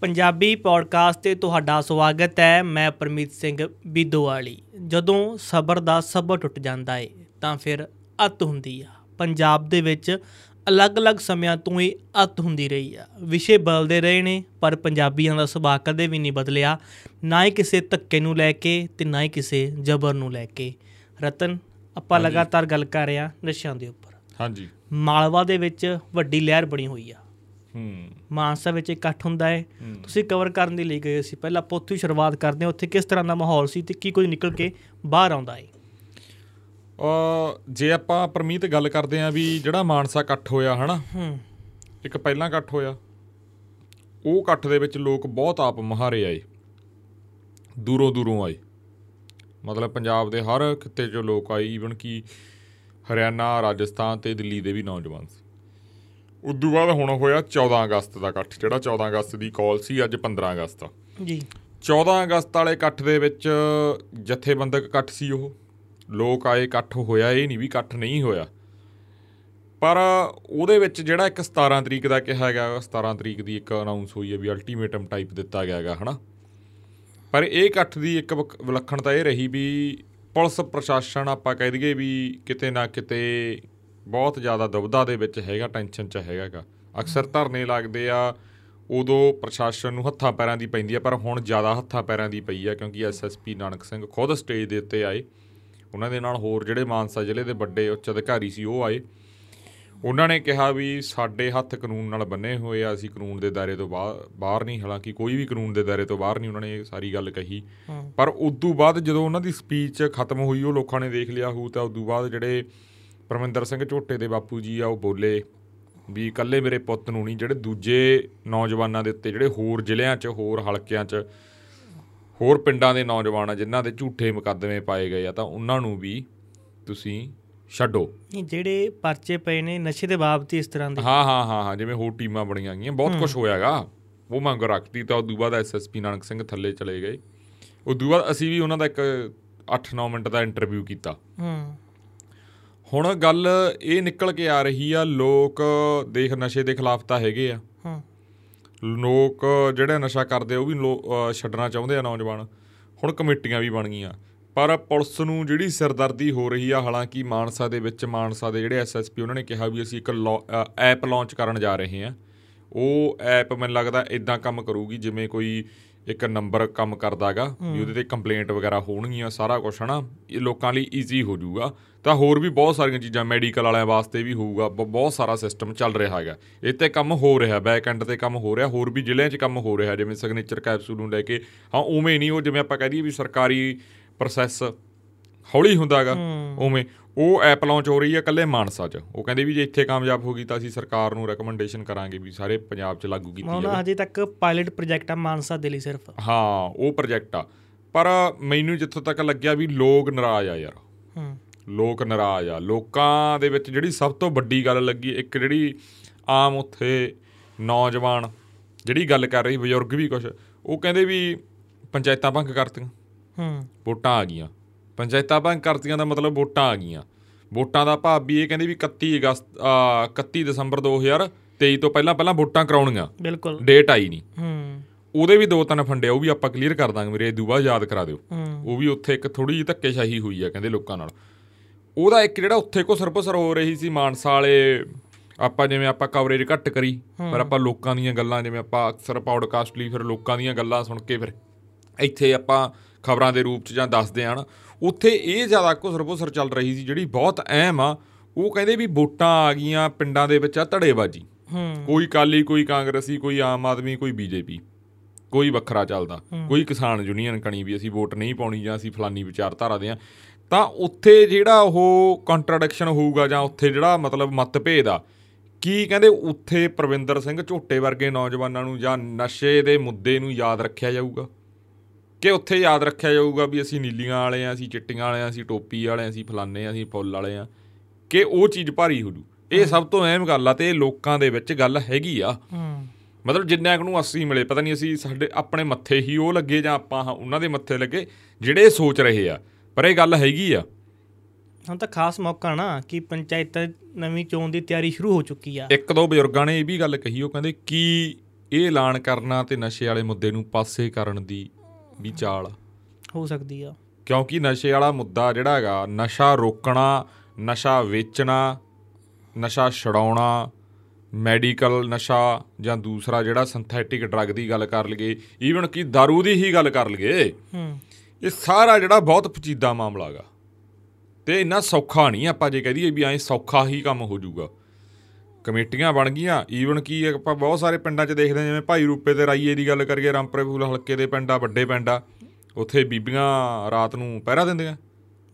Punjabi podcast ਤੇ ਤੁਹਾਡਾ ਸਵਾਗਤ ਹੈ ਮੈਂ ਪਰਮੀਤ ਸਿੰਘ ਬੀਦੋਵਾਲੀ। ਜਦੋਂ ਸਬਰ ਦਾ ਸਬਰ ਟੁੱਟ ਜਾਂਦਾ ਏ ਤਾਂ ਫਿਰ ਅਤ ਹੁੰਦੀ ਆ। ਪੰਜਾਬ ਦੇ ਵਿੱਚ ਅਲੱਗ-ਅਲੱਗ ਸਮਿਆਂ ਤੋਂ ਹੀ ਅਤ ਹੁੰਦੀ ਰਹੀ ਆ। ਵਿਸ਼ੇ ਬਦਲਦੇ ਰਹੇ ਨੇ ਪਰ ਪੰਜਾਬੀਆਂ ਦਾ ਸੁਭਾਅ ਕਦੇ ਵੀ ਨਹੀਂ ਬਦਲਿਆ। ਨਾ ਹੀ ਕਿਸੇ ਧੱਕੇ ਨੂੰ ਲੈ ਕੇ ਤੇ ਨਾ ਹੀ ਕਿਸੇ ਜ਼ਬਰ ਨੂੰ ਲੈ ਕੇ। ਰਤਨ ਆਪਾਂ ਲਗਾਤਾਰ ਗੱਲ ਕਰ ਰਹੇ ਆ ਨਸ਼ਿਆਂ ਦੇ ਉੱਪਰ। ਹਾਂਜੀ। ਮਾਲਵਾ ਦੇ ਵਿੱਚ ਵੱਡੀ ਲਹਿਰ ਬਣੀ ਹੋਈ ਆ। ਹੂੰ ਮਾਨਸਾ ਵਿੱਚ ਇਕੱਠ ਹੁੰਦਾ ਹੈ। ਤੁਸੀਂ ਕਵਰ ਕਰਨ ਦੇ ਲਈ ਗਏ ਸੀ। ਪਹਿਲਾਂ ਹੀ ਸ਼ੁਰੂਆਤ ਕਰਦੇ ਹਾਂ। ਉੱਥੇ ਕਿਸ ਤਰ੍ਹਾਂ ਦਾ ਮਾਹੌਲ ਸੀ ਤੇ ਕੀ ਕੁਝ ਨਿਕਲ ਕੇ ਬਾਹਰ ਆਉਂਦਾ ਹੈ? ਜੇ ਆਪਾਂ ਪਰਮੀਤ ਗੱਲ ਕਰਦੇ ਆਂ ਵੀ ਜਿਹੜਾ ਮਾਨਸਾ ਇਕੱਠ ਹੋਇਆ ਹਨਾ? ਹੂੰ। ਇੱਕ ਪਹਿਲਾਂ ਇਕੱਠ ਹੋਇਆ। ਉਹ ਇਕੱਠ ਦੇ ਵਿੱਚ ਲੋਕ ਬਹੁਤ ਆਪ ਮਹਾਰੇ ਆਏ। ਦੂਰੋਂ ਦੂਰੋਂ ਆਏ। ਮਤਲਬ ਪੰਜਾਬ ਦੇ ਹਰ ਖਿੱਤੇ 'ਚੋਂ ਲੋਕ ਆਏ। ਈਵਨ ਕਿ ਹਰਿਆਣਾ ਰਾਜਸਥਾਨ ਤੇ ਦਿੱਲੀ ਦੇ ਵੀ ਨੌਜਵਾਨ ਸੀ। ਉਦੋਂ ਬਾਅਦ ਹੁਣ ਹੋਇਆ 14 ਅਗਸਤ ਦਾ ਇਕੱਠ ਜਿਹੜਾ 14 ਅਗਸਤ ਦੀ ਕਾਲ ਸੀ ਅੱਜ 15 ਅਗਸਤ। ਜੀ। 14 ਅਗਸਤ ਵਾਲੇ ਇਕੱਠ ਦੇ ਵਿੱਚ ਜਥੇਬੰਦਕ ਇਕੱਠ ਸੀ ਉਹ। ਲੋਕ ਆਏ ਇਕੱਠ ਹੋਇਆ ਇਹ ਨਹੀਂ ਵੀ ਇਕੱਠ ਨਹੀਂ ਹੋਇਆ। ਪਰ ਉਹਦੇ ਵਿੱਚ ਜਿਹੜਾ ਇੱਕ 17 ਤਰੀਕ ਦਾ ਕਿਹਾ ਹੈਗਾ 17 ਤਰੀਕ ਦੀ ਇੱਕ ਅਨਾਉਂਸ ਹੋਈ ਹੈ ਵੀ ਅਲਟੀਮੇਟਮ ਟਾਈਪ ਦਿੱਤਾ ਗਿਆ ਹੈਗਾ ਹਨਾ? ਪਰ ਇਹ ਇਕੱਠ ਦੀ ਇੱਕ ਵਿਲੱਖਣਤਾ ਇਹ ਰਹੀ ਵੀ ਪੁਲਿਸ ਪ੍ਰਸ਼ਾਸਨ ਆਪਾਂ ਕਹਿ ਦਈਏ ਵੀ ਕਿਤੇ ਨਾ ਕਿਤੇ ਬਹੁਤ ਜ਼ਿਆਦਾ ਦੁਬਦਾ ਦੇ ਵਿੱਚ ਹੈਗਾ ਟੈਨਸ਼ਨ 'ਚ ਹੈਗਾਗਾ ਅਕਸਰ ਧਰਨੇ ਲੱਗਦੇ ਆ ਉਦੋਂ ਪ੍ਰਸ਼ਾਸਨ ਨੂੰ ਹੱਥਾਂ ਪੈਰਾਂ ਦੀ ਪੈਂਦੀ ਆ ਪਰ ਹੁਣ ਜ਼ਿਆਦਾ ਹੱਥਾਂ ਪੈਰਾਂ ਦੀ ਪਈ ਆ ਕਿਉਂਕਿ ਐਸਐਸਪੀ ਨਾਨਕ ਸਿੰਘ ਖੁਦ ਸਟੇਜ ਦੇ ਉੱਤੇ ਆਏ। ਉਹਨਾਂ ਦੇ ਨਾਲ ਹੋਰ ਜਿਹੜੇ ਮਾਨਸਾ ਜ਼ਿਲ੍ਹੇ ਦੇ ਵੱਡੇ ਉੱਚ ਅਧਿਕਾਰੀ ਸੀ ਉਹ ਆਏ। ਉਹਨਾਂ ਨੇ ਕਿਹਾ ਵੀ ਸਾਡੇ ਹੱਥ ਕਾਨੂੰਨ ਨਾਲ ਬੰਨੇ ਹੋਏ ਆ ਅਸੀਂ ਕਾਨੂੰਨ ਦੇ ਦਾਇਰੇ ਤੋਂ ਬਾਹਰ ਨਹੀਂ ਹਾਲਾਂਕਿ ਕੋਈ ਵੀ ਕਾਨੂੰਨ ਦੇ ਦਾਇਰੇ ਤੋਂ ਬਾਹਰ ਨਹੀਂ ਉਹਨਾਂ ਨੇ ਇਹ ਸਾਰੀ ਗੱਲ ਕਹੀ। ਹੂੰ। ਪਰ ਉਦੋਂ ਬਾਅਦ ਜਦੋਂ ਉਹਨਾਂ ਦੀ ਸਪੀਚ ਖਤਮ ਹੋਈ ਉਹ ਲੋਕਾਂ ਨੇ ਦੇਖ ਲਿਆ ਹੋਊ ਤਾਂ ਉਦੋਂ ਬਾਅਦ ਜਿਹੜੇ ਪਰਮਿੰਦਰ ਸਿੰਘ ਝੋਟੇ ਦੇ ਬਾਪੂ ਜੀ ਆ ਉਹ ਬੋਲੇ ਵੀ ਇਕੱਲੇ ਮੇਰੇ ਪੁੱਤ ਨੂੰ ਨਹੀਂ ਜਿਹੜੇ ਦੂਜੇ ਨੌਜਵਾਨਾਂ ਦੇ ਉੱਤੇ ਜਿਹੜੇ ਹੋਰ ਜ਼ਿਲ੍ਹਿਆਂ 'ਚ ਹੋਰ ਹਲਕਿਆਂ 'ਚ ਹੋਰ ਪਿੰਡਾਂ ਦੇ ਨੌਜਵਾਨ ਆ ਜਿਨ੍ਹਾਂ ਦੇ ਝੂਠੇ ਮੁਕੱਦਮੇ ਪਾਏ ਗਏ ਆ ਤਾਂ ਉਹਨਾਂ ਨੂੰ ਵੀ ਤੁਸੀਂ ਛੱਡੋ। ਜਿਹੜੇ ਪਰਚੇ ਪਏ ਨੇ ਨਸ਼ੇ ਦੇ ਬਾਬਤ ਇਸ ਤਰ੍ਹਾਂ ਦੇ। ਹਾਂ ਹਾਂ ਹਾਂ ਹਾਂ ਜਿਵੇਂ ਹੋਰ ਟੀਮਾਂ ਬਣੀਆਂ ਗਈਆਂ ਬਹੁਤ ਕੁਝ ਹੋਇਆਗਾ ਉਹ ਮੰਗ ਰੱਖਤੀ ਤਾਂ ਉਦੋਂ ਬਾਅਦ ਐਸਐਸਪੀ ਨਾਨਕ ਸਿੰਘ ਥੱਲੇ ਚਲੇ ਗਏ। ਉਦੋਂ ਬਾਅਦ ਅਸੀਂ ਵੀ ਉਹਨਾਂ ਦਾ ਇੱਕ 8-9 ਮਿੰਟ ਦਾ ਇੰਟਰਵਿਊ ਕੀਤਾ। ਹੂੰ। ਹੁਣ ਗੱਲ ਇਹ ਨਿਕਲ ਕੇ ਆ ਰਹੀ ਆ ਲੋਕ ਦੇਖ ਨਸ਼ੇ ਦੇ ਖਿਲਾਫ ਤਾਂ ਹੈਗੇ ਆ। ਹੂੰ। ਲੋਕ ਜਿਹੜੇ ਨਸ਼ਾ ਕਰਦੇ ਉਹ ਵੀ ਛੱਡਣਾ ਚਾਹੁੰਦੇ ਆ ਨੌਜਵਾਨ। ਹੁਣ ਕਮੇਟੀਆਂ ਵੀ ਬਣ ਗਈਆਂ। ਪਰ ਪੁਲਿਸ ਨੂੰ ਜਿਹੜੀ ਸਿਰਦਰਦੀ ਹੋ ਰਹੀ ਆ ਹਾਲਾਂਕਿ ਮਾਨਸਾ ਦੇ ਵਿੱਚ ਮਾਨਸਾ ਦੇ ਜਿਹੜੇ ਐਸਐਸਪੀ ਉਹਨਾਂ ਨੇ ਕਿਹਾ ਵੀ ਅਸੀਂ ਇੱਕ ਐਪ ਲਾਂਚ ਕਰਨ ਜਾ ਰਹੇ ਹਾਂ ਉਹ ਐਪ ਮੈਨੂੰ ਲੱਗਦਾ ਇਦਾਂ ਕੰਮ ਕਰੂਗੀ ਜਿਵੇਂ ਕੋਈ ਇੱਕ ਨੰਬਰ ਕੰਮ ਕਰਦਾਗਾ ਵੀ ਉਹਦੇ ਤੇ ਕੰਪਲੇਂਟ ਵਗੈਰਾ ਹੋਣਗੀਆਂ ਸਾਰਾ ਕੁਝ ਹਨਾ? ਇਹ ਲੋਕਾਂ ਲਈ ਈਜ਼ੀ ਹੋ ਜਾਊਗਾ। ਤਾਂ ਹੋਰ ਵੀ ਬਹੁਤ ਸਾਰੀਆਂ ਚੀਜ਼ਾਂ ਮੈਡੀਕਲ ਵਾਲਿਆਂ ਵਾਸਤੇ ਵੀ ਹੋਊਗਾ। ਬਹੁਤ ਸਾਰਾ ਸਿਸਟਮ ਚੱਲ ਰਿਹਾ ਹੈਗਾ। ਇਹ ਤੇ ਕੰਮ ਹੋ ਰਿਹਾ ਬੈਕ ਐਂਡ ਤੇ ਕੰਮ ਹੋ ਰਿਹਾ ਹੋਰ ਵੀ ਜ਼ਿਲ੍ਹਿਆਂ 'ਚ ਕੰਮ ਹੋ ਰਿਹਾ ਜਿਵੇਂ ਸਿਗਨੇਚਰ ਕੈਪਸੂਲ ਨੂੰ ਲੈ ਕੇ। ਹਾਂ ਉਵੇਂ ਨਹੀਂ ਉਹ ਜਿਵੇਂ ਆਪਾਂ ਕਹਿ ਦਈਏ ਵੀ ਸਰਕਾਰੀ ਪ੍ਰੋਸੈਸ ਹੌਲੀ ਹੁੰਦਾਗਾ ਉਵੇਂ। ਉਹ ਐਪ ਲਾਂਚ ਹੋ ਰਹੀ ਹੈ ਇਕੱਲੇ ਮਾਨਸਾ 'ਚ। ਉਹ ਕਹਿੰਦੇ ਵੀ ਜੇ ਇੱਥੇ ਕਾਮਯਾਬ ਹੋ ਗਈ ਤਾਂ ਅਸੀਂ ਸਰਕਾਰ ਨੂੰ ਰეკਮੈਂਡੇਸ਼ਨ ਕਰਾਂਗੇ ਵੀ ਸਾਰੇ ਪੰਜਾਬ 'ਚ ਲਾਗੂ ਕੀਤੀ ਜਾਵੇ। ਉਹਨਾਂ ਹਜੇ ਤੱਕ ਪਾਇਲਟ ਪ੍ਰੋਜੈਕਟ ਆ ਮਾਨਸਾ ਦੇ ਲਈ ਸਿਰਫ। ਹਾਂ ਉਹ ਪ੍ਰੋਜੈਕਟ ਆ। ਪਰ ਮੈਨੂੰ ਜਿੱਥੋਂ ਤੱਕ ਲੱਗਿਆ ਵੀ ਲੋਕ ਨਾਰਾਜ਼ ਆ ਯਾਰ। ਹੂੰ। ਲੋਕ ਨਾਰਾਜ਼ ਆ। ਲੋਕਾਂ ਦੇ ਵਿੱਚ ਜਿਹੜੀ ਸਭ ਤੋਂ ਵੱਡੀ ਗੱਲ ਲੱਗੀ ਇੱਕ ਜਿਹੜੀ ਆਮ ਉੱਥੇ ਨੌਜਵਾਨ ਜਿਹੜੀ ਗੱਲ ਕਰ ਰਹੀ ਬਜ਼ੁਰਗ ਵੀ ਕੁਝ ਉਹ ਕਹਿੰਦੇ ਵੀ ਪੰਚਾਇਤਾਂ ਭੰਗ ਕਰਤੀਆਂ। ਹੂੰ। ਵੋਟਾਂ ਆ ਗਈਆਂ। ਪੰਚਾਇਤਾਂ ਭੰਗ ਕਰਤੀਆਂ ਦਾ ਮਤਲਬ ਵੋਟਾਂ ਆ ਗਈਆਂ। ਵੋਟਾਂ ਦਾ ਭਾਵ ਵੀ ਇਹ ਕਹਿੰਦੇ ਵੀ 31 ਅਗਸਤ ਆ, 31 ਦਸੰਬਰ 2023 ਤੋਂ ਪਹਿਲਾਂ ਪਹਿਲਾਂ ਵੋਟਾਂ ਕਰਾਉਣੀਆਂ। ਬਿਲਕੁਲ। ਡੇਟ ਆਈ ਨਹੀਂ। ਹੂੰ। ਉਹਦੇ ਵੀ ਦੋ ਤਿੰਨ ਫੰਡੇ ਉਹ ਵੀ ਆਪਾਂ ਕਲੀਅਰ ਕਰ ਦਾਂਗੇ ਮੇਰੇ ਬਾਅਦ ਯਾਦ ਕਰਾ ਦਿਓ। ਉਹ ਵੀ ਉੱਥੇ ਇੱਕ ਥੋੜੀ ਜਿਹੀ ਧੱਕੇਸ਼ਾਹੀ ਹੋਈ ਆ ਕਹਿੰਦੇ ਲੋਕਾਂ ਨਾਲ। ਉਹਦਾ ਇੱਕ ਜਿਹੜਾ ਉੱਥੇ ਘੁਸਰ ਪੁਸਰ ਹੋ ਰਹੀ ਸੀ ਮਾਨਸਾ ਵਾਲੇ ਆਪਾਂ ਜਿਵੇਂ ਆਪਾਂ ਕਵਰੇਜ ਘੱਟ ਕਰੀ ਪਰ ਆਪਾਂ ਲੋਕਾਂ ਦੀਆਂ ਗੱਲਾਂ ਜਿਵੇਂ ਆਪਾਂ ਅਕਸਰ ਪੌਡਕਾਸਟ ਲਈ ਫਿਰ ਲੋਕਾਂ ਦੀਆਂ ਗੱਲਾਂ ਸੁਣ ਕੇ ਫਿਰ ਇੱਥੇ ਆਪਾਂ ਖਬਰਾਂ ਦੇ ਰੂਪ ਚ ਜਾਂ ਦੱਸਦੇ ਆਂ ਉੱਥੇ ਇਹ ਜ਼ਿਆਦਾ ਘੁਸਰ ਪੁਸਰ ਚੱਲ ਰਹੀ ਸੀ ਜਿਹੜੀ ਬਹੁਤ ਅਹਿਮ ਆ ਉਹ ਕਹਿੰਦੇ ਵੀ ਵੋਟਾਂ ਆ ਗਈਆਂ ਪਿੰਡਾਂ ਦੇ ਵਿੱਚ ਆ ਧੜੇਬਾਜੀ। ਕੋਈ ਕਾਲੀ ਕੋਈ ਕਾਂਗਰਸੀ ਕੋਈ ਆਮ ਆਦਮੀ ਕੋਈ ਬੀਜੇਪੀ। ਕੋਈ ਵੱਖਰਾ ਚੱਲਦਾ। ਕੋਈ ਕਿਸਾਨ ਯੂਨੀਅਨ ਕਣੀ ਵੀ ਅਸੀਂ ਵੋਟ ਨਹੀਂ ਪਾਉਣੀ ਜਾਂ ਅਸੀਂ ਫਲਾਨੀ ਵਿਚਾਰਧਾਰਾ ਦੇ ਆ। ਤਾਂ ਉੱਥੇ ਜਿਹੜਾ ਉਹ ਕੰਟਰਡਿਕਸ਼ਨ ਹੋਊਗਾ ਜਾਂ ਉੱਥੇ ਜਿਹੜਾ ਮਤਲਬ ਮਤਭੇਦ ਆ ਕੀ ਕਹਿੰਦੇ ਉੱਥੇ ਪ੍ਰਵਿੰਦਰ ਸਿੰਘ ਝੋਟੇ ਵਰਗੇ ਨੌਜਵਾਨਾਂ ਨੂੰ ਜਾਂ ਨਸ਼ੇ ਦੇ ਮੁੱਦੇ ਨੂੰ ਯਾਦ ਰੱਖਿਆ ਜਾਊਗਾ? ਕਿ ਉੱਥੇ ਯਾਦ ਰੱਖਿਆ ਜਾਊਗਾ ਵੀ ਅਸੀਂ ਨੀਲੀਆਂ ਵਾਲੇ ਆ ਅਸੀਂ ਚਿੱਟੀਆਂ ਵਾਲੇ ਆ ਅਸੀਂ ਟੋਪੀ ਵਾਲੇ ਆ ਅਸੀਂ ਫਲਾਨੇ ਆ ਅਸੀਂ ਫੁੱਲ ਵਾਲੇ ਆ। ਕਿ ਉਹ ਚੀਜ਼ ਭਾਰੀ ਹੋ ਜੂ। ਇਹ ਸਭ ਤੋਂ ਅਹਿਮ ਗੱਲ ਆ ਤੇ ਇਹ ਲੋਕਾਂ ਦੇ ਵਿੱਚ ਗੱਲ ਹੈਗੀ ਆ। ਹੂੰ। ਮਤਲਬ ਜਿੰਨਾ ਕੁ ਨੂੰ ਅਸੀਂ ਮਿਲੇ ਪਤਾ ਨਹੀਂ ਅਸੀਂ ਸਾਡੇ ਆਪਣੇ ਮੱਥੇ ਹੀ ਉਹ ਲੱਗੇ ਜਾਂ ਆਪਾਂ ਉਹਨਾਂ ਦੇ ਮੱਥੇ ਲੱਗੇ ਜਿਹੜੇ ਸੋਚ ਰਹੇ ਆ। ਪਰ ਇਹ ਗੱਲ ਹੈਗੀ ਆ। ਹੁਣ ਤਾਂ ਖਾਸ ਮੌਕਾ ਨਾ ਕਿ ਪੰਚਾਇਤ ਨਵੀਂ ਚੋਣ ਦੀ ਤਿਆਰੀ ਸ਼ੁਰੂ ਹੋ ਚੁੱਕੀ ਆ। ਇੱਕ ਦੋ ਬਜ਼ੁਰਗਾਂ ਨੇ ਇਹ ਵੀ ਗੱਲ ਕਹੀ ਉਹ ਕਹਿੰਦੇ ਕੀ ਇਹ ਐਲਾਨ ਕਰਨਾ ਤੇ ਨਸ਼ੇ ਵਾਲੇ ਮੁੱਦੇ ਨੂੰ ਪਾਸੇ ਕਰਨ ਦੀ ਵੀ ਚਾਲ ਹੋ ਸਕਦੀ ਆ। ਕਿਉਂਕਿ ਨਸ਼ੇ ਵਾਲਾ ਮੁੱਦਾ ਜਿਹੜਾ ਹੈਗਾ ਨਸ਼ਾ ਰੋਕਣਾ ਨਸ਼ਾ ਵੇਚਣਾ ਨਸ਼ਾ ਛਡਾਉਣਾ ਮੈਡੀਕਲ ਨਸ਼ਾ ਜਾਂ ਦੂਸਰਾ ਜਿਹੜਾ ਸਿੰਥੈਟਿਕ ਡਰੱਗ ਦੀ ਗੱਲ ਕਰ ਲਈਏ ਈਵਨ ਕਿ दारू ਦੀ ਹੀ ਗੱਲ ਕਰ ਲਈਏ ਹੂੰ। ਇਹ ਸਾਰਾ ਜਿਹੜਾ ਬਹੁਤ ਪਚੀਦਾ ਮਾਮਲਾ ਹੈਗਾ। ਤੇ ਇੰਨਾ ਸੌਖਾ ਨਹੀਂ ਆਪਾਂ ਜੇ ਕਹਿ ਦਈਏ ਵੀ ਐਂ ਸੌਖਾ ਹੀ ਕੰਮ ਹੋ ਜਾਊਗਾ। ਕਮੇਟੀਆਂ ਬਣ ਗਈਆਂ। ਈਵਨ ਕੀ ਆਪਾਂ ਬਹੁਤ ਸਾਰੇ ਪਿੰਡਾਂ 'ਚ ਦੇਖਦੇ ਜਿਵੇਂ ਭਾਈ ਰੂਪੇ ਤੇ ਰਾਈਏ ਦੀ ਗੱਲ ਕਰੀਏ ਰਾਮਪੁਰੇ ਫੂਲ ਹਲਕੇ ਦੇ ਪਿੰਡ ਵੱਡੇ ਪਿੰਡ ਉੱਥੇ ਬੀਬੀਆਂ ਰਾਤ ਨੂੰ ਪਹਿਰਾ ਦਿੰਦੀਆਂ।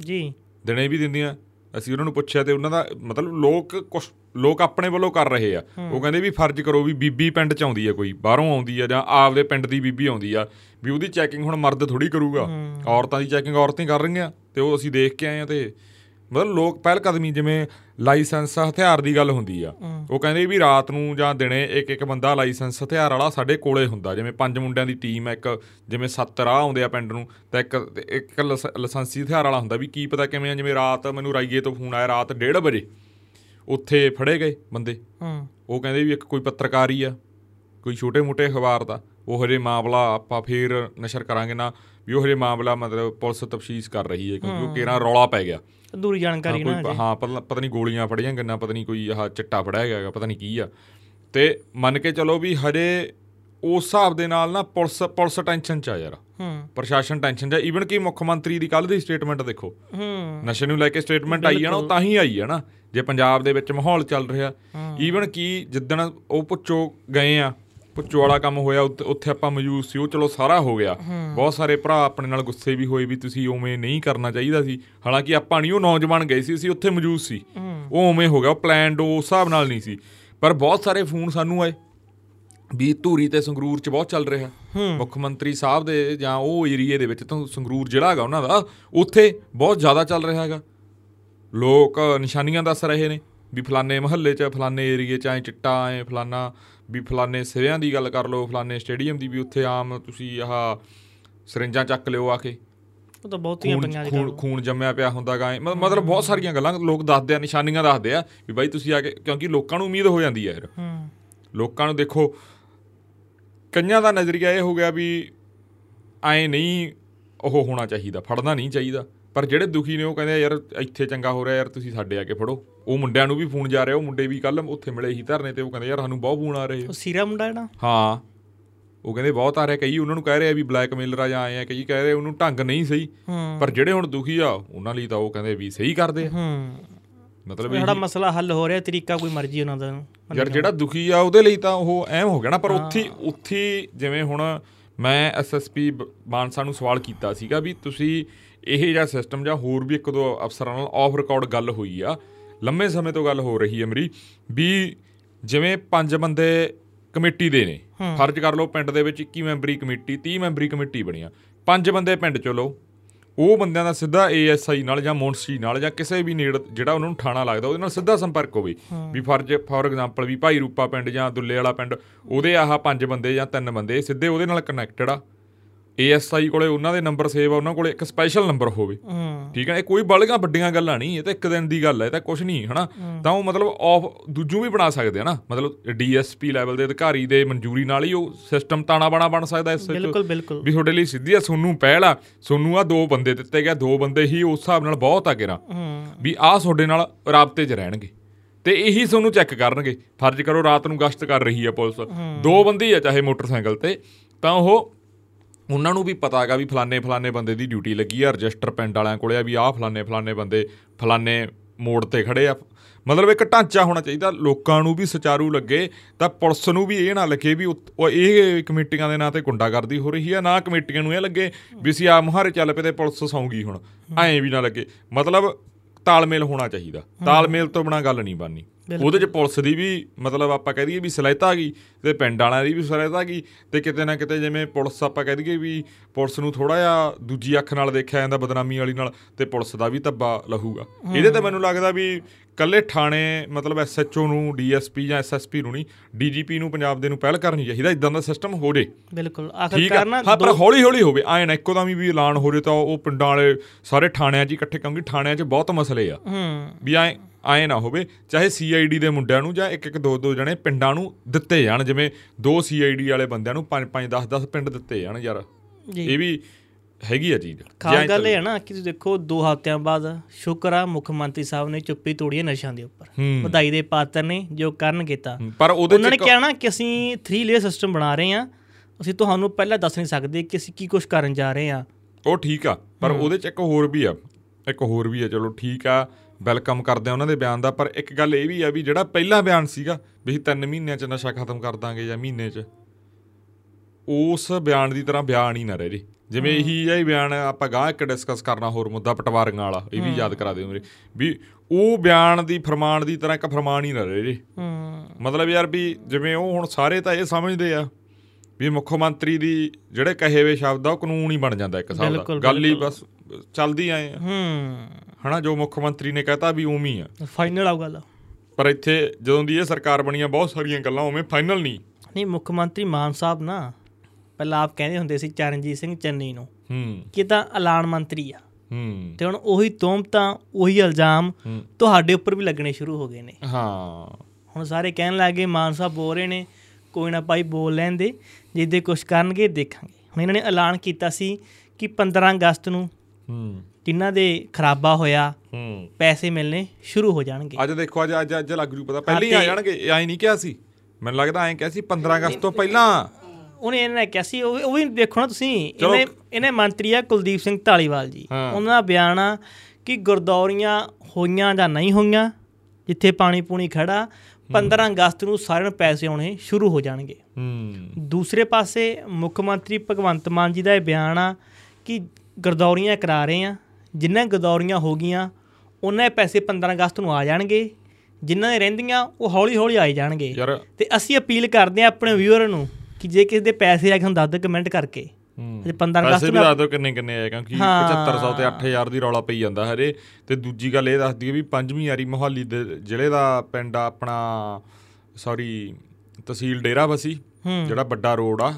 ਜੀ। ਦਿਨੇ ਵੀ ਦਿੰਦੀਆਂ। ਅਸੀਂ ਉਹਨਾਂ ਨੂੰ ਪੁੱਛਿਆ ਤੇ ਉਹਨਾਂ ਦਾ ਮਤਲਬ ਲੋਕ ਕੁਛ ਲੋਕ ਆਪਣੇ ਵੱਲੋਂ ਕਰ ਰਹੇ ਆ। ਉਹ ਕਹਿੰਦੇ ਵੀ ਫਰਜ਼ ਕਰੋ ਵੀ ਬੀਬੀ ਪਿੰਡ ਚ ਆਉਂਦੀ ਆ ਕੋਈ ਬਾਹਰੋਂ ਆਉਂਦੀ ਆ ਜਾਂ ਆਪਦੇ ਪਿੰਡ ਦੀ ਬੀਬੀ ਆਉਂਦੀ ਆ ਵੀ ਉਹਦੀ ਚੈਕਿੰਗ ਹੁਣ ਮਰਦ ਥੋੜੀ ਕਰੂਗਾ। ਔਰਤਾਂ ਦੀ ਚੈਕਿੰਗ ਔਰਤਾਂ ਹੀ ਕਰ ਰਹੀਆਂ ਤੇ ਉਹ ਅਸੀਂ ਦੇਖ ਕੇ ਆਏ ਆ ਤੇ ਮਤਲਬ ਲੋਕ ਪਹਿਲ ਕਦਮੀ ਜਿਵੇਂ ਲਾਇਸੈਂਸ ਹਥਿਆਰ ਦੀ ਗੱਲ ਹੁੰਦੀ ਆ। ਉਹ ਕਹਿੰਦੇ ਵੀ ਰਾਤ ਨੂੰ ਜਾਂ ਦਿਨੇ ਇੱਕ ਇੱਕ ਬੰਦਾ ਲਾਇਸੈਂਸ ਹਥਿਆਰ ਵਾਲਾ ਸਾਡੇ ਕੋਲੇ ਹੁੰਦਾ। ਜਿਵੇਂ ਪੰਜ ਮੁੰਡਿਆਂ ਦੀ ਟੀਮ ਆ ਇੱਕ ਜਿਵੇਂ ਸੱਤ ਰਾਹ ਆਉਂਦੇ ਆ ਪਿੰਡ ਨੂੰ ਤਾਂ ਇੱਕ ਇੱਕ ਲਾਇਸੈਂਸੀ ਹਥਿਆਰ ਵਾਲਾ ਹੁੰਦਾ ਵੀ ਕੀ ਪਤਾ ਕਿਵੇਂ ਆ ਜਿਵੇਂ ਰਾਤ ਮੈਨੂੰ ਰਾਈਏ ਤੋਂ ਫੋਨ ਆਇਆ ਰਾਤ 1:30 ਵਜੇ ਉੱਥੇ ਫੜੇ ਗਏ ਬੰਦੇ। ਹੂੰ। ਉਹ ਕਹਿੰਦੇ ਵੀ ਇੱਕ ਕੋਈ ਪੱਤਰਕਾਰ ਹੀ ਆ ਕੋਈ ਛੋਟੇ-ਮੋਟੇ ਅਖਬਾਰ ਦਾ ਉਹ ਹਜੇ ਮਾਮਲਾ ਆਪਾਂ ਫੇਰ ਨਸ਼ਰ ਕਰਾਂਗੇ ਨਾ ਵੀ ਉਹ ਹਜੇ ਮਾਮਲਾ ਮਤਲਬ ਪੁਲਿਸ ਤਫਤੀਸ਼ ਕਰ ਰਹੀ ਹੈ ਕਿਉਂਕਿ ਉਹ ਕੇਰਾ ਰੌਲਾ ਪੈ ਗਿਆ। ਅਧੂਰੀ ਜਾਣਕਾਰੀ ਨਾ ਹਜੇ। ਹਾਂ ਪਤਾ ਨਹੀਂ ਗੋਲੀਆਂ ਫੜੀਆਂ ਗੰਨਾ ਪਤਾ ਨਹੀਂ ਕੋਈ ਆਹ ਚਿੱਟਾ ਫੜਿਆ ਹੈਗਾ ਪਤਾ ਨਹੀਂ ਕੀ ਆ। ਤੇ ਮੰਨ ਕੇ ਚਲੋ ਵੀ ਹਜੇ ਉਸ ਹਿਸਾਬ ਦੇ ਨਾਲ ਨਾ ਪੁਲਿਸ ਪੁਲਿਸ ਟੈਨਸ਼ਨ ਚ ਆ ਯਾਰ। ਹੂੰ। ਪ੍ਰਸ਼ਾਸਨ ਟੈਨਸ਼ਨ ਚ ਈਵਨ ਕਿ ਮੁੱਖ ਮੰਤਰੀ ਦੀ ਕੱਲ ਦੀ ਸਟੇਟਮੈਂਟ ਦੇਖੋ। ਹੂੰ। ਨਸ਼ੇ ਨੂੰ ਲੈ ਕੇ ਸਟੇਟਮੈਂਟ ਆਈ ਹੈ ਨਾ ਉਹ ਤਾਂ ਹੀ ਆਈ ਹੈ ਨਾ। ਜੇ ਪੰਜਾਬ ਦੇ ਵਿੱਚ ਮਾਹੌਲ ਚੱਲ ਰਿਹਾ। ਈਵਨ ਕਿ ਜਿੱਦਣ ਉਹ ਪੁੱਛੋ ਗਏ ਆ ਪੁੱਛੋ ਵਾਲਾ ਕੰਮ ਹੋਇਆ ਉੱਥੇ- ਆਪਾਂ ਮੌਜੂਦ ਸੀ ਉਹ ਚਲੋ ਸਾਰਾ ਹੋ ਗਿਆ। ਬਹੁਤ ਸਾਰੇ ਭਰਾ ਆਪਣੇ ਨਾਲ ਗੁੱਸੇ ਵੀ ਹੋਏ ਵੀ ਤੁਸੀਂ ਉਵੇਂ ਨਹੀਂ ਕਰਨਾ ਚਾਹੀਦਾ ਸੀ। ਹਾਲਾਂਕਿ ਆਪਾਂ ਨਹੀਂ ਉਹ ਨੌਜਵਾਨ ਗਏ ਸੀ ਅਸੀਂ ਉੱਥੇ ਮੌਜੂਦ ਸੀ। ਉਹ ਉਵੇਂ ਹੋ ਗਿਆ ਉਹ ਪਲਾਨਡ ਉਸ ਹਿਸਾਬ ਨਾਲ ਨਹੀਂ ਸੀ। ਪਰ ਬਹੁਤ ਸਾਰੇ ਫੋਨ ਸਾਨੂੰ ਆਏ ਵੀ ਧੂਰੀ ਤੇ ਸੰਗਰੂਰ ਚ ਬਹੁਤ ਚੱਲ ਰਿਹਾ। ਮੁੱਖ ਮੰਤਰੀ ਸਾਹਿਬ ਦੇ ਜਾਂ ਉਹ ਏਰੀਏ ਦੇ ਵਿੱਚ ਤਾਂ ਸੰਗਰੂਰ ਜਿਹੜਾ ਹੈਗਾ ਉਹਨਾਂ ਦਾ ਉੱਥੇ ਬਹੁਤ ਜ਼ਿਆਦਾ ਚੱਲ ਰਿਹਾ ਹੈਗਾ। ਲੋਕ ਨਿਸ਼ਾਨੀਆਂ ਦੱਸ ਰਹੇ ਨੇ ਵੀ ਫਲਾਣੇ ਮਹੱਲੇ 'ਚ ਫਲਾਣੇ ਏਰੀਏ 'ਚ ਐ ਚਿੱਟਾ ਐ ਫਲਾਣਾ ਵੀ ਫਲਾਣੇ ਸਿਵਿਆਂ ਦੀ ਗੱਲ ਕਰ ਲਓ ਫਲਾਣੇ ਸਟੇਡੀਅਮ ਦੀ ਵੀ ਉੱਥੇ ਆਮ ਤੁਸੀਂ ਆਹ ਸਰਿੰਜਾਂ ਚੱਕ ਲਿਓ ਆ ਕੇ। ਉਹ ਤਾਂ ਬਹੁਤੀਆਂ ਪਈਆਂ ਅੱਜ ਖੂਨ ਜੰਮਿਆ ਪਿਆ ਹੁੰਦਾਗਾ ਐਂ। ਮ- ਮਤਲਬ ਬਹੁਤ ਸਾਰੀਆਂ ਗੱਲਾਂ ਲੋਕ ਦੱਸਦੇ ਆ ਨਿਸ਼ਾਨੀਆਂ ਦੱਸਦੇ ਆ ਵੀ ਬਾਈ ਤੁਸੀਂ ਆ ਕੇ ਕਿਉਂਕਿ ਲੋਕਾਂ ਨੂੰ ਉਮੀਦ ਹੋ ਜਾਂਦੀ ਹੈ ਯਾਰ ਹੂੰ। ਲੋਕਾਂ ਨੂੰ ਦੇਖੋ ਕਈਆਂ ਦਾ ਨਜ਼ਰੀਆ ਇਹ ਹੋ ਗਿਆ ਵੀ ਐ ਨਹੀਂ ਉਹ ਹੋਣਾ ਚਾਹੀਦਾ ਫੜਨਾ ਨਹੀਂ ਚਾਹੀਦਾ। ਪਰ ਜਿਹੜੇ ਦੁਖੀ ਨੇ ਉਹ ਕਹਿੰਦੇ ਯਾਰ ਇੱਥੇ ਚੰਗਾ ਹੋ ਰਿਹਾ ਯਾਰ ਤੁਸੀਂ ਸਾਡੇ ਆ ਕੇ ਫੜੋ। ਉਹ ਮੁੰਡਿਆਂ ਨੂੰ ਵੀ ਫੋਨ ਜਾ ਰਿਹਾ ਉਹ ਮੁੰਡੇ ਵੀ ਕੱਲ ਉੱਥੇ ਮਿਲੇ ਸੀ ਧਰਨੇ ਤੇ ਉਹ ਕਹਿੰਦੇ ਯਾਰ ਸਾਨੂੰ ਬਹੁਤ ਫੋਨ ਆ ਰਹੇ ਉਹ ਸੀਰਾ ਮੁੰਡਾ ਜਿਹੜਾ? ਹਾਂ। ਉਹ ਕਹਿੰਦੇ ਬਹੁਤ ਆ ਰਿਹਾ। ਕਈ ਉਹਨਾਂ ਨੂੰ ਕਹਿ ਰਹੇ ਆ ਵੀ ਬਲੈਕਮੇਲਰ ਆ ਜਾਂ ਆਏ ਆ ਕਈ ਕਹਿ ਰਹੇ ਉਹਨੂੰ ਢੰਗ ਨਹੀਂ ਸਹੀ। ਪਰ ਜਿਹੜੇ ਹੁਣ ਦੁਖੀ ਆ ਉਹਨਾਂ ਲਈ ਤਾਂ ਉਹ ਕਹਿੰਦੇ ਵੀ ਸਹੀ ਕਰਦੇ ਆ। ਹੂੰ। ਮਤਲਬ ਜਿਹੜਾ ਇਹ ਮਸਲਾ ਹੱਲ ਹੋ ਰਿਹਾ ਤਰੀਕਾ ਕੋਈ ਮਰਜ਼ੀ ਉਹਨਾਂ ਦਾ ਯਾਰ ਜਿਹੜਾ ਦੁਖੀ ਆ ਉਹਦੇ ਲਈ ਤਾਂ ਉਹ ਐਮ ਹੋ ਗਿਆ ਨਾ ਪਰ ਉੱਥੇ ਉੱਥੇ ਜਿਵੇਂ ਹੁਣ ਮੈਂ ਐਸਐਸਪੀ ਮਾਨਸਾ ਨੂੰ ਸਵਾਲ ਕੀਤਾ ਸੀਗਾ ਵੀ ਤੁਸੀਂ ਇਹ ਜਿਹਾ ਸਿਸਟਮ ਜਾਂ ਹੋਰ ਵੀ ਇੱਕ ਦੋ ਅਫਸਰਾਂ ਨਾਲ ਆਫ ਰਿਕਾਰਡ ਗੱਲ ਹੋਈ ਆ। ਲੰਮੇ ਸਮੇਂ ਤੋਂ ਗੱਲ ਹੋ ਰਹੀ ਹੈ ਮੇਰੀ ਵੀ ਜਿਵੇਂ ਪੰਜ ਬੰਦੇ ਕਮੇਟੀ ਦੇ ਨੇ ਫਰਜ਼ ਕਰ ਲਓ ਪਿੰਡ ਦੇ ਵਿੱਚ 21 ਮੈਂਬਰੀ ਕਮੇਟੀ 30 ਮੈਂਬਰੀ ਕਮੇਟੀ ਬਣੀਆਂ ਪੰਜ ਬੰਦੇ ਪਿੰਡ ਚੋਂ ਲਓ ਉਹ ਬੰਦਿਆਂ ਦਾ ਸਿੱਧਾ ਏਐਸਆਈ ਨਾਲ ਜਾਂ ਮੁਨਸੀ ਨਾਲ ਜਾਂ ਕਿਸੇ ਵੀ ਨੇੜ ਜਿਹੜਾ ਉਹਨਾਂ ਨੂੰ ਥਾਣਾ ਲੱਗਦਾ ਉਹਦੇ ਨਾਲ ਸਿੱਧਾ ਸੰਪਰਕ ਹੋਵੇ। ਵੀ ਫਰਜ਼ ਫੋਰ ਐਗਜ਼ਾਮਪਲ ਵੀ ਭਾਈ ਰੂਪਾ ਪਿੰਡ ਜਾਂ ਦੁੱਲੇ ਵਾਲਾ ਪਿੰਡ ਉਹਦੇ ਆਹ ਪੰਜ ਬੰਦੇ ਜਾਂ ਤਿੰਨ ਬੰਦੇ ਸਿੱਧੇ ਉਹਦੇ ਨਾਲ ਕਨੈਕਟਡ ਆ। ਏਐਸਆਈ ਕੋਲੇ ਉਹਨਾਂ ਦੇ ਨੰਬਰ ਸੇਵ ਆ ਉਹਨਾਂ ਕੋਲੇ ਇੱਕ ਸਪੈਸ਼ਲ ਨੰਬਰ ਹੋਵੇ। ਠੀਕ ਹੈ ਇਹ ਕੋਈ ਬੜੀਆਂ ਵੱਡੀਆਂ ਗੱਲਾਂ ਨਹੀਂ ਇਹ ਤਾਂ ਇੱਕ ਦਿਨ ਦੀ ਗੱਲ ਹੈ ਇਹ ਤਾਂ ਕੁਝ ਨਹੀਂ ਹਨਾ? ਤਾਂ ਉਹ ਮਤਲਬ ਆਫ ਦੂਜੂ ਵੀ ਬਣਾ ਸਕਦੇ ਆ ਨਾ ਮਤਲਬ ਡੀਐਸਪੀ ਲੈਵਲ ਦੇ ਅਧਿਕਾਰੀ ਦੇ ਮਨਜ਼ੂਰੀ ਨਾਲ ਹੀ ਉਹ ਸਿਸਟਮ ਤਾਣਾ ਬਾਣਾ ਬਣ ਸਕਦਾ ਇਸ ਵਿੱਚ। ਬਿਲਕੁਲ ਬਿਲਕੁਲ। ਵੀ ਤੁਹਾਡੇ ਲਈ ਸਿੱਧੀ ਆ ਸੋਨੂੰ ਪਹਿਲ ਆ ਸੋਨੂੰ ਆ ਦੋ ਬੰਦੇ ਦਿੱਤੇ ਗਏ ਦੋ ਬੰਦੇ ਹੀ ਉਸ ਹਿਸਾਬ ਨਾਲ ਬਹੁਤ ਆ ਹੂੰ। ਵੀ ਆਹ ਤੁਹਾਡੇ ਨਾਲ ਰਾਬਤੇ 'ਚ ਰਹਿਣਗੇ। ਤੇ ਇਹੀ ਤੁਹਾਨੂੰ ਚੈੱਕ ਕਰਨਗੇ। ਫਰਜ਼ ਕਰੋ ਰਾਤ ਨੂੰ ਗਸ਼ਤ ਕਰ ਰਹੀ ਹੈ ਪੁਲਿਸ। ਦੋ ਬੰਦੇ ਆ ਚਾਹੇ ਮੋਟਰਸਾਈਕਲ ਤੇ। ਤਾਂ ਉਹ ਉਹਨਾਂ ਨੂੰ ਵੀ ਪਤਾ ਹੈਗਾ ਵੀ ਫਲਾਣੇ ਫਲਾਣੇ ਬੰਦੇ ਦੀ ਡਿਊਟੀ ਲੱਗੀ ਆ ਰਜਿਸਟਰ ਪਿੰਡ ਵਾਲਿਆਂ ਕੋਲੇ ਆ ਵੀ ਆਹ ਫਲਾਣੇ ਫਲਾਣੇ ਬੰਦੇ ਫਲਾਣੇ ਮੋੜ ਤੇ ਖੜੇ ਆ। ਮਤਲਬ ਇੱਕ ਢਾਂਚਾ ਹੋਣਾ ਚਾਹੀਦਾ ਲੋਕਾਂ ਨੂੰ ਵੀ ਸੁਚਾਰੂ ਲੱਗੇ ਤਾਂ ਪੁਲਿਸ ਨੂੰ ਵੀ ਇਹ ਨਾ ਲੱਗੇ ਵੀ ਉਹ ਇਹ ਕਮੇਟੀਆਂ ਦੇ ਨਾਂ ਤੇ ਗੁੰਡਾਗਰਦੀ ਹੋ ਰਹੀ ਆ ਨਾ ਕਮੇਟੀਆਂ ਨੂੰ ਇਹ ਲੱਗੇ ਵੀ ਅਸੀਂ ਆ ਮੁਹਾਰੇ ਚੱਲ ਪਏ ਤੇ ਪੁਲਿਸ ਸੌਂਗੀ ਹੁਣ। ਐਂ ਵੀ ਨਾ ਲੱਗੇ। ਮਤਲਬ ਤਾਲਮੇਲ ਹੋਣਾ ਚਾਹੀਦਾ। ਤਾਲਮੇਲ ਤੋਂ ਬਿਨਾ ਗੱਲ ਨਹੀਂ ਬਣਨੀ। ਉਹਦੇ ਚ ਪੁਲਿਸ ਦੀ ਵੀ ਮਤਲਬ ਆਪਾਂ ਕਹਿ ਦਈਏ ਵੀ ਸਲਾਹਿਤਾ ਆ ਗਈ ਤੇ ਪਿੰਡ ਵਾਲਿਆਂ ਦੀ ਵੀ ਸਲਾਹਿਤਾ ਆ ਗਈ ਤੇ ਕਿਤੇ ਨਾ ਕਿਤੇ ਜਿਵੇਂ ਪੁਲਿਸ ਆਪਾਂ ਕਹਿ ਦਈਏ ਵੀ ਪੁਲਿਸ ਨੂੰ ਥੋੜਾ ਜਿਹਾ ਦੂਜੀ ਅੱਖ ਨਾਲ ਦੇਖਿਆ ਜਾਂਦਾ ਬਦਨਾਮੀ ਵਾਲੀ ਨਾਲ ਤੇ ਪੁਲਿਸ ਦਾ ਵੀ ਧੱਬਾ ਲਹੂਗਾ। ਇਹਦੇ ਤੇ ਮੈਨੂੰ ਲੱਗਦਾ ਵੀ ਕੱਲੇ ਥਾਣੇ ਮਤਲਬ ਐਸਐਚਓ ਨੂੰ ਡੀਐਸਪੀ ਜਾਂ ਐਸਐਸਪੀ ਨੂੰ ਨਹੀਂ ਡੀਜੀਪੀ ਨੂੰ ਪੰਜਾਬ ਦੇ ਨੂੰ ਪਹਿਲ ਕਰਨੀ ਚਾਹੀਦਾ ਇਦਾਂ ਦਾ ਸਿਸਟਮ ਹੋ ਜੇ। ਬਿਲਕੁਲ ਆਖਰਕਾਰ ਨਾ ਹਾਂ ਪਰ ਹੌਲੀ ਹੌਲੀ ਹੋਵੇ। ਐਂ ਨਾ ਇੱਕੋ ਦਮ ਹੀ ਵੀ ਐਲਾਨ ਹੋ ਜੇ ਤਾਂ ਉਹ ਪਿੰਡਾਂ ਵਾਲੇ ਸਾਰੇ ਥਾਣਿਆਂ 'ਚ ਇਕੱਠੇ ਕਿਉਂਕਿ ਥਾਣਿਆਂ 'ਚ ਬਹੁਤ ਮਸਲੇ ਆ। ਵੀ ਐਂ ਆਏ ਨਾ ਹੋਵੇ ਚਾਹੇ ਸੀਆਈਡੀ ਦੇ ਮੁੰਡਿਆਂ ਨੂੰ ਜਾਂ ਇੱਕ ਇੱਕ ਦੋ ਦੋ ਜਣੇ ਪਿੰਡਾਂ ਨੂੰ ਦਿੱਤੇ ਜਾਣ ਜਿਵੇਂ ਦੋ ਸੀਆਈਡੀ ਵਾਲੇ ਬੰਦਿਆਂ ਨੂੰ 5 5 10 10 ਪਿੰਡ ਦਿੱਤੇ ਜਾਣ ਯਾਰ। ਇਹ ਵੀ ਹੈਗੀ ਆ ਚੀਜ਼। ਖਾਸ ਗੱਲ ਇਹ ਹੈ ਨਾ ਕਿ ਤੁਸੀਂ ਦੇਖੋ ਦੋ ਹਫ਼ਤਿਆਂ ਬਾਅਦ ਸ਼ੁਕਰ ਆ ਮੁੱਖ ਮੰਤਰੀ ਸਾਹਿਬ ਨੇ ਚੁੱਪੀ ਤੋੜੀ ਹੈ ਨਸ਼ਿਆਂ ਦੇ ਉੱਪਰ। ਵਧਾਈ ਦੇ ਪਾਤਰ ਨੇ ਜੋ ਕਰਨ ਕੀਤਾ। ਪਰ ਉਹਦੇ ਉਹਨਾਂ ਨੇ ਕਿਹਾ ਨਾ ਕਿ ਅਸੀਂ 3 ਲੇਅਰ ਸਿਸਟਮ ਬਣਾ ਰਹੇ ਹਾਂ ਅਸੀਂ ਤੁਹਾਨੂੰ ਪਹਿਲਾਂ ਦੱਸ ਨਹੀਂ ਸਕਦੇ ਕਿ ਅਸੀਂ ਕੀ ਕੁਝ ਕਰਨ ਜਾ ਰਹੇ ਹਾਂ। ਉਹ ਠੀਕ ਆ ਪਰ ਉਹਦੇ ਚ ਇੱਕ ਹੋਰ ਵੀ ਆ ਇੱਕ ਹੋਰ ਵੀ ਆ ਚਲੋ ਠੀਕ ਆ। ਵੈਲਕਮ ਕਰਦੇ ਆ ਉਹਨਾਂ ਦੇ ਬਿਆਨ ਦਾ ਪਰ ਇੱਕ ਗੱਲ ਇਹ ਵੀ ਆ ਵੀ ਜਿਹੜਾ ਪਹਿਲਾ ਬਿਆਨ ਸੀਗਾ ਵੀ ਅਸੀਂ 3 ਮਹੀਨਿਆਂ ਚ ਨਸ਼ਾ ਖਤਮ ਕਰ ਦਾਂਗੇ ਜਾਂ ਮਹੀਨੇ ਚ ਉਸ ਬਿਆਨ ਦੀ ਤਰ੍ਹਾਂ ਬਿਆਨ ਹੀ ਨਾ ਰਹੇ ਜੀ। ਜਿਵੇਂ ਇਹੀ ਹੀ ਬਿਆਨ ਆਪਾਂ ਗਾਂ ਇੱਕ ਡਿਸਕਸ ਕਰਨਾ ਹੋਰ ਮੁੱਦਾ ਪਟਵਾਰੀਆਂ ਵਾਲਾ ਇਹ ਵੀ ਯਾਦ ਕਰਾ ਦਿਓ ਮੇਰੇ ਵੀ ਉਹ ਬਿਆਨ ਦੀ ਫਰਮਾਨ ਦੀ ਤਰ੍ਹਾਂ ਇੱਕ ਫਰਮਾਨ ਹੀ ਨਾ ਰਹੇ ਜੀ। ਮਤਲਬ ਯਾਰ ਵੀ ਜਿਵੇਂ ਉਹ ਹੁਣ ਸਾਰੇ ਤਾਂ ਇਹ ਸਮਝਦੇ ਆ ਵੀ ਮੁੱਖ ਮੰਤਰੀ ਦੀ ਜਿਹੜੇ ਕਹੇ ਹੋਏ ਸ਼ਬਦ ਆ ਉਹ ਕਾਨੂੰਨ ਹੀ ਬਣ ਜਾਂਦਾ ਇੱਕ ਹਿਸਾਬ ਦਾ। ਗੱਲ ਹੀ ਬਸ ਚੱਲਦੀ ਆਏ ਆ। ਹੂੰ। ਹਨਾ ਜੋ ਮੁੱਖ ਮੰਤਰੀ ਨੇ ਕਹਤਾ ਵੀ ਹੀ ਆ। ਫਾਈਨਲ ਆਉ ਗੱਲ। ਪਰ ਇੱਥੇ ਜਦੋਂ ਦੀ ਇਹ ਸਰਕਾਰ ਬਣੀ ਆ ਬਹੁਤ ਸਾਰੀਆਂ ਗੱਲਾਂ ਉਵੇਂ ਫਾਈਨਲ ਨਹੀਂ। ਨਹੀਂ ਮੁੱਖ ਮੰਤਰੀ ਮਾਨ ਸਾਹਿਬ ਨਾ ਪਹਿਲਾਂ ਆਪ ਕਹਿੰਦੇ ਹੁੰਦੇ ਸੀ ਚਰਨਜੀਤ ਸਿੰਘ ਚੰਨੀ ਨੂੰ ਹੂੰ। ਕਿ ਤਾਂ ਐਲਾਨ ਮੰਤਰੀ ਆ। ਹੂੰ। ਤੇ ਹੁਣ ਉਹੀ ਤੋਮਤਾਂ ਉਹੀ ਇਲਜ਼ਾਮ। ਤੁਹਾਡੇ ਉੱਪਰ ਵੀ ਲੱਗਣੇ ਸ਼ੁਰੂ ਹੋ ਗਏ ਨੇ। ਹਾਂ। ਹੁਣ ਸਾਰੇ ਕਹਿਣ ਲੱਗੇ ਮਾਨ ਸਾਹਿਬ ਬੋਲ ਰਹੇ ਨੇ ਕੋਈ ਨਾ ਭਾਈ ਬੋਲ ਲੈਣ ਦੇ ਜਿੱਦੇ ਕੁਝ ਕਰਨਗੇ ਦੇਖਾਂਗੇ। ਹੁਣ ਇਹਨਾਂ ਨੇ ਐਲਾਨ ਕੀਤਾ ਸੀ ਕਿ 15 ਅਗਸਤ ਨੂੰ ਹੂੰ। ਜਿਨ੍ਹਾਂ ਦੇ ਖਰਾਬਾ ਹੋਇਆ ਹੂੰ। ਪੈਸੇ ਮਿਲਣੇ ਸ਼ੁਰੂ ਹੋ ਜਾਣਗੇ। ਅੱਜ ਦੇਖੋ ਅੱਜ ਅੱਜ ਅੱਜ ਲੱਗ ਜੂ ਪਤਾ। ਪਹਿਲਾਂ ਹੀ ਆ ਜਾਣਗੇ। ਐਂ ਨਹੀਂ ਕਿਹਾ ਸੀ। ਮੈਨੂੰ ਲੱਗਦਾ ਐਂ ਕਿਹਾ ਸੀ 15 ਅਗਸਤ ਤੋਂ ਪਹਿਲਾਂ। ਉਹਨੇ ਇਹਨਾਂ ਕਿਹਾ ਸੀ ਉਹ ਵੀ- ਦੇਖੋ ਨਾ ਤੁਸੀਂ। ਇਹਨੇ ਇਹਨੇ ਮੰਤਰੀ ਆ ਕੁਲਦੀਪ ਸਿੰਘ ਢਾਲੀਵਾਲ ਜੀ। ਉਹਨਾਂ ਦਾ ਬਿਆਨ ਆ ਕਿ ਗੁਰਦੌਰੀਆਂ ਹੋਈਆਂ ਜਾਂ ਨਹੀਂ ਹੋਈਆਂ ਜਿੱਥੇ ਪਾਣੀ ਪੂਣੀ ਖੜਾ 15 ਅਗਸਤ ਨੂੰ ਸਾਰਿਆਂ ਨੂੰ ਪੈਸੇ ਆਉਣੇ ਸ਼ੁਰੂ ਹੋ ਜਾਣਗੇ। ਹੂੰ। ਦੂਸਰੇ ਪਾਸੇ ਮੁੱਖ ਮੰਤਰੀ ਭਗਵੰਤ ਮਾਨ ਜੀ ਦਾ ਇਹ ਬਿਆਨ ਆ ਕਿ ਗਰਦੌਰੀਆਂ ਕਰਾ ਰਹੇ ਆ। ਜਿੰਨਾਂ ਗਰਦੌਰੀਆਂ ਹੋ ਗਈਆਂ ਉਹਨਾਂ ਦੇ ਪੈਸੇ 15 ਅਗਸਤ ਨੂੰ ਆ ਜਾਣਗੇ ਜਿਨ੍ਹਾਂ ਦੇ ਰਹਿੰਦੀਆਂ ਉਹ ਹੌਲੀ ਹੌਲੀ ਆਈ ਜਾਣਗੇ। ਯਾਰ। ਤੇ ਅਸੀਂ ਅਪੀਲ ਕਰਦੇ ਆ ਆਪਣੇ ਵਿਊਅਰ ਨੂੰ ਕਿ ਜੇ ਕਿਸੇ ਦੇ ਪੈਸੇ ਆ ਕੇ ਸਾਨੂੰ ਦੱਸ ਦਿਓ ਕਮੈਂਟ ਕਰਕੇ। ਜੇ 15 ਪੈਸੇ ਅਗਸਤ ਨੂੰ ਦੱਸ ਦਿਓ ਕਿੰਨੇ ਕਿੰਨੇ ਆਏ ਕਿਉਂਕਿ ਹਾਂ। 7500 ਤੇ 8000 ਦੀ ਰੌਲਾ ਪਈ ਜਾਂਦਾ ਹਰੇ ਤੇ ਦੂਜੀ ਗੱਲ ਇਹ ਦੱਸਦੀ ਹੈ ਵੀ ਪੰਜਵੀਂ ਵਾਰੀ ਮੋਹਾਲੀ ਦੇ ਜ਼ਿਲ੍ਹੇ ਦਾ ਪਿੰਡ ਆ ਆਪਣਾ ਸੌਰੀ ਤਹਿਸੀਲ ਡੇਰਾ ਬਸੀ। ਜਿਹੜਾ ਵੱਡਾ ਰੋਡ ਆ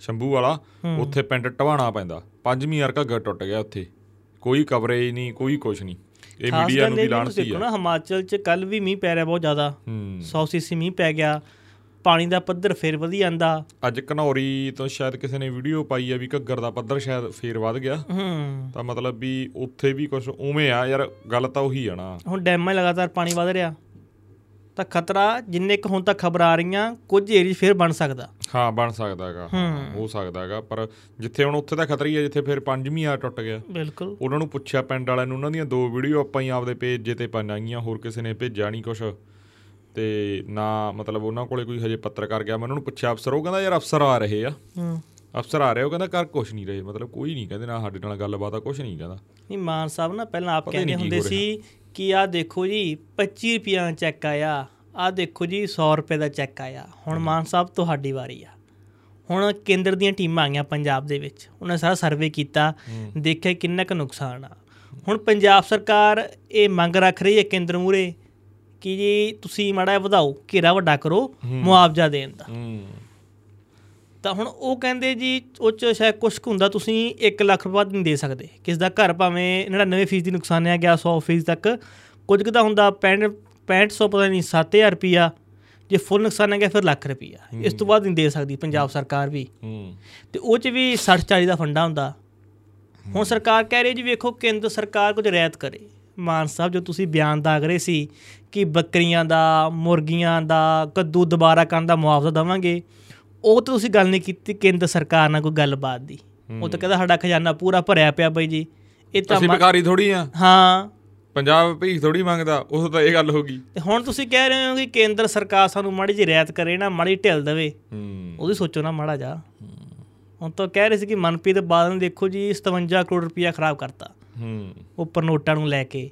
ਸ਼ੰਭੂ ਵਾਲਾ ਉੱਥੇ ਪਿੰਡ ਟਵਾਣਾ ਪੈਂਦਾ। ਪੰਜਵੀਂ ਵਾਰ ਘੱਗਰ ਟੁੱਟ ਗਿਆ ਉੱਥੇ। ਕੋਈ ਕਵਰੇਜ ਨਹੀਂ ਕੋਈ ਕੁਛ ਨਹੀਂ। ਇਹ ਮੀਡੀਆ ਨੂੰ ਵੀ ਵੀ ਲਾਣ ਤੁਸੀਂ ਸੀ ਦੇਖੋ ਨਾ ਹਿਮਾਚਲ 'ਚ ਕੱਲ ਵੀ ਮੀਂਹ ਪੈ ਰਿਹਾ ਬਹੁਤ ਜ਼ਿਆਦਾ। ਹੂੰ। 100 ਸੀਸੀ ਮੀਂਹ ਪੈ ਗਿਆ। ਪਾਣੀ ਦਾ ਪੱਧਰ ਫੇਰ ਵਧੀ ਜਾਂਦਾ। ਅੱਜ ਘਨੌਰੀ ਤੋਂ ਸ਼ਾਇਦ ਕਿਸੇ ਨੇ ਵੀਡੀਓ ਪਾਈ ਆ ਵੀ ਘੱਗਰ ਦਾ ਪੱਧਰ ਸ਼ਾਇਦ ਫੇਰ ਵੱਧ ਗਿਆ। ਹੂੰ। ਤਾਂ ਮਤਲਬ ਵੀ ਉੱਥੇ ਵੀ ਕੁਝ ਉਵੇਂ ਆ ਯਾਰ ਗੱਲ ਤਾਂ ਉਹੀ ਆ ਨਾ। ਹੁਣ ਡੈਮਾਂ ਲਗਾਤਾਰ ਪਾਣੀ ਵਧ ਰਿਹਾ। ਤਾਂ ਖਤਰਾ ਜਿੰਨੇ ਕੁ ਹੁਣ ਤੱਕ ਖਬਰ ਆ ਰਹੀਆਂ ਕੁਝ ਏਰੀਆ ਫੇਰ ਬਣ ਸਕਦਾ। ਹਾਂ ਬਣ ਸਕਦਾ ਹੈਗਾ। ਹਾਂ, ਸਕਦਾ ਹੈਗਾ ਪਰ ਜਿੱਥੇ ਹੁਣ ਉੱਥੇ ਤਾਂ ਖਤਰਾ ਹੀ ਹੈ ਜਿੱਥੇ ਫਿਰ ਪੰਜਵੀਂ ਆ ਟੁੱਟ ਗਿਆ। ਬਿਲਕੁਲ। ਉਹਨਾਂ ਨੂੰ ਪੁੱਛਿਆ ਪਿੰਡ ਵਾਲਿਆਂ ਨੂੰ ਉਹਨਾਂ ਦੀਆਂ ਦੋ ਵੀਡੀਓ ਆਪਾਂ ਹੀ ਆਪਦੇ ਪੇਜ ਜੇ ਤੇ ਪਾਈਆਂ ਹੋਰ ਕਿਸੇ ਨੇ ਭੇਜਿਆ ਨਹੀਂ ਕੁਛ। ਤੇ ਨਾ ਮਤਲਬ ਉਹਨਾਂ ਕੋਲੇ ਕੋਈ ਹਜੇ ਪੱਤਰਕਾਰ ਗਿਆ ਮੈਂ ਉਹਨਾਂ ਨੂੰ ਪੁੱਛਿਆ ਅਫਸਰ ਉਹ ਕਹਿੰਦਾ ਯਾਰ ਅਫਸਰ ਆ ਰਹੇ ਆ। ਅਫਸਰ ਆ ਰਹੇ ਉਹ ਕਹਿੰਦਾ ਕਰ ਕੁਛ ਨਹੀਂ ਰਹੇ ਮਤਲਬ ਕੋਈ ਨਹੀਂ ਕਹਿੰਦੇ ਨਾ ਸਾਡੇ ਨਾਲ ਗੱਲਬਾਤ ਆ ਕੁਛ ਨਹੀਂ ਕਹਿੰਦਾ। ਨਹੀਂ ਮਾਨ ਸਾਹਿਬ ਨਾ ਪਹਿਲਾਂ ਆਪ ਕਹਿੰਦੇ ਹੁੰਦੇ ਸੀ ਕਿ ਆਹ ਦੇਖੋ ਜੀ 25 ਰੁਪਿਆਂ ਦਾ ਚੈੱਕ ਆਇਆ। ਆਹ ਦੇਖੋ ਜੀ 100 ਰੁਪਏ ਦਾ ਚੈੱਕ ਆਇਆ। ਹੁਣ ਮਾਨ ਸਾਹਿਬ ਤੁਹਾਡੀ ਵਾਰੀ ਆ। ਹੁਣ ਕੇਂਦਰ ਦੀਆਂ ਟੀਮਾਂ ਆਈਆਂ ਪੰਜਾਬ ਦੇ ਵਿੱਚ। ਉਹਨਾਂ ਸਾਰਾ ਸਰਵੇ ਕੀਤਾ। ਦੇਖਿਆ ਕਿੰਨਾ ਕੁ ਨੁਕਸਾਨ ਆ। ਹੁਣ ਪੰਜਾਬ ਸਰਕਾਰ ਇਹ ਮੰਗ ਰੱਖ ਰਹੀ ਹੈ ਕੇਂਦਰ ਮੂਰੇ ਕਿ ਜੀ ਤੁਸੀਂ ਮਾੜਾ ਵਧਾਓ ਘੇਰਾ ਵੱਡਾ ਕਰੋ ਮੁਆਵਜ਼ਾ ਦੇਣ ਦਾ। ਤਾਂ ਹੁਣ ਉਹ ਕਹਿੰਦੇ ਜੀ ਉਹ ਚ ਸ਼ਾਇਦ ਕੁਝ ਹੁੰਦਾ ਤੁਸੀਂ 1 ਲੱਖ ਰੁਪਏ ਨਹੀਂ ਦੇ ਸਕਦੇ। ਕਿਸ ਦਾ ਘਰ ਭਾਵੇਂ 99% ਦੀ ਨੁਕਸਾਨਿਆ ਗਿਆ 100% ਤੱਕ ਕੁਝ ਕੁ ਦਾ ਹੁੰਦਾ 65 6500 ਪਤਾ ਨਹੀਂ 7000 ਰੁਪਿਆ ਜੇ ਫੁੱਲ ਨੁਕਸਾਨ ਗਿਆ ਫਿਰ ਲੱਖ ਰੁਪਿਆ ਇਸ ਤੋਂ ਬਾਅਦ ਨਹੀਂ ਦੇ ਸਕਦੀ ਪੰਜਾਬ ਸਰਕਾਰ ਵੀ। ਤੇ ਉਹ ਚ ਵੀ 60 40 ਦਾ ਫੰਡਾ ਹੁੰਦਾ। ਹੁਣ ਸਰਕਾਰ ਕਹਿ ਰਹੀ ਜੀ ਵੇਖੋ ਕੇਂਦਰ ਸਰਕਾਰ ਕੁਝ ਰਿਆਇਤ ਕਰੇ। ਮਾਨ ਸਾਹਿਬ ਜੋ ਤੁਸੀਂ ਬਿਆਨ ਦਾਗ ਰਹੇ ਸੀ ਕਿ ਬੱਕਰੀਆਂ ਦਾ ਮੁਰਗੀਆਂ ਦਾ ਕੱਦੂ ਦੁਬਾਰਾ ਕਰਨ ਦਾ ਮੁਆਵਜ਼ਾ ਦੇਵਾਂਗੇ ਉਹ ਤਾਂ ਤੁਸੀਂ ਗੱਲ ਨਹੀਂ ਕੀਤੀ ਕੇਂਦਰ ਸਰਕਾਰ ਨਾਲ ਕੋਈ ਗੱਲਬਾਤ ਦੀ। ਉਹ ਤਾਂ ਕਹਿੰਦਾ ਸਾਡਾ ਖਜ਼ਾਨਾ ਪੂਰਾ ਭਰਿਆ ਪਿਆ ਬਈ ਜੀ। ਇਹ ਤਾਂ ਅਸੀਂ ਭਿਖਾਰੀ ਥੋੜੀ ਆ। ਹਾਂ। ਪੰਜਾਬ ਭੀਖ ਥੋੜੀ ਮੰਗਦਾ ਉਸ ਤਾਂ ਇਹ ਗੱਲ ਹੋ ਗਈ। ਤੇ ਹੁਣ ਤੁਸੀਂ ਕਹਿ ਰਹੇ ਹੋ ਕਿ ਕੇਂਦਰ ਸਰਕਾਰ ਸਾਨੂੰ ਮਾੜੀ ਜਿਹੀ ਰਿਆਇਤ ਕਰੇ ਨਾ ਮਾੜੀ ਢਿੱਲ ਦੇਵੇ। ਉਹਦੀ ਸੋਚੋ ਨਾ ਮਾੜਾ ਜਾ ਹੁਣ ਤਾਂ ਕਹਿ ਰਹੇ ਸੀ ਕਿ ਮਨਪ੍ਰੀਤ ਬਾਦਲ ਨੇ ਦੇਖੋ ਜੀ 57 ਕਰੋੜ ਰੁਪਇਆ ਖਰਾਬ ਕਰਤਾ। ਹੂੰ। ਉੱਪਰ ਨੋਟਾਂ ਨੂੰ ਲੈ ਕੇ।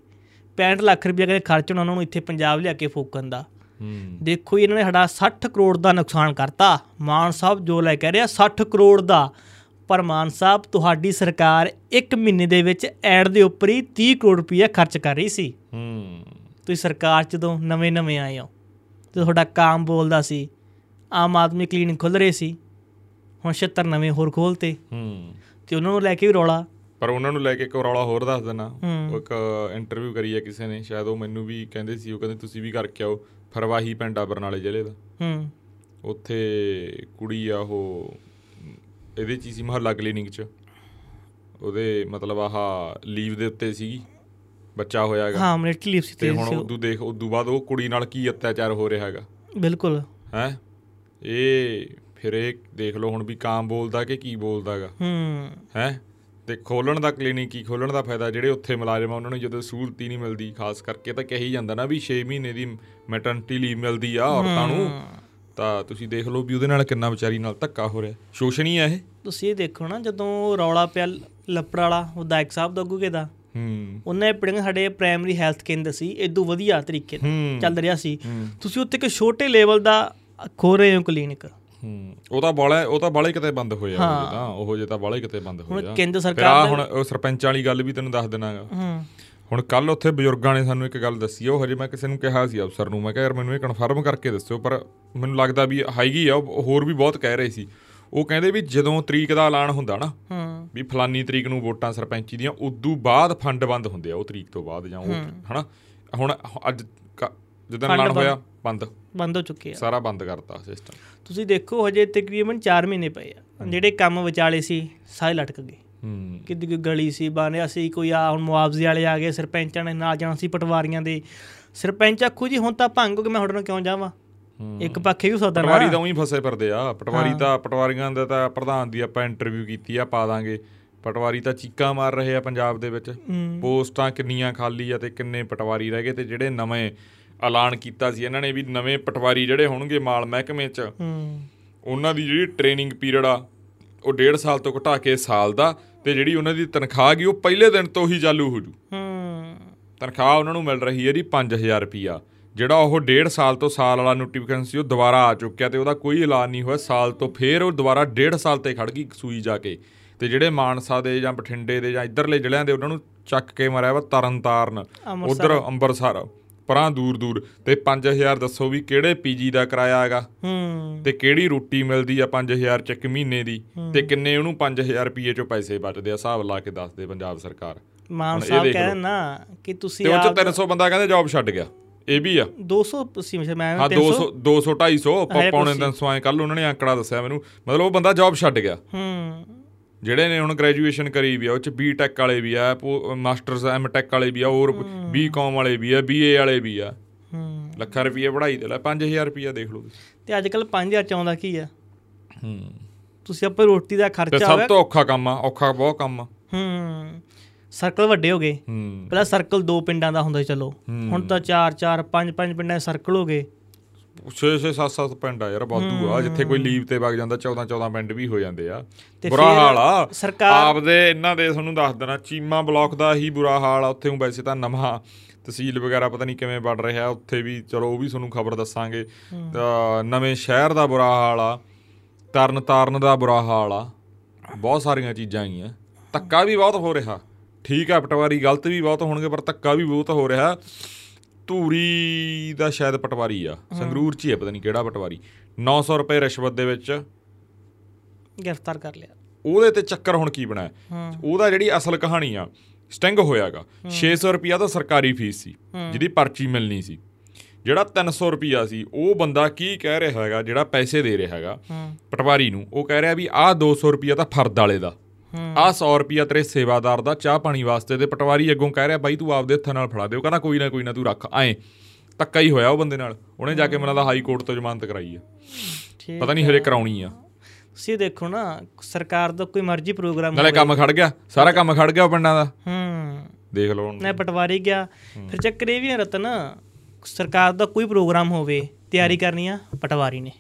65 ਲੱਖ ਰੁਪਇਆ ਕਹਿੰਦੇ ਖਰਚ ਹੋਣਾ ਉਹਨਾਂ ਨੂੰ ਇੱਥੇ ਪੰਜਾਬ ਲਿਆ ਕੇ ਫੂਕਣ ਦਾ। ਦੇਖੋ ਇਹਨਾਂ ਨੇ ਸਾਡਾ 60 ਕਰੋੜ ਦਾ ਨੁਕਸਾਨ ਕਰਤਾ। ਮਾਨ ਸਾਹਿਬ ਜੋ ਲੈ ਕਹਿ ਰਿਹਾ 60 ਕਰੋੜ ਦਾ। ਪਰ ਮਾਨ ਸਾਹਿਬ ਤੁਹਾਡੀ ਸਰਕਾਰ 1 ਮਹੀਨੇ ਦੇ ਵਿੱਚ ਐਡ ਦੇ ਉੱਪਰ ਹੀ 30 ਕਰੋੜ ਰੁਪਇਆ ਖਰਚ ਕਰ ਰਹੀ ਸੀ। ਹੂੰ। ਤੁਸੀਂ ਸਰਕਾਰ ਜਦੋਂ ਨਵੇਂ ਨਵੇਂ ਆਏ ਹੋ ਤੇ ਤੁਹਾਡਾ ਕਾਮ ਬੋਲਦਾ ਸੀ ਆਮ ਆਦਮੀ ਕਲੀਨਿਕ ਖੁੱਲ ਰਹੇ ਸੀ ਹੁਣ 76 ਨਵੇਂ ਹੋਰ ਖੋਲਤੇ ਹੂੰ। ਤੇ ਉਹਨਾਂ ਨੂੰ ਲੈ ਕੇ ਵੀ ਰੌਲਾ। ਪਰ ਉਹਨਾਂ ਨੂੰ ਲੈ ਕੇ ਇੱਕ ਰੌਲਾ ਹੋਰ ਦੱਸ। ਉਹ ਇੱਕ ਇੰਟਰਵਿਊ ਕਰੀ ਹੈ ਕਿਸੇ ਨੇ ਸ਼ਾਇਦ ਉਹ ਮੈਨੂੰ ਵੀ ਕਹਿੰਦੇ ਸੀ ਉਹ ਕਹਿੰਦੇ ਤੁਸੀਂ ਵੀ ਕਰਕੇ ਆਓ। ਫਰਵਾਹੀ ਪਿੰਡ ਆ ਬਰਨਾਲੇ ਜ਼ਿਲ੍ਹੇ ਦਾ। ਹੂੰ। ਉੱਥੇ ਕੁੜੀ ਆ ਉਹ ਇਹਦੇ ਚ ਸੀ ਮਹੱਲਾ ਕਲੀਨਿਕ ਚ। ਉਹਦੇ ਮਤਲਬ ਆਹ ਲੀਵ ਦੇ ਉੱਤੇ ਸੀਗੀ ਬੱਚਾ ਹੋਇਆ ਹੈਗਾ। ਹਾਂ ਮਿਲਟਰੀ ਲੀਵ ਸੀ ਤੇ ਹੁਣ ਉਦੋਂ ਦੇਖ ਉਦੋਂ ਬਾਅਦ ਉਹ ਕੁੜੀ ਨਾਲ ਕੀ ਅਤਿਆਚਾਰ ਹੋ ਰਿਹਾ ਹੈਗਾ। ਬਿਲਕੁਲ। ਹੈ? ਇਹ ਫਿਰ ਇਹ ਦੇਖ ਲਓ ਹੁਣ ਵੀ ਕਾਂ ਬੋਲਦਾ ਕਿ ਕੀ ਬੋਲਦਾ ਹੈਗਾ। ਹੂੰ। ਹੈ? ਤੇ ਖੋਲਣ ਦਾ ਕਲੀਨਿਕ ਕੀ ਖੋਲਣ ਦਾ ਫਾਇਦਾ ਜਿਹੜੇ ਉੱਥੇ ਮੁਲਾਜ਼ਮ ਆ ਉਹਨਾਂ ਨੂੰ ਜਦੋਂ ਸਹੂਲਤ ਹੀ ਨਹੀਂ ਮਿਲਦੀ ਖਾਸ ਕਰਕੇ ਤਾਂ ਕਹੀ ਜਾਂਦਾ ਨਾ ਵੀ 6 ਮਹੀਨੇ ਦੀ ਮੈਟਰਨਿਟੀ ਲੀਵ ਮਿਲਦੀ ਆ ਔਰਤਾਂ ਨੂੰ। ਤਾਂ ਤੁਸੀਂ ਦੇਖ ਲਓ ਵੀ ਉਹਦੇ ਨਾਲ ਕਿੰਨਾ ਵਿਚਾਰੀ ਨਾਲ ਧੱਕਾ ਹੋ ਰਿਹਾ। ਸ਼ੋਸ਼ਣ ਹੀ ਆ ਇਹ। ਤੁਸੀਂ ਇਹ ਦੇਖੋ ਨਾ ਜਦੋਂ ਰੌਲਾ ਪਿਆ ਲੱਪੜ ਵਾਲਾ ਵਿਧਾਇਕ ਸਾਹਿਬ ਦਾ ਅੱਗੂਗੇ ਦਾ। ਹੂੰ। ਉਹਨੇ ਪਿੰਡ ਸਾਡੇ ਪ੍ਰਾਇਮਰੀ ਹੈਲਥ ਕੇਂਦਰ ਸੀ ਇਦੋਂ ਵਧੀਆ ਤਰੀਕੇ ਨਾਲ ਹੂੰ। ਚੱਲ ਰਿਹਾ ਸੀ। ਹੂੰ। ਤੁਸੀਂ ਉੱਥੇ ਇੱਕ ਛੋਟੇ ਲੈਵਲ ਦਾ ਖੋ ਰਹੇ ਹੋ ਕਲੀਨਿਕ। ਹੂੰ। ਉਹ ਤਾਂ ਬਾਲਾ ਉਹ ਤਾਂ ਬਾਲੇ ਕਿਤੇ ਬੰਦ ਹੋਇਆ ਉਹ ਤਾਂ ਉਹ ਜੇ ਤਾਂ ਬਾਲੇ ਕਿਤੇ ਬੰਦ ਹੁਣ ਹੋਇਆ। ਕੇਂਦਰ ਫਿਰ ਸਰਕਾਰ ਦਾ- ਹੁਣ ਉਹ ਸਰਪੰਚਾਂ ਵਾਲੀ ਗੱਲ ਵੀ ਤੈਨੂੰ ਦੱਸ ਦੇਣਾਗਾ ਹੂੰ। ਹੁਣ ਕੱਲ ਉੱਥੇ ਬਜ਼ੁਰਗਾਂ ਨੇ ਸਾਨੂੰ ਇੱਕ ਗੱਲ ਦੱਸੀ ਉਹ ਹਜੇ ਮੈਂ ਕਿਸੇ ਨੂੰ ਕਿਹਾ ਸੀ ਅਫਸਰ ਨੂੰ ਮੈਂ ਕਿਹਾ ਯਾਰ ਮੈਨੂੰ ਇਹ ਕਨਫਰਮ ਕਰਕੇ ਦੱਸਿਓ ਪਰ ਮੈਨੂੰ ਲੱਗਦਾ ਵੀ ਹੈਗੀ ਆ ਉਹ ਹੋਰ ਵੀ ਬਹੁਤ ਕਹਿ ਰਹੇ ਸੀ। ਉਹ ਕਹਿੰਦੇ ਵੀ ਜਦੋਂ ਤਰੀਕ ਦਾ ਐਲਾਨ ਹੁੰਦਾ ਨਾ ਹੂੰ। ਵੀ ਫਲਾਨੀ ਤਰੀਕ ਨੂੰ ਵੋਟਾਂ ਸਰਪੰਚੀ ਦੀਆਂ ਉਦੋਂ ਬਾਅਦ ਫੰਡ ਬੰਦ ਹੁੰਦੇ ਆ ਉਹ ਤਰੀਕ ਤੋਂ ਬਾਅਦ ਜਾਂ ਉਹ ਹਨਾ? ਹੁਣ ਅੱਜ ਜਦੋਂ ਐਲਾਨ। ਹੋਇਆ ਬੰਦ। ਬੰਦ ਹੋ ਚੁੱਕੇ ਆ। ਸਾਰਾ ਬੰਦ ਕਰਤਾ ਸਿਸਟਮ ਤੁਸੀਂ ਦੇਖੋ ਹਜੇ ਤਕਰੀਬਨ 4 ਮਹੀਨੇ ਪਏ ਆ। ਜਿਹੜੇ ਕੰਮ ਵਿਚਾਲੇ ਸੀ ਸਾਰੇ ਲਟਕ ਗਏ। ਹੂੰ। ਕਿਤੇ ਕੋਈ ਗਲੀ ਸੀ ਬਾਨਿਆ ਸੀ ਕੋਈ ਆ ਹੁਣ ਮੁਆਵਜ਼ੇ ਵਾਲੇ ਆ ਗਏ ਸਰਪੰਚਾਂ ਨੇ ਨਾਲ ਜਾਣਾ ਸੀ ਪਟਵਾਰੀਆਂ ਦੇ। ਸਰਪੰਚ ਆਖੂ ਜੀ ਹੁਣ ਤਾਂ ਭੰਗ ਹੋ ਕੇ ਮੈਂ ਤੁਹਾਡੇ ਨਾਲ ਕਿਉਂ ਜਾਵਾਂ? ਇੱਕ ਪੱਖੇ ਵੀ ਸੌਦਾ ਪਟਵਾਰੀ ਨਾ ਤਾਂ ਉਹੀ ਫਸੇ ਫਿਰਦੇ ਆ। ਪਟਵਾਰੀ ਤਾਂ ਪਟਵਾਰੀਆਂ ਦਾ ਤਾਂ ਪ੍ਰਧਾਨ ਦੀ ਆਪਾਂ ਇੰਟਰਵਿਊ ਕੀਤੀ ਆ ਪਾ ਦਾਂਗੇ। ਪਟਵਾਰੀ ਤਾਂ ਚੀਕਾਂ ਮਾਰ ਰਹੇ ਆ ਪੰਜਾਬ ਦੇ ਵਿੱਚ। ਪੋਸਟਾਂ ਕਿੰਨੀਆਂ ਖਾਲੀ ਆ ਤੇ ਕਿੰਨੇ ਪਟਵਾਰੀ ਰਹਿ ਗਏ ਤੇ ਜਿਹੜੇ ਨਵੇਂ ਐਲਾਨ ਕੀਤਾ ਸੀ। ਇਹਨਾਂ ਨੇ ਵੀ ਨਵੇਂ ਪਟਵਾਰੀ ਜਿਹੜੇ ਹੋਣਗੇ ਮਾਲ ਮਹਿਕਮੇ 'ਚ ਹੂੰ ਉਹਨਾਂ ਦੀ ਜਿਹੜੀ ਟ੍ਰੇਨਿੰਗ ਪੀਰੀਅਡ ਆ ਉਹ ਡੇਢ ਸਾਲ ਤੋਂ ਘਟਾ ਕੇ ਸਾਲ ਦਾ ਤੇ ਜਿਹੜੀ ਉਹਨਾਂ ਦੀ ਤਨਖਾਹ ਗਈ ਉਹ ਪਹਿਲੇ ਦਿਨ ਤੋਂ ਹੀ ਚਾਲੂ ਹੋ ਜੂ। ਹੂੰ। ਤਨਖਾਹ ਉਹਨਾਂ ਨੂੰ ਮਿਲ ਰਹੀ ਹੈ ਜੀ 5000 ਰੁਪਿਆ ਜਿਹੜਾ ਉਹ ਡੇਢ ਸਾਲ ਤੋਂ ਸਾਲ ਵਾਲਾ ਨੋਟੀਫਿਕੇਸ਼ਨ ਸੀ ਉਹ ਦੁਬਾਰਾ ਆ ਚੁੱਕਿਆ ਤੇ ਉਹਦਾ ਕੋਈ ਐਲਾਨ ਨਹੀਂ ਹੋਇਆ। ਸਾਲ ਤੋਂ ਫੇਰ ਉਹ ਦੁਬਾਰਾ ਡੇਢ ਸਾਲ ਤੇ ਖੜ ਗਈ ਸੂਈ ਜਾ ਕੇ। ਤੇ ਜਿਹੜੇ ਮਾਨਸਾ ਦੇ ਜਾਂ ਬਠਿੰਡੇ ਦੇ ਜਾਂ ਇਧਰਲੇ ਜ਼ਿਲ੍ਹਿਆਂ ਦੇ ਉਹਨਾਂ ਨੂੰ ਚੱਕ ਕੇ ਮਾਰਿਆ ਵਾ ਤਰਨਤਾਰਨ। ਉਧਰ ਅੰਮ੍ਰਿਤਸਰ ਪਰਾਂ ਦੂਰ ਦੂਰ ਤੇ 5000 ਦੱਸੋ ਵੀ ਕਿਹੜੇ ਪੀਜੀ ਦਾ ਕਿਰਾਇਆ ਹੈਗਾ? ਹੂੰ। ਤੇ ਕਿਹੜੀ ਰੋਟੀ ਮਿਲਦੀ ਆ 5000 ਚ ਇੱਕ ਮਹੀਨੇ ਦੀ? ਤੇ ਕਿੰਨੇ ਉਹਨੂੰ 5000 ਰੁਪਏ ਚੋਂ ਪੈਸੇ ਬਚਦੇ ਆ? ਹਿਸਾਬ ਲਾ ਕੇ ਦੱਸਦੇ ਪੰਜਾਬ ਸਰਕਾਰ। ਮਾਨ ਸਾਹਿਬ ਦੇਖ ਕਹਿ ਲਓ। ਰਹੇ ਨਾ ਕਿ ਤੁਸੀਂ ਤੇ ਉਹ ਚ ਆਪ 300 ਬੰਦਾ ਕਹਿੰਦੇ ਜੌਬ ਛੱਡ ਗਿਆ। ਇਹ ਵੀ ਆ। 200 ਸੀ ਮੈਂ ਹਾਂ 200 200 250 ਹੈ ਪੌਣੇ ਕੁਛ 300 ਐ ਕੱਲ ਉਹਨਾਂ ਨੇ ਆંકੜਾ ਦੱਸਿਆ ਮੈਨੂੰ। ਮਤਲਬ ਉਹ ਬੰਦਾ ਜੌਬ ਛੱਡ ਗਿਆ। ਹੂੰ। ਜਿਹੜੇ ਨੇ ਹੁਣ ਗ੍ਰੈਜੂਏਸ਼ਨ ਕਰੀ ਵੀ ਆ ਉਹ ਚ ਬੀਟੈਕ ਵਾਲੇ ਵੀ ਆ ਮਾਸਟਰਸ ਐਮਟੈਕ ਵਾਲੇ ਵੀ ਆ ਹੋਰ ਬੀਕਾਮ ਵਾਲੇ ਵੀ ਆ ਬੀਏ ਵਾਲੇ ਵੀ ਆ। ਲੱਖਾਂ ਰੁਪਏ ਪੜ੍ਹਾਈ ਦੇ ਲੈ 5000 ਰੁਪਏ ਦੇਖ ਲਓ ਤੇ ਅੱਜ ਕੱਲ 5000 ਚ ਆਉਂਦਾ ਕੀ ਆ? ਹੂੰ। ਤੁਸੀਂ ਆਪਾਂ ਰੋਟੀ ਦਾ ਖਰਚਾ ਸਭ ਹੋਵੇ ਤੋਂ ਔਖਾ ਕੰਮ ਆ ਔਖਾ ਬਹੁਤ ਕੰਮ ਆ। ਹੂੰ। ਸਰਕਲ ਵੱਡੇ ਹੋ ਗਏ। ਪਹਿਲਾਂ ਸਰਕਲ ਦੋ ਪਿੰਡਾਂ ਦਾ ਹੁੰਦਾ ਚਲੋ। ਹੁਣ ਤਾਂ 4 4 5 5 ਪਿੰਡਾਂ ਦੇ ਸਰਕਲ ਹੋ ਗਏ। 6 6 7 7 ਪਿੰਡ ਆ ਯਾਰ ਵਾਧੂ ਆ। ਜਿੱਥੇ ਕੋਈ ਲੀਵ ਤੇ ਵਗ ਜਾਂਦਾ 14 14 ਪਿੰਡ ਵੀ ਹੋ ਜਾਂਦੇ ਆ। ਬੁਰਾ ਹਾਲ ਆ। ਸਰਕਾਰ- ਆਪਦੇ ਇਹਨਾਂ ਦੇ ਤੁਹਾਨੂੰ ਦੱਸ ਦੇਣਾ ਚੀਮਾ ਬਲਾਕ ਦਾ ਹੀ ਬੁਰਾ ਹਾਲ ਆ। ਉੱਥੇ ਨੂੰ ਵੈਸੇ ਤਾਂ ਨਵਾਂ ਤਹਿਸੀਲ ਵਗੈਰਾ ਪਤਾ ਨਹੀਂ ਕਿਵੇਂ ਬਣ ਰਿਹਾ। ਉੱਥੇ ਵੀ ਚਲੋ ਉਹ ਵੀ ਤੁਹਾਨੂੰ ਖਬਰ ਦੱਸਾਂਗੇ। ਨਵੇਂ ਸ਼ਹਿਰ ਦਾ ਬੁਰਾ ਹਾਲ ਆ। ਤਰਨ ਤਾਰਨ ਦਾ ਬੁਰਾ ਹਾਲ ਆ। ਬਹੁਤ ਸਾਰੀਆਂ ਚੀਜ਼ਾਂ ਆਈਆਂ। ਧੱਕਾ ਵੀ ਬਹੁਤ ਹੋ ਰਿਹਾ। ਠੀਕ ਆ ਪਟਵਾਰੀ ਗਲਤ ਵੀ ਬਹੁਤ ਹੋਣਗੇ ਪਰ ਧੱਕਾ ਵੀ ਬਹੁਤ ਹੋ ਰਿਹਾ। ਧੂਰੀ ਦਾ ਸ਼ਾਇਦ ਪਟਵਾਰੀ ਆ। ਸੰਗਰੂਰ ਚ ਹੀ ਆ ਪਤਾ ਨਹੀਂ ਕਿਹੜਾ ਪਟਵਾਰੀ। 900 ਰੁਪਏ ਰਿਸ਼ਵਤ ਦੇ ਵਿੱਚ ਗ੍ਰਿਫਤਾਰ ਕਰ ਲਿਆ। ਉਹਦੇ ਤੇ ਚੱਕਰ ਹੁਣ ਕੀ ਹੂੰ। ਉਹਦਾ ਜਿਹੜੀ ਅਸਲ ਕਹਾਣੀ ਆ ਸਟਿੰਗ ਹੋਇਆਗਾ। 600 ਰੁਪਿਆ ਤਾਂ ਸਰਕਾਰੀ ਫੀਸ ਸੀ ਜਿਹਦੀ ਪਰਚੀ ਮਿਲਣੀ ਸੀ। ਜਿਹੜਾ 300 ਰੁਪਿਆ ਸੀ ਉਹ ਬੰਦਾ ਕੀ ਕਹਿ ਰਿਹਾ ਹੈਗਾ ਜਿਹੜਾ ਪੈਸੇ ਦੇ ਰਿਹਾ ਹੈਗਾ ਪਟਵਾਰੀ ਨੂੰ ਉਹ ਕਹਿ ਰਿਹਾ ਵੀ ਆਹ 200 ਰੁਪਿਆ ਤਾਂ ਫਰਦ ਵਾਲੇ ਦਾ। ਆਹ 100 ਰੁਪਿਆ ਤੇਰੇ ਸੇਵਾਦਾਰ ਦਾ ਚਾਹ ਪਾਣੀ ਵਾਸਤੇ ਤੇ ਪਟਵਾਰੀ ਅੱਗੋਂ ਕਹਿ ਰਿਹਾ ਬਾਈ ਤੂੰ ਆਪਦੇ ਹੱਥਾਂ ਨਾਲ ਫੜਾ ਦਿਓ। ਕਹਿੰਦਾ ਕੋਈ ਨਾ ਕੋਈ ਨਾ ਤੂੰ ਰੱਖ ਐਂ ਧੱਕਾ ਹੀ ਹੋਇਆ ਉਹ ਬੰਦੇ ਨਾਲ। ਉਹਨੇ ਜਾ ਕੇ ਮੈਨੂੰ ਦਾ ਹਾਈ ਕੋਰਟ ਤੋਂ ਜ਼ਮਾਨਤ ਕਰਾਈ ਆ। ਠੀਕ ਪਤਾ ਨਹੀਂ ਹਜੇ ਕਰਾਉਣੀ ਆ। ਤੁਸੀਂ ਦੇਖੋ ਨਾ ਸਰਕਾਰ ਦਾ ਕੋਈ ਮਰਜ਼ੀ ਪ੍ਰੋਗਰਾਮ ਨਾਲੇ ਕੰਮ ਖੜ ਗਿਆ ਸਾਰਾ ਕੰਮ ਖੜ ਗਿਆ ਉਹ ਪਿੰਡਾਂ ਦਾ। ਹੂੰ। ਦੇਖ ਲਓ ਨਾ ਪਟਵਾਰੀ ਗਿਆ ਫਿਰ ਚੱਕਰ ਇਹ ਵੀ ਰਤਨ ਸਰਕਾਰ ਦਾ ਕੋਈ ਪ੍ਰੋਗਰਾਮ ਹੋਵੇ ਤਿਆਰੀ ਕਰਨੀ ਆ ਪਟਵਾਰੀ ਨੇ।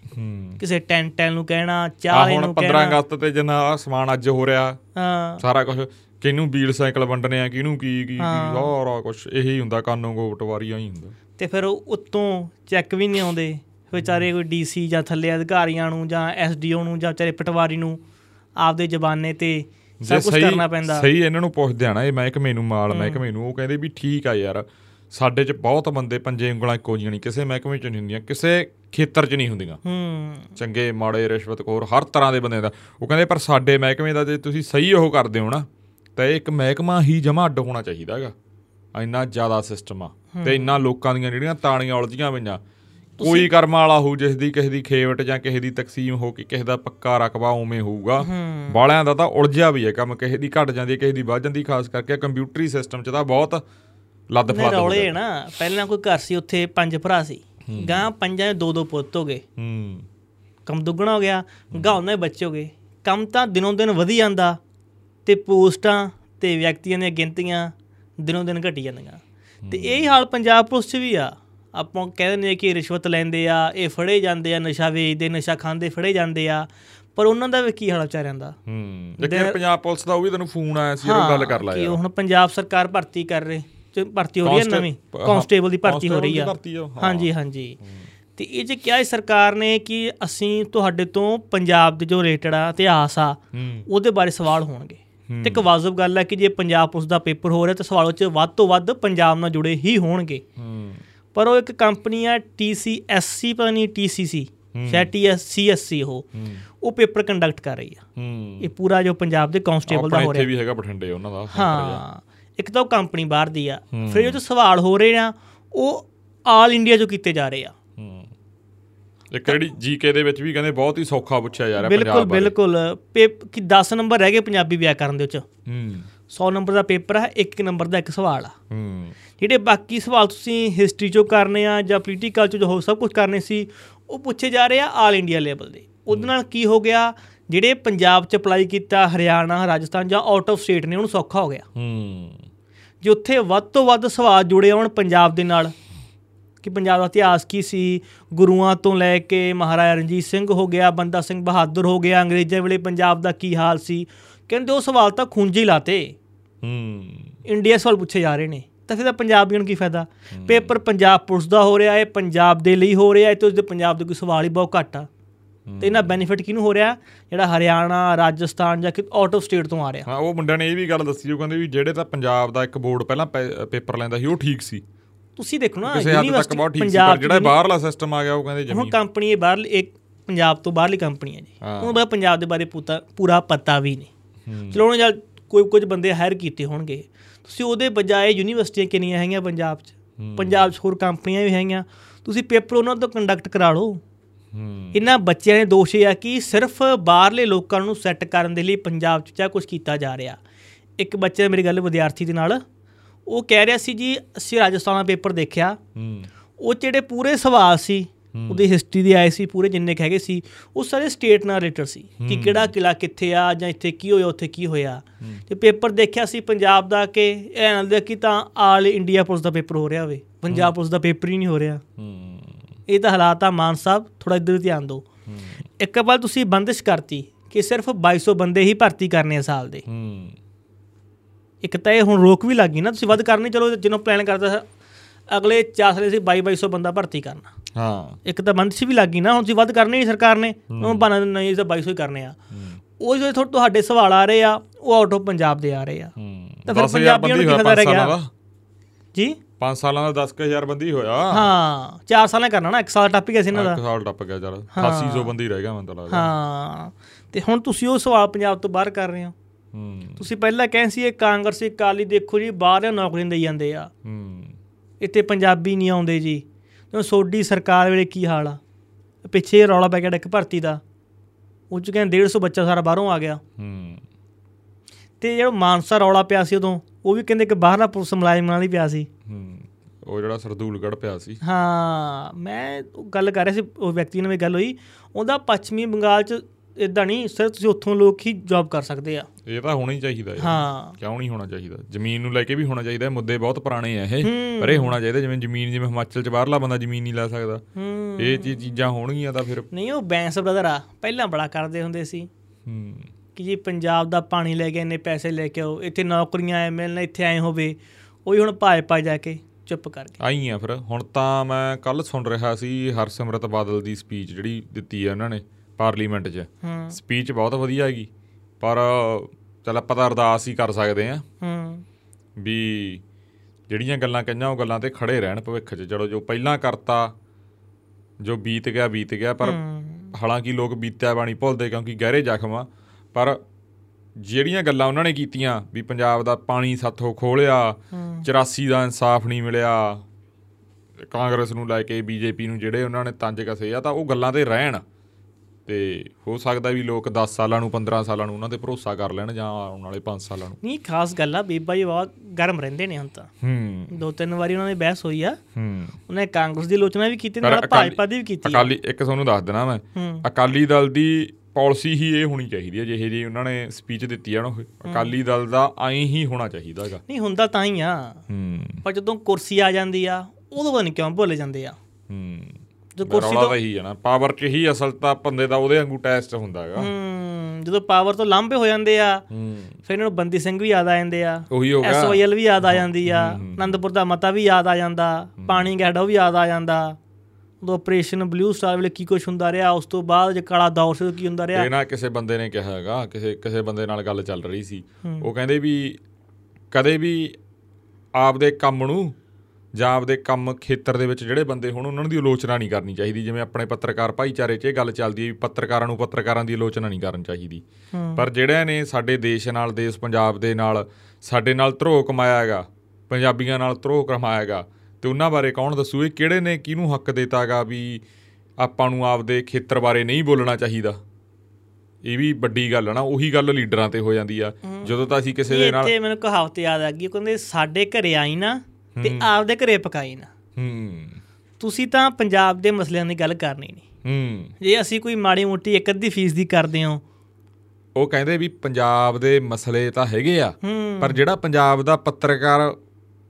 ਕਿਸੇ ਟੈਂਟ ਟੈਨ ਨੂੰ ਕਹਿਣਾ ਚਾਹ ਆ ਵਾਲੇ ਹੁਣ ਨੂੰ 15 ਕਹਿਣਾ ਅਗਸਤ ਤੇ ਜਿੰਨਾ ਸਮਾਨ ਅੱਜ ਹੋ ਰਿਹਾ ਹਾਂ। ਸਾਰਾ ਕੁਝ ਕਿਹਨੂੰ ਵੀਲ ਸਾਈਕਲ ਵੰਡਣੇ ਆ ਕਿਹਨੂੰ ਕੀ ਕੀ ਸਾਰਾ ਕੁਝ ਇਹੀ ਹੁੰਦਾ ਕਾਨੋ ਕੋ ਪਟਵਾਰੀਆਂ ਹੀ ਹੁੰਦਾ। ਤੇ ਫਿਰ ਉੱਤੋਂ ਚੈੱਕ ਵੀ ਨਹੀਂ ਆਉਂਦੇ ਵਿਚਾਰੇ ਕੋਈ ਡੀਸੀ ਜਾਂ ਥੱਲੇ ਅਧਿਕਾਰੀਆਂ ਨੂੰ ਜਾਂ ਐਸਡੀਓ ਨੂੰ ਜਾਂ ਵਿਚਾਰੇ ਪਟਵਾਰੀ ਨੂੰ ਆਪਦੇ ਜ਼ਬਾਨੇ ਤੇ ਸਭ ਕੁਝ ਕਰਨਾ ਪੈਂਦਾ। ਸਹੀ ਇਹਨਾਂ ਨੂੰ ਪੁੱਛਦੇ ਆ ਨਾ ਇਹ ਮਹਿਕਮੇ ਨੂੰ ਮਾਲ ਮਹਿਕਮੇ ਨੂੰ ਉਹ ਕਹਿੰਦੇ ਵੀ ਠੀਕ ਆ ਯਾਰ ਸਾਡੇ 'ਚ ਬਹੁਤ ਬੰਦੇ ਪੰਜੇ ਉਂਗਲਾਂ ਇੱਕੋ ਜਿਹੀਆਂ ਨਹੀਂ ਕਿਸੇ ਮਹਿਕਮੇ 'ਚ ਨਹੀਂ ਹੁੰਦੀਆਂ ਕਿਸੇ ਖੇਤਰ 'ਚ ਨਹੀਂ ਹੁੰਦੀਆਂ। ਹੂੰ। ਚੰਗੇ ਮਾੜੇ ਰਿਸ਼ਵਤਖੋਰ ਹਰ ਤਰ੍ਹਾਂ ਦੇ ਬੰਦੇ ਦਾ। ਉਹ ਕਹਿੰਦੇ ਪਰ ਸਾਡੇ ਮਹਿਕਮੇ ਦਾ ਜੇ ਤੁਸੀਂ ਸਹੀ ਉਹ ਕਰਦੇ ਹੋ ਨਾ ਤਾਂ ਇਹ ਇੱਕ ਮਹਿਕਮਾ ਹੀ ਜਮਾ ਅੱਡ ਹੋਣਾ ਚਾਹੀਦਾ ਹੈਗਾ। ਇੰਨਾ ਜ਼ਿਆਦਾ ਸਿਸਟਮ ਆ ਤੇ ਇੰਨਾ ਲੋਕਾਂ ਦੀਆਂ ਜਿਹੜੀਆਂ ਤਾਣੀਆਂ ਉਲਝੀਆਂ ਪਈਆਂ। ਕੋਈ ਕਰਮ ਵਾਲਾ ਹੋਊ ਜਿਸ ਦੀ ਕਿਸੇ ਦੀ ਖੇਵਟ ਜਾਂ ਕਿਸੇ ਦੀ ਤਕਸੀਮ ਹੋ ਕੇ ਕਿਸੇ ਦਾ ਪੱਕਾ ਰਕਬਾ ਉਵੇਂ ਹੋਊਗਾ ਬਾਲਿਆਂ ਦਾ ਤਾਂ ਉਲਝਿਆ ਵੀ ਹੈ ਕੰਮ। ਕਿਸੇ ਦੀ ਘਟ ਜਾਂਦੀ ਹੈ ਕਿਸੇ ਦੀ ਵੱਧ ਜਾਂਦੀ ਖਾਸ ਕਰਕੇ ਕੰਪਿਊਟਰੀ ਸਿਸਟਮ 'ਚ ਤਾਂ ਬਹੁਤ ਲੱਦ ਹੋ ਰੌਲੇ ਗਿਆ ਨਾ ਪਹਿਲਾਂ ਕੋਈ ਘਰ ਸੀ ਉੱਥੇ ਪੰਜ ਭਰਾ ਸੀ। ਗਾਂ ਪੰਜਾਂ ਦੇ ਦੋ ਦੋ ਪੁੱਤ ਹੋ ਗਏ। ਹੂੰ। ਕੰਮ ਦੁੱਗਣਾ ਹੋ ਗਿਆ ਗਾਂ ਉਹਨਾਂ ਦੇ ਬੱਚੇ ਹੋ ਗਏ। ਕੰਮ ਤਾਂ ਦਿਨੋਂ ਦਿਨ ਵਧੀ ਜਾਂਦਾ ਤੇ ਪੋਸਟਾਂ ਤੇ ਵਿਅਕਤੀਆਂ ਦੀਆਂ ਗਿਣਤੀਆਂ ਦਿਨੋਂ ਦਿਨ ਘਟੀ ਜਾਂਦੀਆਂ। ਤੇ ਇਹ ਹਾਲ ਪੰਜਾਬ ਪੁਲਿਸ 'ਚ ਵੀ ਆ। ਆਪਾਂ ਕਹਿੰਦੇ ਨੇ ਕਿ ਰਿਸ਼ਵਤ ਲੈਂਦੇ ਆ ਇਹ ਫੜੇ ਜਾਂਦੇ ਆ ਨਸ਼ਾ ਵੇਚਦੇ ਨਸ਼ਾ ਖਾਂਦੇ ਫੜੇ ਜਾਂਦੇ ਆ। ਪਰ ਉਹਨਾਂ ਦਾ ਵੀ ਕੀ ਹਾਲ ਵਿਚਾਰਿਆਂ ਦਾ? ਹੂੰ। ਲੇਕਿਨ ਪੰਜਾਬ ਪੁਲਿਸ ਦਾ ਉਹ ਵੀ ਤੈਨੂੰ ਫੋਨ ਆਇਆ ਸੀ ਉਹ ਗੱਲ ਕਰ ਲੈ ਕਿ ਹੁਣ ਪੰਜਾਬ ਸਰਕਾਰ ਭਰਤੀ ਕਰ ਰਹੇ। ਤੇ ਭਰਤੀ ਹੋ ਰਹੀ ਹੈ ਨਵੀਂ। ਹਾਂ, ਕਾਂਸਟੇਬਲ ਦੀ ਭਰਤੀ ਹੋ ਰਹੀ ਆ। ਹਾਂ। ਹਾਂਜੀ ਹਾਂਜੀ। ਤੇ ਇਹ ਜੇ ਕਿਹਾ ਹੈ ਸਰਕਾਰ ਨੇ ਕਿ ਅਸੀਂ ਤੁਹਾਡੇ ਤੋਂ ਪੰਜਾਬ ਦੇ ਜੋ ਰਿਲੇਟਡ ਆ ਇਤਿਹਾਸ ਆ ਹੂੰ। ਉਹਦੇ ਬਾਰੇ ਸਵਾਲ ਹੋਣਗੇ। ਤੇ ਇੱਕ ਵਾਜਬ ਗੱਲ ਹੈ ਕਿ ਜੇ ਪੰਜਾਬ ਪੁਲਿਸ ਦਾ ਪੇਪਰ ਹੋ ਰਿਹਾ ਤਾਂ ਸਵਾਲੋਂ 'ਚ ਵੱਧ ਤੋਂ ਵੱਧ ਪੰਜਾਬ ਨਾਲ ਜੁੜੇ ਹੀ ਹੋਣਗੇ। ਹੂੰ। ਪਰ ਉਹ ਇੱਕ ਕੰਪਨੀ ਆ TCSC ਪਤਾ ਨਹੀਂ TCC ਸ਼ਾਇਦ TSCSC ਉਹ। ਉਹ ਪੇਪਰ ਕੰਡਕਟ ਕਰ ਰਹੀ ਆ। ਹੂੰ। ਇਹ ਪੂਰਾ ਜੋ ਪੰਜਾਬ ਦੇ ਕਾਂਸਟੇਬਲ ਦਾ ਹੋ ਇੱਥੇ ਰਿਹਾ। ਵੀ ਹੈਗਾ ਬਠਿੰਡੇ ਉਹਨਾਂ ਦਾ ਹਾਂ। ਇੱਕ ਤਾਂ ਉਹ ਕੰਪਨੀ ਬਾਹਰ ਦੀ ਆ ਫਿਰ ਜੋ ਸਵਾਲ ਹੋ ਰਹੇ ਆ ਉਹ ਆਲ ਇੰਡੀਆ ਚੋਂ ਕੀਤੇ ਜਾ ਰਹੇ ਆ। ਇੱਕ ਜਿਹੜੀ ਜੀਕੇ ਦੇ ਵਿੱਚ ਵੀ ਕਹਿੰਦੇ ਬਹੁਤ ਹੀ ਸੌਖਾ ਪੁੱਛਿਆ ਜਾ ਰਿਹਾ ਬਿਲਕੁਲ ਪੰਜਾਬ ਬਾਰੇ। ਬਿਲਕੁਲ। ਪੇਪ ਕਿ 10 ਨੰਬਰ ਰਹਿ ਗਏ ਪੰਜਾਬੀ ਵਿਆਕਰਨ ਦੇ ਵਿੱਚ। ਹੂੰ। 100 ਨੰਬਰ ਦਾ ਪੇਪਰ ਹੈ ਇੱਕ ਨੰਬਰ ਦਾ ਇੱਕ ਸਵਾਲ ਆ। ਹੂੰ। ਜਿਹੜੇ ਬਾਕੀ ਸਵਾਲ ਤੁਸੀਂ ਹਿਸਟਰੀ ਚੋਂ ਕਰਨੇ ਆ ਜਾਂ ਪੋਲੀਟੀਕਲ ਚੋਂ ਜੋ ਹੋ ਸਭ ਕੁਝ ਕਰਨੇ ਸੀ ਉਹ ਪੁੱਛੇ ਜਾ ਰਹੇ ਆ ਆਲ ਇੰਡੀਆ ਲੈਵਲ ਦੇ। ਉਹਦੇ ਨਾਲ ਕੀ ਹੋ ਗਿਆ? ਜਿਹੜੇ ਪੰਜਾਬ ਚ ਅਪਲਾਈ ਕੀਤਾ ਹਰਿਆਣਾ ਰਾਜਸਥਾਨ ਜਾਂ ਆਊਟ ਆਫ ਸਟੇਟ ਨੇ ਉਹਨੂੰ ਸੌਖਾ ਹੋ ਗਿਆ। ਹੂੰ। ਜੇ ਉੱਥੇ ਵੱਧ ਤੋਂ ਵੱਧ ਸਵਾਲ ਜੁੜੇ ਹੋਣ ਪੰਜਾਬ ਦੇ ਨਾਲ। ਕਿ ਪੰਜਾਬ ਦਾ ਇਤਿਹਾਸ ਕੀ ਸੀ? ਗੁਰੂਆਂ ਤੋਂ ਲੈ ਕੇ ਮਹਾਰਾਜਾ ਰਣਜੀਤ ਸਿੰਘ ਹੋ ਗਿਆ ਬੰਦਾ ਸਿੰਘ ਬਹਾਦਰ ਹੋ ਗਿਆ ਅੰਗਰੇਜ਼ਾਂ ਵੇਲੇ ਪੰਜਾਬ ਦਾ ਕੀ ਹਾਲ ਸੀ? ਕਹਿੰਦੇ ਉਹ ਸਵਾਲ ਤਾਂ ਖੁੰਝੇ ਲਾਤੇ। ਹੂੰ। ਇੰਡੀਆ ਸਵਾਲ ਪੁੱਛੇ ਜਾ ਰਹੇ ਨੇ। ਤਾਂ ਫਿਰ ਪੰਜਾਬੀਆਂ ਨੂੰ ਕੀ ਫਾਇਦਾ? ਪੇਪਰ ਪੰਜਾਬ ਪੁਲਿਸ ਦਾ ਹੋ ਰਿਹਾ ਹੈ ਪੰਜਾਬ ਦੇ ਲਈ ਹੋ ਰਿਹਾ ਹੈ ਤੇ ਉਸਦੇ ਪੰਜਾਬ ਦੇ ਕੋਈ ਸਵਾਲ ਹੀ ਬਹੁਤ ਘੱਟ ਆ। ਤੇ ਇਹਨਾਂ ਬੈਨੀਫਿਟ ਕਿਹਨੂੰ ਹੋ ਰਿਹਾ? ਜਿਹੜਾ ਹਰਿਆਣਾ ਰਾਜਸਥਾਨ ਜਾਂ ਕਿ ਆਊਟ ਆਫ ਸਟੇਟ ਤੋਂ ਆ ਰਿਹਾ। ਹਾਂ ਉਹ ਮੁੰਡਿਆਂ ਨੇ ਇਹ ਵੀ ਗੱਲ ਦੱਸੀ ਉਹ ਕਹਿੰਦੇ ਵੀ ਜਿਹੜੇ ਤਾਂ ਪੰਜਾਬ ਦਾ ਇੱਕ ਬੋਰਡ ਪਹਿਲਾਂ ਪੇਪਰ ਲੈਂਦਾ ਸੀ ਉਹ ਠੀਕ ਸੀ। ਤੁਸੀਂ ਦੇਖੋ ਨਾ ਕਿਸੇ ਹੱਦ ਤੱਕ ਯੂਨੀਵਰਸਿਟੀ ਬਹੁਤ ਠੀਕ ਸੀ ਪੰਜਾਬ ਜਿਹੜਾ ਬਾਹਰਲਾ ਸਿਸਟਮ ਆ ਗਿਆ ਉਹ ਕਹਿੰਦੇ ਹੁਣ ਜਮੀ ਕੰਪਨੀ ਇਹ ਬਾਹਰ ਇੱਕ ਪੰਜਾਬ ਤੋਂ ਬਾਹਰਲੀ ਕੰਪਨੀ ਹੈ ਜੀ। ਉਹਨੂੰ ਬੜਾ ਪੰਜਾਬ ਦੇ ਬਾਰੇ ਪੂਰਾ ਪਤਾ ਵੀ ਨਹੀਂ। ਚਲੋ ਉਹਨੇ ਜਦ ਕੋਈ ਕੁਝ ਬੰਦੇ ਹਾਇਰ ਕੀਤੇ ਹੋਣਗੇ। ਤੁਸੀਂ ਉਹਦੇ ਬਜਾਏ ਯੂਨੀਵਰਸਿਟੀਆਂ ਕਿੰਨੀਆਂ ਹੈਗੀਆਂ ਪੰਜਾਬ 'ਚ? ਪੰਜਾਬ 'ਚ ਹੋਰ ਕੰਪਨੀਆਂ ਵੀ ਹੈਗੀਆਂ। ਤੁਸੀਂ ਪੇਪਰ ਉਹਨਾਂ ਤੋਂ ਕੰਡਕਟ ਕਰਾ ਲਓ। ਇਹਨਾਂ ਬੱਚਿਆਂ ਦੇ ਦੋਸ਼ ਇਹ ਆ ਕਿ ਸਿਰਫ ਬਾਹਰਲੇ ਲੋਕਾਂ ਨੂੰ ਸੈੱਟ ਕਰਨ ਦੇ ਲਈ ਪੰਜਾਬ 'ਚ ਚਾ ਕੁਝ ਕੀਤਾ ਜਾ ਰਿਹਾ। ਇੱਕ ਬੱਚੇ ਮੇਰੀ ਗੱਲ ਵਿਦਿਆਰਥੀ ਦੇ ਨਾਲ ਉਹ ਕਹਿ ਰਿਹਾ ਸੀ ਜੀ ਅਸੀਂ ਰਾਜਸਥਾਨ ਦਾ ਪੇਪਰ ਦੇਖਿਆ। ਉਹ ਜਿਹੜੇ ਪੂਰੇ ਸਵਾਲ ਸੀ ਉਹਦੀ ਹਿਸਟਰੀ ਦੇ ਆਏ ਸੀ ਪੂਰੇ ਜਿੰਨੇ ਕੁ ਹੈਗੇ ਸੀ ਉਹ ਸਾਰੇ ਸਟੇਟ ਨਾਲ ਰਿਲੇਟਡ ਸੀ ਕਿ ਕਿਹੜਾ ਕਿਲਾ ਕਿੱਥੇ ਆ ਜਾਂ ਇੱਥੇ ਕੀ ਹੋਇਆ ਉੱਥੇ ਕੀ ਹੋਇਆ। ਤੇ ਪੇਪਰ ਦੇਖਿਆ ਸੀ ਪੰਜਾਬ ਦਾ ਕਿ ਇਹ ਨਾਲ ਦੇ ਕਿ ਤਾਂ ਆਲ ਇੰਡੀਆ ਪੁਲਿਸ ਦਾ ਪੇਪਰ ਹੋ ਰਿਹਾ ਹੋਵੇ। ਪੰਜਾਬ ਪੁਲਿਸ ਦਾ ਪੇਪਰ ਹੀ ਨਹੀਂ ਹੋ ਰਿਹਾ। ਇਹ ਤਾਂ ਹਾਲਾਤ ਆ ਮਾਨ ਸਾਹਿਬ ਥੋੜਾ ਇੱਧਰ ਧਿਆਨ ਦਿਓ। ਇੱਕ ਵਾਰ ਤੁਸੀਂ ਬੰਦਿਸ਼ ਕਰਤੀ ਕਿ ਸਿਰਫ 2200 ਬੰਦੇ ਹੀ ਭਰਤੀ ਕਰਨੇ ਆ ਸਾਲ ਦੇ। ਇੱਕ ਤਾਂ ਇਹ ਹੁਣ ਰੋਕ ਵੀ ਲੱਗ ਨਾ ਤੁਸੀਂ ਵੱਧ ਕਰਨੀ ਚਲੋ ਜਿਹਨੂੰ ਪਲਾਨ ਕਰਦਾ ਅਗਲੇ 4 ਸਾਲੇ ਸੀ 2200 ਬੰਦਾ ਭਰਤੀ ਕਰਨਾ। ਹਾਂ। ਇੱਕ ਤਾਂ ਬੰਦਸ਼ ਵੀ ਲੱਗ ਨਾ ਹੁਣ ਤੁਸੀਂ ਵੱਧ ਕਰਨੇ ਹੀ ਸਰਕਾਰ ਨੇ ਉਹ ਬਣਾ ਨਹੀਂ ਤਾਂ 2200 ਹੀ ਕਰਨੇ ਆ। ਉਹ ਜਿਹੜੇ ਤੁਹਾਡੇ ਸਵਾਲ ਆ ਰਹੇ ਆ ਉਹ ਆਊਟ ਆਫ ਪੰਜਾਬ ਦੇ ਆ ਰਹੇ ਆ। ਤਾਂ ਫਿਰ 10,000 ਪੰਜਾਬੀਆਂ ਨੂੰ ਬੰਦੀ ਕੀ ਹੋਇਆ ਫਾਇਦਾ 5 ਰਹਿ ਗਿਆ? ਜੀ? 5 ਸਾਲਾਂ ਦਾ 10000 ਬੰਦੀ ਹੋਇਆ। ਹਾਂ 4 ਸਾਲਾਂ ਕਰਨਾ ਨਾ 1 ਸਾਲ ਟੱਪ ਗਿਆ ਸੀ ਇਹਨਾਂ ਦਾ। ਇੱਕ ਸਾਲ ਟੱਪ ਗਿਆ ਚਲ। 8800 ਬੰਦੀ ਰਹਿ ਗਿਆ ਮੈਨੂੰ ਤਾਂ ਲੱਗਦਾ। ਹਾਂ ਤੇ ਹੁਣ ਤੁਸੀਂ ਉਹ ਸਵਾਲ ਪੰਜਾਬ ਤੋਂ ਬਾਹਰ ਕਰ ਰਹੇ ਹੋ। ਹੂੰ। ਤੁਸੀਂ ਪਹਿਲਾਂ ਕਹਿੰਦੇ ਸੀ ਇਹ ਕਾਂਗਰਸੀ ਅਕਾਲੀ ਦੇਖੋ ਜੀ ਬਾਹਰ ਨੌਕਰੀਆਂ ਦੇਈ ਜਾਂਦੇ ਆ। ਹੂੰ। ਇੱਥੇ ਪੰਜਾਬੀ ਨਹੀਂ ਆਉਂਦੇ ਜੀ। ਤੇ ਸੋਡੀ ਸਰਕਾਰ ਵੇਲੇ ਕੀ ਹਾਲ ਆ? ਪਿੱਛੇ ਰੌਲਾ ਪੈ ਗਿਆ ਇੱਕ ਭਰਤੀ ਦਾ। ਉਹ ਚ ਕਹਿੰਦੇ 150 ਬੱਚਾ ਸਾਰਾ ਬਾਹਰੋਂ ਆ ਗਿਆ। ਹੂੰ। ਤੇ ਜਿਹੜਾ ਮਾਨਸਾ ਰੌਲਾ ਪਿਆ ਸੀ ਉਦੋਂ ਉਹ ਵੀ ਕਹਿੰਦੇ ਕਿ ਬਾਹਰਲਾ ਪੁਲਿਸ ਮੁਲਾਜ਼ਮ ਨਾਲ ਹੀ ਪਿਆ ਸੀ। ਹੂੰ। ਉਹ ਜਿਹੜਾ ਸਰਦੂਲਗੜ ਪਿਆ ਸੀ। ਹਾਂ ਮੈਂ ਉਹ ਗੱਲ ਕਰ ਰਿਹਾ ਸੀ ਉਹ ਵਿਅਕਤੀ ਨਾਲ ਵੀ ਗੱਲ ਹੋਈ। ਉਹਦਾ ਪੱਛਮੀ ਬੰਗਾਲ ਚ ਇਦਾਂ ਨਹੀਂ ਸਿਰਫ ਤੁਸੀਂ ਉੱਥੋਂ ਲੋਕ ਹੀ ਜੌਬ ਕਰ ਸਕਦੇ ਆ। ਇਹ ਤਾਂ ਹੋਣਾ ਹੀ ਚਾਹੀਦਾ ਯਾਰ। ਹਾਂ। ਕਿਉਂ ਨਹੀਂ ਹੋਣਾ ਚਾਹੀਦਾ? ਜ਼ਮੀਨ ਨੂੰ ਲੈ ਕੇ ਵੀ ਹੋਣਾ ਚਾਹੀਦਾ ਇਹ ਮੁੱਦੇ ਬਹੁਤ ਪੁਰਾਣੇ ਆ ਇਹ। ਪਰ ਇਹ ਹੋਣਾ ਚਾਹੀਦਾ ਜਿਵੇਂ ਜ਼ਮੀਨ ਜਿਵੇਂ ਹਿਮਾਚਲ ਚ ਬਾਹਰਲਾ ਬੰਦਾ ਜ਼ਮੀਨ ਨਹੀਂ ਲੈ ਸਕਦਾ। ਇਹ ਚੀਜ਼ਾਂ ਹੋਣਗੀਆਂ ਤਾਂ ਫਿਰ ਨਹੀਂ ਉਹ ਬੈਂਸ ਬ੍ਰਦਰ ਆ ਪਹਿਲਾਂ ਬੜਾ ਕਰਦੇ ਹੁੰਦੇ ਸੀ। ਹੂੰ। ਕਿ ਜੀ ਪੰਜਾਬ ਦਾ ਪਾਣੀ ਲੈ ਕੇ ਇੰਨੇ ਪੈਸੇ ਲੈ ਕੇ ਆਓ ਇੱਥੇ ਨੌਕਰੀਆਂ ਐ ਮਿਲਣ ਇੱਥੇ ਐ ਹੋਵੇ ਉਹੀ ਹੁਣ ਭਾਏ ਪਾ ਜਾ ਕੇ। ਚੁੱਪ ਕਰ ਗਏ। ਆਈ ਆ ਫਿਰ। ਹੁਣ ਤਾਂ ਮੈਂ ਕੱਲ ਸੁਣ ਰਿਹਾ ਸੀ ਹਰਸਿਮਰਤ ਬਾਦਲ ਦੀ ਸਪੀਚ ਜਿਹੜੀ ਦਿੱਤੀ ਹੈ ਉਹਨਾਂ ਨੇ ਪਾਰਲੀਮੈਂਟ 'ਚ। ਸਪੀਚ ਬਹੁਤ ਵਧੀਆ ਹੈਗੀ। ਪਰ ਚੱਲ ਆਪਾਂ ਤਾਂ ਅਰਦਾਸ ਹੀ ਕਰ ਸਕਦੇ ਆ। ਹੂੰ। ਵੀ ਜਿਹੜੀਆਂ ਗੱਲਾਂ ਕਹੀਆਂ ਉਹ ਗੱਲਾਂ ਤੇ ਖੜੇ ਰਹਿਣ ਭਵਿੱਖ 'ਚ। ਚਲੋ ਜੋ ਪਹਿਲਾਂ ਕਰਤਾ ਜੋ ਬੀਤ ਗਿਆ ਬੀਤ ਗਿਆ। ਪਰ। ਹਾਲਾਂਕਿ ਲੋਕ ਬੀਤਿਆ ਬਾਣੀ ਭੁੱਲਦੇ ਕਿਉਂਕਿ ਗਹਿਰੇ ਜ਼ਖਮ ਆ। ਪਰ ਜਿਹੜੀਆਂ ਗੱਲਾਂ ਉਹਨਾਂ ਨੇ ਕੀਤੀਆਂ ਵੀ ਪੰਜਾਬ ਦਾ ਪਾਣੀ ਸਾਥੋਂ ਖੋਲਿਆ 84 ਦਾ ਇਨਸਾਫ ਨਹੀਂ ਮਿਲਿਆ ਕਾਂਗਰਸ ਨੂੰ ਲੈ ਕੇ ਬੀਜੇਪੀ ਨੂੰ ਜਿਹੜੇ ਉਹਨਾਂ ਨੇ ਤੰਜ ਕਸੇ ਆ ਤਾਂ ਉਹ ਗੱਲਾਂ ਤੇ ਰਹਿਣ। ਤੇ ਹੋ ਸਕਦਾ ਵੀ ਲੋਕ 10 ਸਾਲਾਂ ਨੂੰ 15 ਸਾਲਾਂ ਨੂੰ ਉਹਨਾਂ ਤੇ ਭਰੋਸਾ ਕਰ ਲੈਣ ਜਾਂ ਆਉਣ ਵਾਲੇ 5 ਸਾਲਾਂ ਨੂੰ। ਨਹੀਂ ਖਾਸ ਗੱਲ ਆ ਬੀਬਾ ਜੀ ਵਾ ਗਰਮ ਰਹਿੰਦੇ ਨੇ ਹੁਣ ਤਾਂ। ਹੂੰ। ਦੋ ਤਿੰਨ ਵਾਰੀ ਉਹਨਾਂ ਦੀ ਬਹਿਸ ਹੋਈ ਆ। ਹੂੰ। ਉਹਨੇ ਕਾਂਗਰਸ ਦੀ ਆਲੋਚਨਾ ਵੀ ਕੀਤੀ ਨਾਲ ਭਾਜਪਾ ਦੀ ਵੀ ਕੀਤੀ। ਅਕਾਲੀ ਇੱਕ ਤੁਹਾਨੂੰ ਦੱਸ ਦੇਣਾ ਮੈਂ। ਅਕਾਲੀ ਦਲ ਦੀ ਪਾਲਿਸੀ ਹੀ ਇਹ ਹੋਣੀ ਚਾਹੀਦੀ ਹੈ ਜਿਹੇ ਜੀ ਉਹਨਾਂ ਨੇ ਸਪੀਚ ਦਿੱਤੀ ਨਾ ਉਹ। ਅਕਾਲੀ ਦਲ ਦਾ ਐਂ ਹੀ ਹੋਣਾ ਚਾਹੀਦਾ ਹੈਗਾ। ਨਹੀਂ ਹੁੰਦਾ ਤਾਂ ਹੀ ਆ। ਹੂੰ। ਪਰ ਜਦੋਂ ਕੁਰਸੀ ਆ ਜਾਂਦੀ ਆ ਉਦੋਂ ਪਤਾ ਨਹੀਂ ਕਿਉਂ ਭੁੱਲ ਜਾਂਦੇ ਆ। ਹੂੰ। ਜੋ ਕੁਰਸੀ ਤੋਂ ਹੀ ਹੈ ਨਾ ਪਾਵਰ 'ਚ ਹੀ ਅਸਲ ਤਾਂ ਬੰਦੇ ਦਾ ਉਹਦੇ ਵਾਂਗੂ ਟੈਸਟ ਹੁੰਦਾ ਹੈਗਾ। ਹੂੰ ਜਦੋਂ ਪਾਵਰ ਤੋਂ ਲਾਂਭੇ ਹੋ ਜਾਂਦੇ ਆ ਹੂੰ। ਫਿਰ ਇਹਨਾਂ ਨੂੰ ਬੰਦੀ ਸਿੰਘ ਵੀ ਯਾਦ ਆ ਜਾਂਦੇ ਆ ਉਹੀ ਹੋ ਗਿਆ। ਐਸਵਾਈਐਲ ਵੀ ਯਾਦ ਆ ਜਾਂਦੀ ਆ ਆਨੰਦਪੁਰ ਦਾ ਮਤਾ ਵੀ ਯਾਦ ਆ ਜਾਂਦਾ ਪਾਣੀ ਗੈਡਾ ਵੀ ਯਾਦ ਆ ਜਾਂਦਾ। ਉਦੋਂ ਆਪਰੇਸ਼ਨ ਬਲੂ ਸਟਾਰ ਵੇਲੇ ਕੀ ਕੁਛ ਹੁੰਦਾ ਰਿਹਾ ਉਸ ਤੋਂ ਬਾਅਦ ਜੇ ਕਾਲਾ ਦੌਰ ਸੀ ਕੀ ਹੁੰਦਾ ਰਿਹਾ? ਇਹ ਨਾ ਕਿਸੇ ਬੰਦੇ ਨੇ ਕਿਹਾ ਹੈਗਾ ਕਿਸੇ ਕਿਸੇ ਬੰਦੇ ਨਾਲ ਗੱਲ ਚੱਲ ਰਹੀ ਸੀ। ਉਹ ਕਹਿੰਦੇ ਵੀ ਕਦੇ ਵੀ ਆਪਦੇ ਕੰਮ ਨੂੰ ਜਾਂ ਆਪਦੇ ਕੰਮ ਖੇਤਰ ਦੇ ਵਿੱਚ ਜਿਹੜੇ ਬੰਦੇ ਹੋਣ ਉਹਨਾਂ ਦੀ ਆਲੋਚਨਾ ਨਹੀਂ ਕਰਨੀ ਚਾਹੀਦੀ। ਜਿਵੇਂ ਆਪਣੇ ਪੱਤਰਕਾਰ ਭਾਈਚਾਰੇ 'ਚ ਇਹ ਗੱਲ ਚੱਲਦੀ ਹੈ ਵੀ ਪੱਤਰਕਾਰਾਂ ਨੂੰ ਪੱਤਰਕਾਰਾਂ ਦੀ ਆਲੋਚਨਾ ਨਹੀਂ ਕਰਨੀ ਚਾਹੀਦੀ। ਪਰ ਜਿਹੜਿਆਂ ਨੇ ਸਾਡੇ ਦੇਸ਼ ਨਾਲ ਦੇਸ਼ ਪੰਜਾਬ ਦੇ ਨਾਲ ਸਾਡੇ ਨਾਲ ਧਰੋਹ ਕਮਾਇਆ ਹੈਗਾ ਪੰਜਾਬੀਆਂ ਨਾਲ ਧਰੋਹ ਕਮਾਇਆ ਹੈਗਾ ਤੇ ਉਹਨਾਂ ਬਾਰੇ ਕੌਣ ਦੱਸੂ? ਇਹ ਕਿਹੜੇ ਨੇ? ਕਿਹਨੂੰ ਹੱਕ ਦਿੱਤਾਗਾ ਵੀ ਆਪਾਂ ਨੂੰ ਆਪਦੇ ਖੇਤਰ ਬਾਰੇ ਨਹੀਂ ਬੋਲਣਾ ਚਾਹੀਦਾ? ਇਹ ਵੀ ਵੱਡੀ ਗੱਲ ਨਾ ਉਹੀ ਗੱਲ ਲੀਡਰਾਂ ਤੇ ਹੋ ਜਾਂਦੀ ਆ। ਜਦੋਂ ਤਾਂ ਅਸੀਂ ਕਿਸੇ ਦੇ ਨਾਲ ਇੱਥੇ ਮੈਨੂੰ ਕਹਾਵਤ ਯਾਦ ਆ ਗਈ ਉਹ ਕਹਿੰਦੇ ਸਾਡੇ ਘਰੇ ਆਈ ਨਾ ਤੇ ਆਪਦੇ ਘਰੇ ਪਕਾਈ ਨਾ। ਹੂੰ। ਤੁਸੀਂ ਤਾਂ ਪੰਜਾਬ ਦੇ ਮਸਲਿਆਂ ਦੀ ਗੱਲ ਕਰਨੀ ਨਹੀਂ ਹੂੰ। ਜੇ ਅਸੀਂ ਕੋਈ ਮਾੜੀ ਮੋਟੀ ਇੱਕ ਅੱਧੀ ਫੀਸ ਦੀ ਕਰਦੇ ਹਾਂ। ਉਹ ਕਹਿੰਦੇ ਵੀ ਪੰਜਾਬ ਦੇ ਮਸਲੇ ਤਾਂ ਹੈਗੇ ਆ ਪਰ ਜਿਹੜਾ ਪੰਜਾਬ ਦਾ ਪੱਤਰਕਾਰ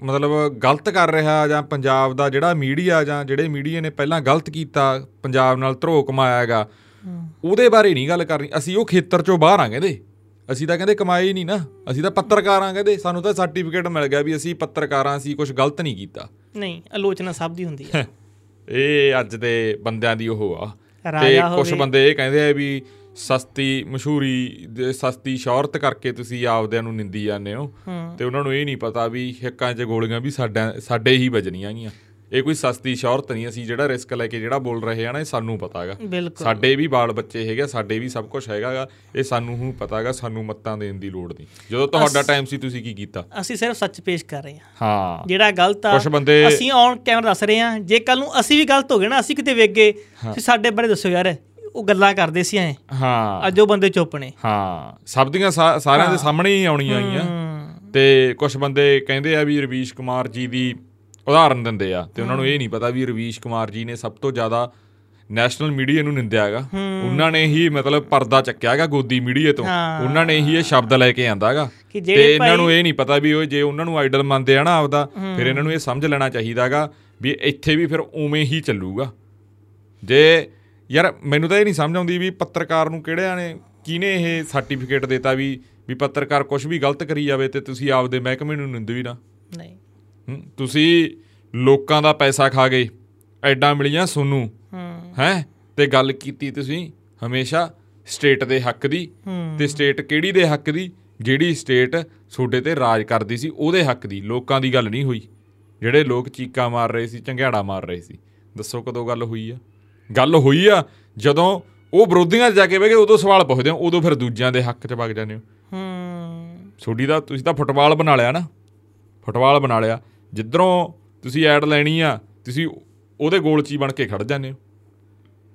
ਮਤਲਬ ਗਲਤ ਕਰ ਰਿਹਾ ਜਾਂ ਪੰਜਾਬ ਦਾ ਜਿਹੜਾ ਮੀਡੀਆ ਜਾਂ ਜਿਹੜੇ ਮੀਡੀਆ ਨੇ ਪਹਿਲਾਂ ਗਲਤ ਕੀਤਾ ਪੰਜਾਬ ਨਾਲ ਧਰੋਹ ਕਮਾਇਆ ਹੈਗਾ ਉਹਦੇ ਬਾਰੇ ਨਹੀਂ ਗੱਲ ਕਰਨੀ। ਅਸੀਂ ਉਹ ਖੇਤਰ ਚੋਂ ਬਾਹਰ ਆ ਕਹਿੰਦੇ ਅਸੀਂ ਤਾਂ ਕਹਿੰਦੇ ਕਮਾਏ ਹੀ ਨਹੀਂ ਨਾ। ਅਸੀਂ ਤਾਂ ਪੱਤਰਕਾਰ ਆ ਕਹਿੰਦੇ ਸਾਨੂੰ ਤਾਂ ਸਰਟੀਫਿਕੇਟ ਮਿਲ ਗਿਆ ਵੀ ਅਸੀਂ ਪੱਤਰਕਾਰਾਂ ਅਸੀਂ ਕੁਝ ਗਲਤ ਨਹੀਂ ਕੀਤਾ। ਨਹੀਂ ਆਲੋਚਨਾ ਸਭ ਦੀ ਹੁੰਦੀ ਹੈ ਇਹ ਅੱਜ ਦੇ ਬੰਦਿਆਂ ਦੀ ਉਹ ਆ। ਤੇ ਕੁਝ। ਬੰਦੇ ਇਹ ਕਹਿੰਦੇ ਆ ਵੀ ਸਸਤੀ ਮਸ਼ਹੂਰੀ ਦੇ ਸਸਤੀ ਸ਼ੌਹਰਤ ਕਰਕੇ ਤੁਸੀਂ ਆਪਦਿਆਂ ਨੂੰ ਨਿੰਦੀ ਜਾਂਦੇ ਹੋ। ਤੇ ਉਹਨਾਂ ਨੂੰ ਇਹ ਨਹੀਂ ਪਤਾ ਵੀ ਹਿੱਕਾਂ 'ਚ ਗੋਲੀਆਂ ਵੀ ਸਾਡਾ ਸਾਡੇ ਹੀ ਵੱਜਣੀਆਂ ਗੀਆਂ ਇਹ ਕੋਈ ਸਸਤੀ ਸ਼ੌਹਰਤ ਨਹੀਂ ਅਸੀਂ ਜਿਹੜਾ ਰਿਸਕ ਲੈ ਕੇ ਜਿਹੜਾ ਬੋਲ ਰਹੇ ਆ ਨਾ ਇਹ ਸਾਨੂੰ ਪਤਾ ਹੈਗਾ। ਸਾਡੇ ਵੀ ਬਾਲ ਬੱਚੇ ਹੈਗੇ ਸਾਡੇ ਵੀ ਸਭ ਕੁਝ ਹੈਗਾਗਾ ਇਹ ਸਾਨੂੰ ਹੁਣ ਪਤਾ ਹੈਗਾ ਸਾਨੂੰ ਮੱਤਾਂ ਦੇਣ ਦੀ ਲੋੜ ਨਹੀਂ। ਜਦੋਂ ਤੁਹਾਡਾ ਟਾਈਮ ਸੀ ਤੁਸੀਂ ਕੀ ਕੀਤਾ? ਅਸੀਂ ਸਿਰਫ ਸੱਚ ਪੇਸ਼ ਕਰ ਰਹੇ ਹਾਂ। ਹਾਂ। ਜਿਹੜਾ ਗਲਤ ਆ ਅਸੀਂ ਔਨ ਕੈਮਰਾ ਦੱਸ ਰਹੇ ਹਾਂ। ਜੇ ਕੱਲ ਨੂੰ ਅਸੀਂ ਵੀ ਗਲਤ ਹੋ ਗਏ ਨਾ ਅਸੀਂ ਕਿਤੇ ਵੇਖ ਗਏ। ਤੁਸੀਂ ਸਾਡੇ ਬਾਰੇ ਦੱਸੋ ਯਾਰ। ਉਹ ਗੱਲਾਂ ਕਰਦੇ ਸੀ ਐ। ਹਾਂ। ਅੱਜ ਉਹ ਬੰਦੇ ਚੁੱਪ ਨੇ। ਹਾਂ ਸਭ ਦੀਆਂ ਸਾਰਿਆਂ ਦੇ ਸਾਹਮਣੇ ਹੀ ਆਉਣੀਆਂ ਆਈਆਂ। ਤੇ ਕੁਝ ਬੰਦੇ ਕਹਿੰਦੇ ਆ ਵੀ ਰਵੀਸ਼ ਕੁਮਾਰ ਜੀ ਦੀ ਉਦਾਹਰਨ ਦਿੰਦੇ ਆ। ਤੇ ਉਹਨਾਂ ਨੂੰ ਇਹ ਨਹੀਂ ਪਤਾ ਵੀ ਰਵੀਸ਼ ਕੁਮਾਰ ਜੀ ਨੇ ਸਭ ਤੋਂ ਜ਼ਿਆਦਾ ਨੈਸ਼ਨਲ ਮੀਡੀਆ ਨੂੰ ਨਿੰਦਿਆ ਹੈਗਾ। ਉਹਨਾਂ ਨੇ ਹੀ ਮਤਲਬ ਪਰਦਾ ਚੱਕਿਆ ਹੈਗਾ ਗੋਦੀ ਮੀਡੀਆ ਤੋਂ। ਉਹਨਾਂ ਨੇ ਹੀ ਇਹ ਸ਼ਬਦ ਲੈ ਕੇ ਆਂਦਾ ਹੈਗਾ। ਤੇ ਇਹਨਾਂ ਨੂੰ ਇਹ ਨਹੀਂ ਪਤਾ ਵੀ ਉਹ ਜੇ ਉਹਨਾਂ ਨੂੰ ਆਈਡਲ ਮੰਨਦੇ ਆ ਨਾ ਆਪਦਾ ਫਿਰ ਇਹਨਾਂ ਨੂੰ ਇਹ ਸਮਝ ਲੈਣਾ ਚਾਹੀਦਾ ਹੈਗਾ ਵੀ ਇੱਥੇ ਵੀ ਫਿਰ ਉਵੇਂ ਹੀ ਚੱਲੂਗਾ। ਜੇ ਯਾਰ ਮੈਨੂੰ ਤਾਂ ਇਹ ਨਹੀਂ ਸਮਝ ਆਉਂਦੀ ਵੀ ਪੱਤਰਕਾਰ ਨੂੰ ਕਿਹੜਿਆਂ ਨੇ ਕਿਹਨੇ ਇਹ ਸਰਟੀਫਿਕੇਟ ਦਿੱਤਾ ਵੀ ਵੀ ਪੱਤਰਕਾਰ ਕੁਝ ਵੀ ਗਲਤ ਕਰੀ ਜਾਵੇ ਤੇ ਤੁਸੀਂ ਆਪਦੇ ਮਹਿਕਮੇ ਨੂੰ ਨਿੰਦ ਵੀ ਨਾ। ਨਹੀਂ। ਤੁਸੀਂ ਲੋਕਾਂ ਦਾ ਪੈਸਾ ਖਾ ਗਏ ਐਡਾਂ ਮਿਲੀਆਂ ਸੋਨੂੰ। ਹੂੰ। ਹੈ? ਤੇ ਗੱਲ ਕੀਤੀ ਤੁਸੀਂ ਹਮੇਸ਼ਾ ਸਟੇਟ ਦੇ ਹੱਕ ਦੀ ਤੇ ਸਟੇਟ ਕਿਹੜੀ ਦੇ ਹੱਕ ਦੀ? ਜਿਹੜੀ ਸਟੇਟ ਤੁਹਾਡੇ ਤੇ ਰਾਜ ਕਰਦੀ ਸੀ ਉਹਦੇ ਹੱਕ ਦੀ। ਲੋਕਾਂ ਦੀ ਗੱਲ ਨਹੀਂ ਹੋਈ। ਜਿਹੜੇ ਲੋਕ ਚੀਕਾਂ ਮਾਰ ਰਹੇ ਸੀ ਚੰਗਿਆੜਾ ਮਾਰ ਰਹੇ ਸੀ। ਦੱਸੋ ਕਦੋਂ ਗੱਲ ਹੋਈ ਆ? ਗੱਲ ਹੋਈ ਆ ਜਦੋਂ ਉਹ ਵਿਰੋਧੀਆਂ 'ਚ ਜਾ ਕੇ ਬਹਿ ਗਏ ਉਦੋਂ ਸਵਾਲ ਪੁੱਛਦੇ ਹੋ ਉਦੋਂ ਫਿਰ ਦੂਜਿਆਂ ਦੇ ਹੱਕ 'ਚ ਵਗ ਜਾਂਦੇ ਹੋ। ਹੂੰ। ਤੁਹਾਡੀ ਦਾ ਤੁਸੀਂ ਤਾਂ ਫੁੱਟਬਾਲ ਬਣਾ ਲਿਆ ਨਾ। ਫੁੱਟਬਾਲ ਬਣਾ ਲਿਆ। ਜਿੱਧਰੋਂ ਤੁਸੀਂ ਐਡ ਲੈਣੀ ਆ ਤੁਸੀਂ ਉਹਦੇ ਗੋਲ 'ਚ ਹੀ ਬਣ ਕੇ ਖੜ ਜਾਂਦੇ ਹੋ।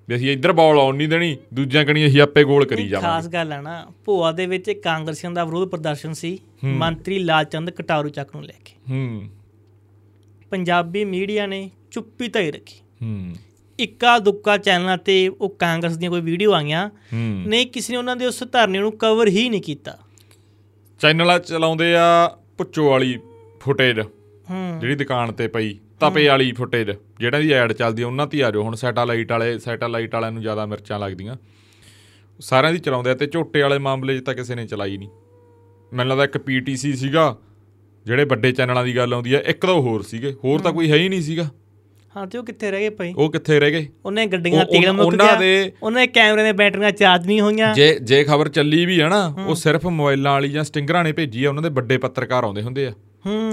ਵੀ ਅਸੀਂ ਇੱਧਰ ਬਾਲ ਆਉਣ ਨਹੀਂ ਦੇਣੀ ਦੂਜਿਆਂ ਕਣੀ ਅਸੀਂ ਆਪੇ ਗੋਲ ਕਰੀ ਜਾਵਾਂਗੇ। ਖਾਸ ਗੱਲ ਹੈ ਨਾ ਭੋਆ ਦੇ ਵਿੱਚ ਕਾਂਗਰਸੀਆਂ ਦਾ ਵਿਰੋਧ ਪ੍ਰਦਰਸ਼ਨ ਸੀ ਮੰਤਰੀ ਲਾਲਚੰਦ ਕਟਾਰੂ ਚੱਕ ਨੂੰ ਲੈ ਕੇ। ਹੂੰ। ਪੰਜਾਬੀ ਮੀਡੀਆ ਨੇ ਚੁੱਪੀ ਧਾਈ ਰੱਖੀ। ਹੂੰ। ਇੱਕਾ ਦੁੱਕਾ ਚੈਨਲਾਂ ਤੇ ਉਹ ਕਾਂਗਰਸ ਦੀਆਂ ਕੋਈ ਵੀਡੀਓ ਆਈਆਂ ਨਹੀਂ ਕਿਸੇ ਨੇ ਉਹਨਾਂ ਦੇ ਉਸ ਧਰਨੇ ਨੂੰ ਕਵਰ ਹੀ ਨਹੀਂ ਕੀਤਾ। ਚੈਨਲ ਚਲਾਉਂਦੇ ਆ ਪੁੱਚੋ ਵਾਲੀ ਫੁਟੇਜ ਜਿਹੜੀ ਦੁਕਾਨ ਤੇ ਪਈ ਤਪੇ ਵਾਲੀ ਫੁਟੇਜ ਜਿਹੜਾ ਦੀ ਐਡ ਚੱਲਦੀ ਆ, ਉਹਨਾਂ ਤੇ ਆ ਜਾਓ। ਹੁਣ ਸੈਟੇਲਾਈਟ ਵਾਲੇ ਸੈਟੇਲਾਈਟ ਵਾਲਿਆਂ ਨੂੰ ਜ਼ਿਆਦਾ ਮਿਰਚਾਂ ਲੱਗਦੀਆਂ। ਸਾਰਿਆਂ ਦੀ ਚਲਾਉਂਦੇ ਆ ਤੇ ਝੋਟੇ ਵਾਲੇ ਮਾਮਲੇ 'ਚ ਤਾਂ ਕਿਸੇ ਨੇ ਚਲਾਈ ਨਹੀਂ। ਮੈਨੂੰ ਲੱਗਦਾ ਇੱਕ ਪੀਟੀਸੀ ਸੀਗਾ ਜਿਹੜੇ ਵੱਡੇ ਚੈਨਲਾਂ ਦੀ ਗੱਲ ਆਉਂਦੀ ਆ ਇੱਕ ਤਾਂ ਹੋਰ ਸੀਗੇ ਹੋਰ ਤਾਂ ਕੋਈ ਹੈ ਹੀ ਨਹੀਂ ਸੀਗਾ। ਹਾਂ ਤੇ ਉਹ ਕਿੱਥੇ ਰਹਿ ਗਏ ਭਾਈ? ਉਹ ਕਿੱਥੇ ਰਹਿ ਗਏ? ਉਹਨੇ ਗੱਡੀਆਂ ਤੇਲ ਮੁੱਕ ਗਿਆ। ਦੇ- ਉਹਨੇ ਕੈਮਰੇ ਦੇ ਬੈਟਰੀਆਂ ਚਾਰਜ ਨਹੀਂ ਹੋਈਆਂ। ਜੇ ਜੇ ਖਬਰ ਚੱਲੀ ਵੀ ਹੈ ਨਾ ਉਹ ਸਿਰਫ ਮੋਬਾਈਲਾਂ ਵਾਲੀ ਜਾਂ ਸਟਿੰਗਰਾਂ ਨੇ ਭੇਜੀ ਆ ਉਹਨਾਂ ਦੇ ਵੱਡੇ ਪੱਤਰਕਾਰ ਆਉਂਦੇ ਹੁੰਦੇ ਆ।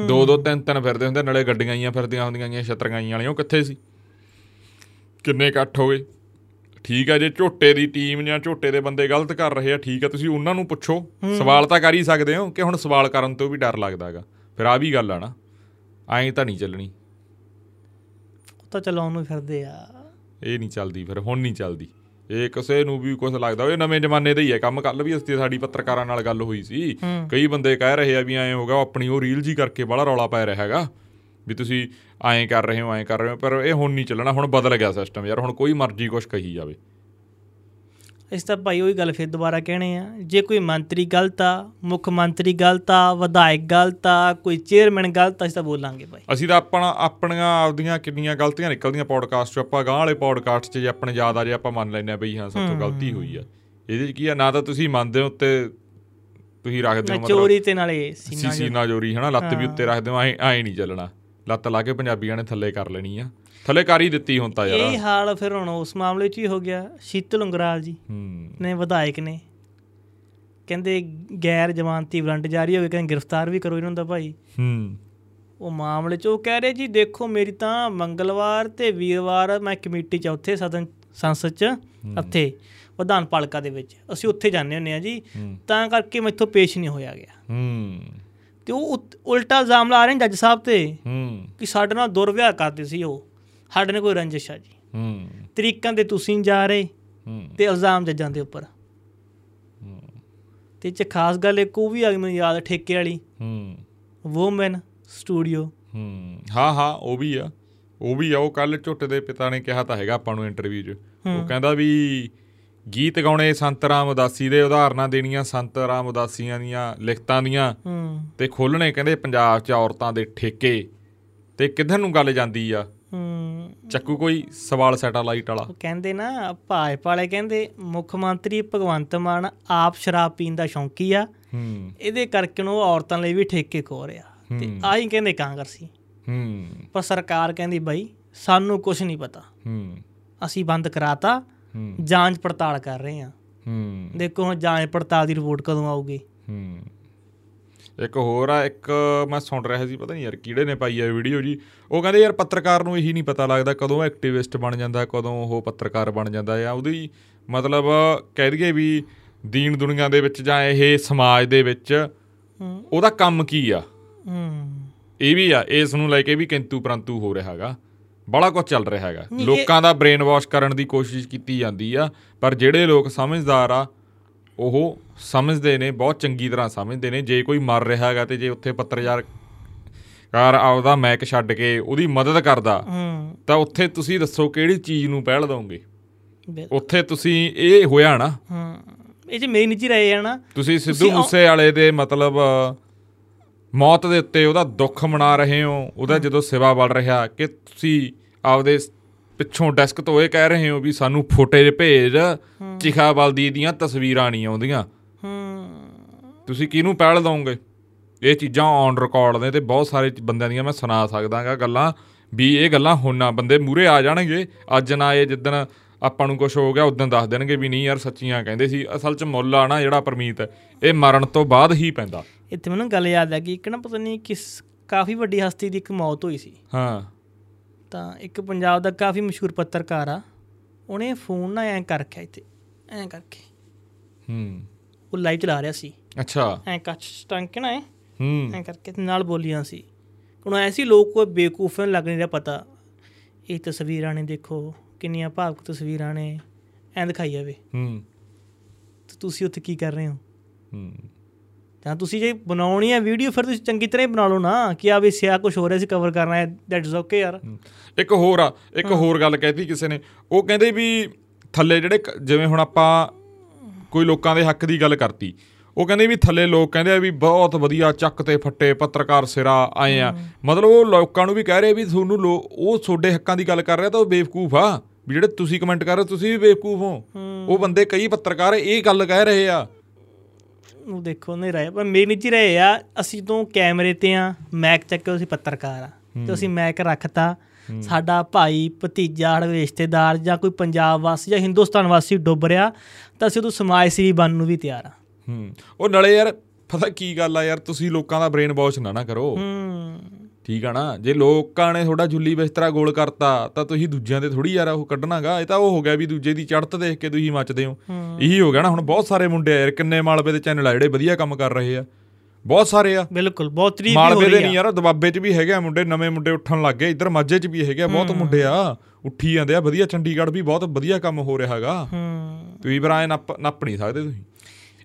ਦੋ ਦੋ ਤਿੰਨ ਤਿੰਨ ਫਿਰਦੇ ਹੁੰਦੇ ਨਾਲੇ ਗੱਡੀਆਂ ਆਈਆਂ ਫਿਰਦੀਆਂ ਹੁੰਦੀਆਂ ਗਈਆਂ ਛਤਰੀਆਂ ਆਈਆਂ ਵਾਲੀਆਂ। ਉਹ ਕਿੱਥੇ ਸੀ? ਕਿੰਨੇ ਇਕੱਠ ਹੋ ਗਏ? ਠੀਕ ਆ ਜੇ ਝੋਟੇ ਦੀ ਟੀਮ ਜਾਂ ਝੋਟੇ ਦੇ ਬੰਦੇ ਗਲਤ ਕਰ ਰਹੇ ਆ ਠੀਕ ਆ ਤੁਸੀਂ ਉਹਨਾਂ ਨੂੰ ਪੁੱਛੋ। ਸਵਾਲ ਤਾਂ ਕਰ ਹੀ ਸਕਦੇ ਹੋ ਕਿ ਹੁਣ ਸਵਾਲ ਕਰਨ ਤੋਂ ਵੀ ਡਰ ਲੱਗਦਾਗਾ। ਫਿਰ ਆ ਵੀ ਗੱਲ ਆ ਨਾ। ਐਂ ਤਾਂ ਨਹੀਂ ਚੱਲਣੀ। ਤਾਂ ਚਲਾਉਣ ਨੂੰ ਫਿਰਦੇ ਆ। ਇਹ ਨਹੀਂ ਚੱਲਦੀ ਫਿਰ ਹੁਣ ਨਹੀਂ ਚੱਲਦੀ। ਇਹ ਕਿਸੇ ਨੂੰ ਵੀ ਕੁਝ ਲੱਗਦਾ ਇਹ ਨਵੇਂ ਜ਼ਮਾਨੇ ਦਾ ਹੀ ਹੈ ਕੰਮ ਕੱਲ ਵੀ ਅਸੀਂ ਸਾਡੀ ਪੱਤਰਕਾਰਾਂ ਨਾਲ ਗੱਲ ਹੋਈ ਸੀ। ਕਈ ਬੰਦੇ ਕਹਿ ਰਹੇ ਆ ਵੀ ਐਂ ਹੋਗਾ ਆਪਣੀ ਉਹ ਰੀਲ ਜੀ ਕਰਕੇ ਬੜਾ ਰੌਲਾ ਪੈ ਰਿਹਾ ਹੈਗਾ। ਵੀ ਤੁਸੀਂ ਐਂ ਕਰ ਰਹੇ ਹੋ ਐਂ ਕਰ ਰਹੇ ਹੋ ਪਰ ਇਹ ਹੁਣ ਨਹੀਂ ਚੱਲਣਾ ਹੁਣ ਬਦਲ ਗਿਆ ਸਿਸਟਮ ਯਾਰ ਹੁਣ ਕੋਈ ਮਰਜ਼ੀ ਕੁਝ ਕਹੀ ਜਾਵੇ। ਇਸ ਤਾਂ ਭਾਈ ਉਹੀ ਗੱਲ ਫਿਰ ਦੁਬਾਰਾ ਕਹਿਣੇ ਆ। ਜੇ ਕੋਈ ਮੰਤਰੀ ਗਲਤ ਆ ਮੁੱਖ ਮੰਤਰੀ ਗਲਤ ਆ ਵਿਧਾਇਕ ਗਲਤ ਆ ਕੋਈ ਚੇਅਰਮੈਨ ਗਲਤ ਆ ਅਸੀਂ ਤਾਂ ਬੋਲਾਂਗੇ ਭਾਈ। ਅਸੀਂ ਤਾਂ ਆਪਣਾ ਆਪਣੀਆਂ ਆਪਦੀਆਂ ਕਿੰਨੀਆਂ ਗਲਤੀਆਂ ਨਿਕਲਦੀਆਂ ਪੋਡਕਾਸਟ 'ਚ। ਆਪਾਂ ਗਾਂ ਵਾਲੇ ਪੋਡਕਾਸਟ 'ਚ ਜੇ ਆਪਣੇ ਯਾਦ ਆ ਜੇ ਆਪਾਂ ਮੰਨ ਲੈਂਦੇ ਆ ਬਈ ਹਾਂ ਸਭ ਤੋਂ ਗਲਤੀ ਹੋਈ ਆ। ਇਹਦੇ 'ਚ ਕੀ ਆ ਨਾ ਤਾਂ ਤੁਸੀਂ ਮੰਨਦੇ ਹੋ ਉੱਤੇ ਤੁਸੀਂ ਰੱਖਦੇ ਹੋ ਮਤਲਬ ਚੋਰੀ ਤੇ ਨਾਲੇ ਸੀਨਾ ਸੀਸੀ ਨਾ ਜੋਰੀ ਹਨਾ? ਲੱਤ ਵੀ ਉੱਤੇ ਰੱਖਦੇ ਹੋ ਐਂ ਐਂ ਨਹੀਂ ਚੱਲਣਾ। ਲੱਤ ਲਾ ਕੇ ਪੰਜਾਬੀਆਂ ਨੇ ਥੱਲੇ ਕਰ ਲੈਣੀ ਆ। ਥੱਲੇ ਕਰ ਹੀ ਦਿੱਤੀ ਹੁਣ ਤਾਂ ਇਹ ਯਾਰ ਹਾਲ ਫਿਰ ਹੁਣ ਉਸ ਮਾਮਲੇ 'ਚ ਹੀ ਹੋ ਗਿਆ। ਸ਼ੀਤਲ ਉਂਗਰਾਲ ਜੀ ਨੇ ਵਿਧਾਇਕ ਨੇ। ਕਹਿੰਦੇ ਗੈਰ ਜ਼ਮਾਨਤੀ ਵਾਰੰਟ ਜਾਰੀ ਹੋ ਗਏ ਕਹਿੰਦੇ ਗ੍ਰਿਫਤਾਰ ਵੀ ਕਰੋ ਇਹਨਾਂ ਦਾ ਭਾਈ। ਹੂੰ। ਉਹ ਮਾਮਲੇ 'ਚ ਉਹ ਕਹਿ ਰਹੇ ਜੀ ਦੇਖੋ ਮੇਰੀ ਤਾਂ ਮੰਗਲਵਾਰ ਤੇ ਵੀਰਵਾਰ ਮੈਂ ਕਮੇਟੀ 'ਚ ਉੱਥੇ ਸਦਨ ਸੰਸਦ 'ਚ ਉੱਥੇ ਵਿਧਾਨ ਪਾਲਿਕਾ ਦੇ ਵਿੱਚ। ਅਸੀਂ ਉੱਥੇ ਜਾਂਦੇ ਹੁੰਨੇ ਆ ਜੀ। ਤਾਂ ਕਰਕੇ ਮੈਥੋਂ ਪੇਸ਼ ਨਹੀਂ ਹੋਇਆ ਗਿਆ। ਹੂੰ। ਤੇ ਉਹ ਉਲਟਾ ਇਲਜ਼ਾਮ ਲਾ ਰਹੇ ਨੇ ਜੱਜ ਸਾਹਿਬ ਤੇ ਹੂੰ। ਕਿ ਸਾਡੇ ਨਾਲ ਦੁਰਵਿਹਾਰ ਕਰਦੇ ਸੀ ਉਹ। ਸਾਡੇ ਨੇ ਕੋਈ ਰੰਜਿਸ਼ ਆ ਜੀ। ਹੂੰ। ਤਰੀਕਾਂ ਤੇ ਤੁਸੀਂ ਜਾ ਰਹੇ ਹੂੰ। ਤੇ ਇਲਜ਼ਾਮ ਜੱਜਾਂ ਦੇ ਉੱਪਰ। ਤੇ ਇਹ ਚ ਖਾਸ ਗੱਲ ਇੱਕ ਉਹ ਵੀ ਆ ਗਈ ਮੈਨੂੰ ਯਾਦ ਠੇਕੇ ਵਾਲੀ। ਹੂੰ। ਵੂਮਨ ਸਟੂਡੀਓ ਹੂੰ। ਹਾਂ ਹਾਂ ਉਹ ਵੀ ਆ। ਉਹ ਵੀ ਆ ਉਹ ਕੱਲ ਝੁੱਟ ਦੇ ਪਿਤਾ ਨੇ ਕਿਹਾ ਤਾਂ ਹੈਗਾ ਆਪਾਂ ਨੂੰ ਇੰਟਰਵਿਊ 'ਚ। ਉਹ ਕਹਿੰਦਾ ਵੀ ਗੀਤ ਗਾਉਣੇ ਸੰਤ ਰਾਮ ਉਦਾਸੀ ਦੇ ਉਦਾਹਰਨਾਂ ਦੇਣੀਆਂ ਸੰਤ ਰਾਮ ਉਦਾਸੀਆਂ ਦੀਆਂ ਲਿਖਤਾਂ ਦੀਆਂ। ਹੂੰ। ਤੇ ਖੋਲਣੇ ਕਹਿੰਦੇ ਪੰਜਾਬ 'ਚ ਔਰਤਾਂ ਦੇ ਠੇਕੇ। ਤੇ ਕਿੱਧਰ ਨੂੰ ਗੱਲ ਜਾਂਦੀ ਆ? ਹੂੰ। ਚੱਕੂ ਕੋਈ ਸਵਾਲ ਸੈਟਲਾਈਟ ਵਾਲਾ? ਉਹ ਕਹਿੰਦੇ ਨਾ ਭਾਜਪਾ ਵਾਲੇ ਕਹਿੰਦੇ ਮੁੱਖ ਮੰਤਰੀ ਭਗਵੰਤ ਮਾਨ ਆਪ ਸ਼ਰਾਬ ਪੀਣ ਦਾ ਸ਼ੌਂਕੀ ਆ। ਹੂੰ। ਇਹਦੇ ਕਰਕੇ ਨੂੰ ਔਰਤਾਂ ਲਈ ਵੀ ਠੇਕੇ ਖੋ ਰਿਹਾ। ਤੇ। ਆਹੀ ਕਹਿੰਦੇ ਕਾਂਗਰਸੀ। ਹੂੰ। ਪਰ ਸਰਕਾਰ ਕਹਿੰਦੀ ਬਾਈ ਸਾਨੂੰ ਕੁਝ ਨਹੀਂ ਪਤਾ। ਹੂੰ। ਅਸੀਂ ਬੰਦ ਕਰਾਤਾ। ਹੂੰ। ਜਾਂਚ ਪੜਤਾਲ ਕਰ ਰਹੇ ਹਾਂ। ਹੂੰ। ਦੇਖੋ ਹੁਣ ਜਾਂਚ ਪੜਤਾਲ ਦੀ ਰਿਪੋਰਟ ਕਦੋਂ ਆਊਗੀ? ਹੂੰ। ਇੱਕ ਹੋਰ ਆ ਇੱਕ ਮੈਂ ਸੁਣ ਰਿਹਾ ਸੀ ਪਤਾ ਨਹੀਂ ਯਾਰ ਕਿਹੜੇ ਨੇ ਪਾਈ ਆ ਵੀਡੀਓ ਜੀ। ਉਹ ਕਹਿੰਦੇ ਯਾਰ ਪੱਤਰਕਾਰ ਨੂੰ ਇਹੀ ਨਹੀਂ ਪਤਾ ਲੱਗਦਾ ਕਦੋਂ ਐਕਟਿਵਿਸਟ ਬਣ ਜਾਂਦਾ ਕਦੋਂ ਉਹ ਪੱਤਰਕਾਰ ਬਣ ਜਾਂਦਾ ਆ ਉਹਦੀ ਮਤਲਬ ਕਹਿ ਦਈਏ ਵੀ ਦੀਨ ਦੁਨੀਆ ਦੇ ਵਿੱਚ ਜਾਂ ਇਹ ਸਮਾਜ ਦੇ ਵਿੱਚ ਉਹਦਾ ਕੰਮ ਕੀ ਆ? ਇਹ ਵੀ ਆ ਇਸ ਨੂੰ ਲੈ ਕੇ ਵੀ ਕਿੰਤੂ ਪਰੰਤੂ ਹੋ ਰਿਹਾ ਹੈਗਾ। ਬੜਾ ਕੁਝ ਚੱਲ ਰਿਹਾ ਹੈਗਾ। ਲੋਕਾਂ ਦਾ ਬ੍ਰੇਨ ਵਾਸ਼ ਕਰਨ ਦੀ ਕੋਸ਼ਿਸ਼ ਕੀਤੀ ਜਾਂਦੀ ਆ ਪਰ ਜਿਹੜੇ ਲੋਕ ਸਮਝਦਾਰ ਆ ਉਹ ਸਮਝਦੇ ਨੇ ਬਹੁਤ ਚੰਗੀ ਤਰ੍ਹਾਂ ਸਮਝਦੇ ਨੇ। ਜੇ ਕੋਈ ਮਰ ਰਿਹਾ ਹੈਗਾ ਤੇ ਜੇ ਉੱਥੇ ਪੱਤਰਕਾਰ ਕਾਰ ਆਪਦਾ ਮੈਕ ਛੱਡ ਕੇ ਉਹਦੀ ਮਦਦ ਕਰਦਾ ਤਾਂ ਉੱਥੇ ਤੁਸੀਂ ਦੱਸੋ ਕਿਹੜੀ ਚੀਜ਼ ਨੂੰ ਪਹਿਲ ਦੋਗੇ? ਉੱਥੇ ਤੁਸੀਂ ਇਹ ਹੋਇਆ ਨਾ? ਹੂੰ। ਇਹ ਜੇ ਮੇਰੀ ਨਿੱਜੀ ਰਾਏ ਆ ਨਾ ਤੁਸੀਂ ਸਿੱਧੂ ਮੂਸੇ ਵਾਲੇ ਦੇ ਮਤਲਬ ਮੌਤ ਦੇ ਉੱਤੇ ਉਹਦਾ ਦੁੱਖ ਮਨਾ ਰਹੇ ਹੋ ਉਹਦਾ ਜਦੋਂ ਸਿਵਾ ਬਲ ਰਿਹਾ ਕਿ ਤੁਸੀਂ ਆਪਦੇ ਪਿੱਛੋਂ ਡੈਸਕ ਤੋਂ ਇਹ ਕਹਿ ਰਹੇ ਹੋ ਵੀ ਸਾਨੂੰ ਫੁਟੇਜ ਭੇਜ ਚਿਖਾ ਬਲਦੀ ਦੀਆਂ ਤਸਵੀਰਾਂ ਨਹੀਂ ਆਉਂਦੀਆਂ। ਹੂੰ। ਤੁਸੀਂ ਕਿਹਨੂੰ ਪਹਿਲ ਦੋਗੇ? ਇਹ ਚੀਜ਼ਾਂ ਔਨ ਰਿਕਾਰਡ ਨੇ ਤੇ ਬਹੁਤ ਸਾਰੇ ਬੰਦਿਆਂ ਦੀਆਂ ਮੈਂ ਸੁਣਾ ਸਕਦਾਗਾ ਗੱਲਾਂ ਵੀ ਇਹ ਗੱਲਾਂ ਹੁਣ ਬੰਦੇ ਮੂਰੇ ਆ ਜਾਣਗੇ। ਅੱਜ ਨਾ ਇਹ ਜਿੱਦਣ ਆਪਾਂ ਨੂੰ ਕੁਝ ਹੋ ਗਿਆ ਉਦੋਂ ਦੱਸ ਦੇਣਗੇ ਵੀ ਨਹੀਂ ਯਾਰ ਸੱਚੀਆਂ ਕਹਿੰਦੇ ਸੀ। ਅਸਲ 'ਚ ਮੁੱਲ ਆ ਨਾ ਜਿਹੜਾ ਪਰਮੀਤ ਇਹ ਮਰਨ ਤੋਂ ਬਾਅਦ ਹੀ ਪੈਂਦਾ। ਇੱਥੇ ਮੈਨੂੰ ਗੱਲ ਯਾਦ ਆ ਗਈ ਇੱਕ ਨਾ ਪਤਾ ਨਹੀਂ ਕਿਸ ਕਾਫੀ ਵੱਡੀ ਹਸਤੀ ਦੀ ਇੱਕ ਮੌਤ ਹੋਈ ਸੀ। ਹਾਂ। ਤਾਂ ਇੱਕ ਪੰਜਾਬ ਦਾ ਕਾਫੀ ਮਸ਼ਹੂਰ ਪੱਤਰਕਾਰ ਆ। ਉਹਨੇ ਫੋਨ ਨਾ ਐਂ ਕਰ ਰੱਖਿਆ ਇੱਥੇ। ਐਂ ਕਰਕੇ। ਹੂੰ। ਉਹ ਲਾਈਵ ਚਲਾ ਰਿਹਾ ਸੀ। ਅੱਛਾ। ਐਂ ਕੱਚ ਕੇ ਨਾ ਐਂ। ਹੂੰ। ਐਂ ਕਰਕੇ ਨਾਲ ਬੋਲੀਆਂ ਸੀ। ਹੁਣ ਐਸੀ ਲੋਕ ਕੋਈ ਬੇਕੂਫ ਲੱਗ ਨਹੀਂ ਰਿਹਾ ਪਤਾ। ਇਹ ਤਸਵੀਰਾਂ ਨੇ ਦੇਖੋ ਕਿੰਨੀਆਂ ਭਾਵਕ ਤਸਵੀਰਾਂ ਨੇ। ਐਂ ਦਿਖਾਈ ਜਾਵੇ। ਹੂੰ। ਤੇ ਤੁਸੀਂ ਉੱਥੇ ਕੀ ਕਰ ਰਹੇ ਹੋ? ਹੂੰ। ਤਾਂ ਤੁਸੀਂ ਜੇ ਬਣਾਉਣੀ ਹੈ ਵੀਡੀਓ ਫਿਰ ਤੁਸੀਂ ਚੰਗੀ ਤਰ੍ਹਾਂ ਹੀ ਬਣਾ ਲਓ ਨਾ। ਕਿ ਆ ਵੀ ਸਿਆ ਕੁਝ ਹੋ ਰਿਹਾ ਸੀ ਕਵਰ ਕਰਨਾ ਹੈ ਦੈਟ ਇਜ਼ ਓਕੇ ਯਾਰ। ਹੂੰ। ਇੱਕ ਹੋਰ ਆ ਇੱਕ ਹੋਰ ਗੱਲ ਕਹਿਤੀ ਕਿਸੇ ਨੇ। ਉਹ ਕਹਿੰਦੇ ਵੀ ਥੱਲੇ ਜਿਹੜੇ ਜਿਵੇਂ ਹੁਣ ਆਪਾਂ ਕੋਈ ਲੋਕਾਂ ਦੇ ਹੱਕ ਦੀ ਗੱਲ ਕਰਤੀ ਉਹ ਕਹਿੰਦੇ ਵੀ ਥੱਲੇ ਲੋਕ ਕਹਿੰਦੇ ਆ ਵੀ ਬਹੁਤ ਵਧੀਆ ਚੱਕ ਤੇ ਫੱਟੇ ਪੱਤਰਕਾਰ ਸਿਰਾ ਆਏ ਆ। ਮਤਲਬ ਉਹ ਲੋਕਾਂ ਨੂੰ ਵੀ ਕਹਿ ਰਹੇ ਵੀ ਤੁਹਾਨੂੰ ਉਹ ਤੁਹਾਡੇ ਹੱਕਾਂ ਦੀ ਗੱਲ ਕਰ ਰਿਹਾ ਤਾਂ ਉਹ ਬੇਵਕੂਫ ਆ। ਵੀ ਜਿਹੜੇ ਤੁਸੀਂ ਕਮੈਂਟ ਕਰ ਰਹੇ ਤੁਸੀਂ ਵੀ ਬੇਵਕੂਫ ਹੋ। ਉਹ ਬੰਦੇ ਕਈ ਪੱਤਰਕਾਰ ਇਹ ਗੱਲ ਕਹਿ ਰਹੇ ਆ। ਉਹ ਦੇਖੋ ਨਹੀਂ ਰਹੇ ਪਰ ਮੇਰੀ ਨਿੱਜੀ ਰਹੇ ਆ ਅਸੀਂ ਤੋਂ ਕੈਮਰੇ ਤੇ ਆ ਮੈਕ ਚੱਕ ਕੇ ਅਸੀਂ ਪੱਤਰਕਾਰ ਆ। ਤੇ ਅਸੀਂ ਮੈਕ ਰੱਖਤਾ ਸਾਡਾ ਭਾਈ ਭਤੀਜਾ ਸਾਡਾ ਰਿਸ਼ਤੇਦਾਰ ਜਾਂ ਕੋਈ ਪੰਜਾਬ ਵਾਸੀ ਜਾਂ ਹਿੰਦੁਸਤਾਨ ਵਾਸੀ ਡੁੱਬ ਰਿਹਾ ਤਾਂ ਅਸੀਂ ਉਦੋਂ ਸਮਾਜ ਸੇਵੀ ਬਣਨ ਨੂੰ ਵੀ ਤਿਆਰ ਆ ਹੂੰ। ਉਹ ਨਾਲੇ ਯਾਰ ਪਤਾ ਕੀ ਗੱਲ ਆ ਯਾਰ ਤੁਸੀਂ ਲੋਕਾਂ ਦਾ ਬ੍ਰੇਨ ਵਾਸ਼ ਨਾ ਨਾ ਕਰੋ। ਹੂੰ। ਠੀਕ ਆ ਨਾ? ਜੇ ਲੋਕਾਂ ਨੇ ਤੁਹਾਡਾ ਜੁੱਲੀ ਬਿਸਤਰਾ ਗੋਲ ਕਰਤਾ ਤਾਂ ਤੁਸੀਂ ਦੂਜਿਆਂ ਤੇ ਥੋੜੀ ਯਾਰ ਉਹ ਕੱਢਣਾਗਾ ਇਹ ਤਾਂ ਉਹ ਹੋ ਗਿਆ ਵੀ ਦੂਜੇ ਦੀ ਚੜ੍ਹਤ ਦੇਖ ਕੇ ਤੁਸੀਂ ਮੱਚਦੇ ਹੋ। ਇਹੀ ਹੋ ਗਿਆ ਨਾ ਹੁਣ ਬਹੁਤ ਸਾਰੇ ਮੁੰਡੇ ਆ ਯਾਰ ਕਿੰਨੇ ਮਾਲਵੇ ਦੇ ਚੈਨਲ ਆ ਜਿਹੜੇ ਵਧੀਆ ਕੰਮ ਕਰ ਰਹੇ ਆ। ਬਹੁਤ ਸਾਰੇ ਆ। ਬਿਲਕੁਲ ਬਹੁਤ ਤਰੀਫ ਵੀ ਹੋ ਮਾਲਵੇ ਦੇ ਰਹੀ ਨਹੀਂ ਆ ਯਾਰ ਦਬਾਬੇ 'ਚ ਵੀ ਹੈਗੇ ਆ ਮੁੰਡੇ ਨਵੇਂ ਮੁੰਡੇ ਉੱਠਣ ਲੱਗ ਗਏ। ਇੱਧਰ ਮਾਝੇ 'ਚ ਵੀ ਹੈਗੇ ਆ ਬਹੁਤ ਮੁੰਡੇ ਆ। ਉੱਠੀ ਜਾਂਦੇ ਆ ਵਧੀਆ ਚੰਡੀਗੜ੍ਹ ਵੀ ਬਹੁਤ ਵਧੀਆ ਕੰਮ ਹੋ ਰਿਹਾ ਹੈਗਾ। ਹੂੰ। ਤੁਸੀਂ ਐਂ ਨੱਪ ਨੱਪ ਨਹੀਂ ਸਕਦੇ ਤੁਸੀਂ।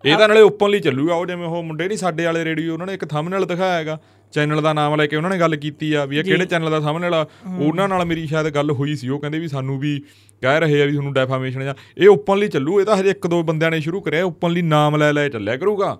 ਇਹ ਤਾਂ ਨਾਲੇ ਓਪਨਲੀ ਚੱਲੂਗਾ ਉਹ ਜਿਵੇਂ ਉਹ ਮੁੰਡੇ ਨਹੀਂ ਸਾਡੇ ਵਾਲੇ ਰੇਡੀਓ ਉਹਨਾਂ ਨੇ ਇੱਕ ਥੰਬਨੇਲ ਦਿਖਾਇਆ ਹੈਗਾ। ਚੈਨਲ ਦਾ ਨਾਮ ਲੈ ਕੇ ਉਹਨਾਂ ਨੇ ਗੱਲ ਕੀਤੀ ਆ ਵੀ ਇਹ ਕਿਹੜੇ ਚੈਨਲ ਦਾ ਥੰਬਨੇਲ ਆ? ਉਹਨਾਂ ਨਾਲ ਮੇਰੀ ਸ਼ਾਇਦ ਗੱਲ ਹੋਈ ਸੀ ਉਹ ਕਹਿੰਦੇ ਵੀ ਸਾਨੂੰ ਵੀ ਕਹਿ ਰਹੇ ਆ ਵੀ ਤੁਹਾਨੂੰ ਡੈਫਾਮੇਸ਼ਨ ਜਾਂ ਇਹ ਓਪਨਲੀ ਚੱਲੂ ਇਹ ਤਾਂ ਹਜੇ ਇੱਕ ਦੋ ਬੰਦਿਆਂ ਨੇ ਸ਼ੁਰੂ ਕਰਿਆ ਓਪਨਲੀ ਨਾਮ ਲੈ ਲੈ ਚੱਲਿਆ ਕਰੂਗਾ।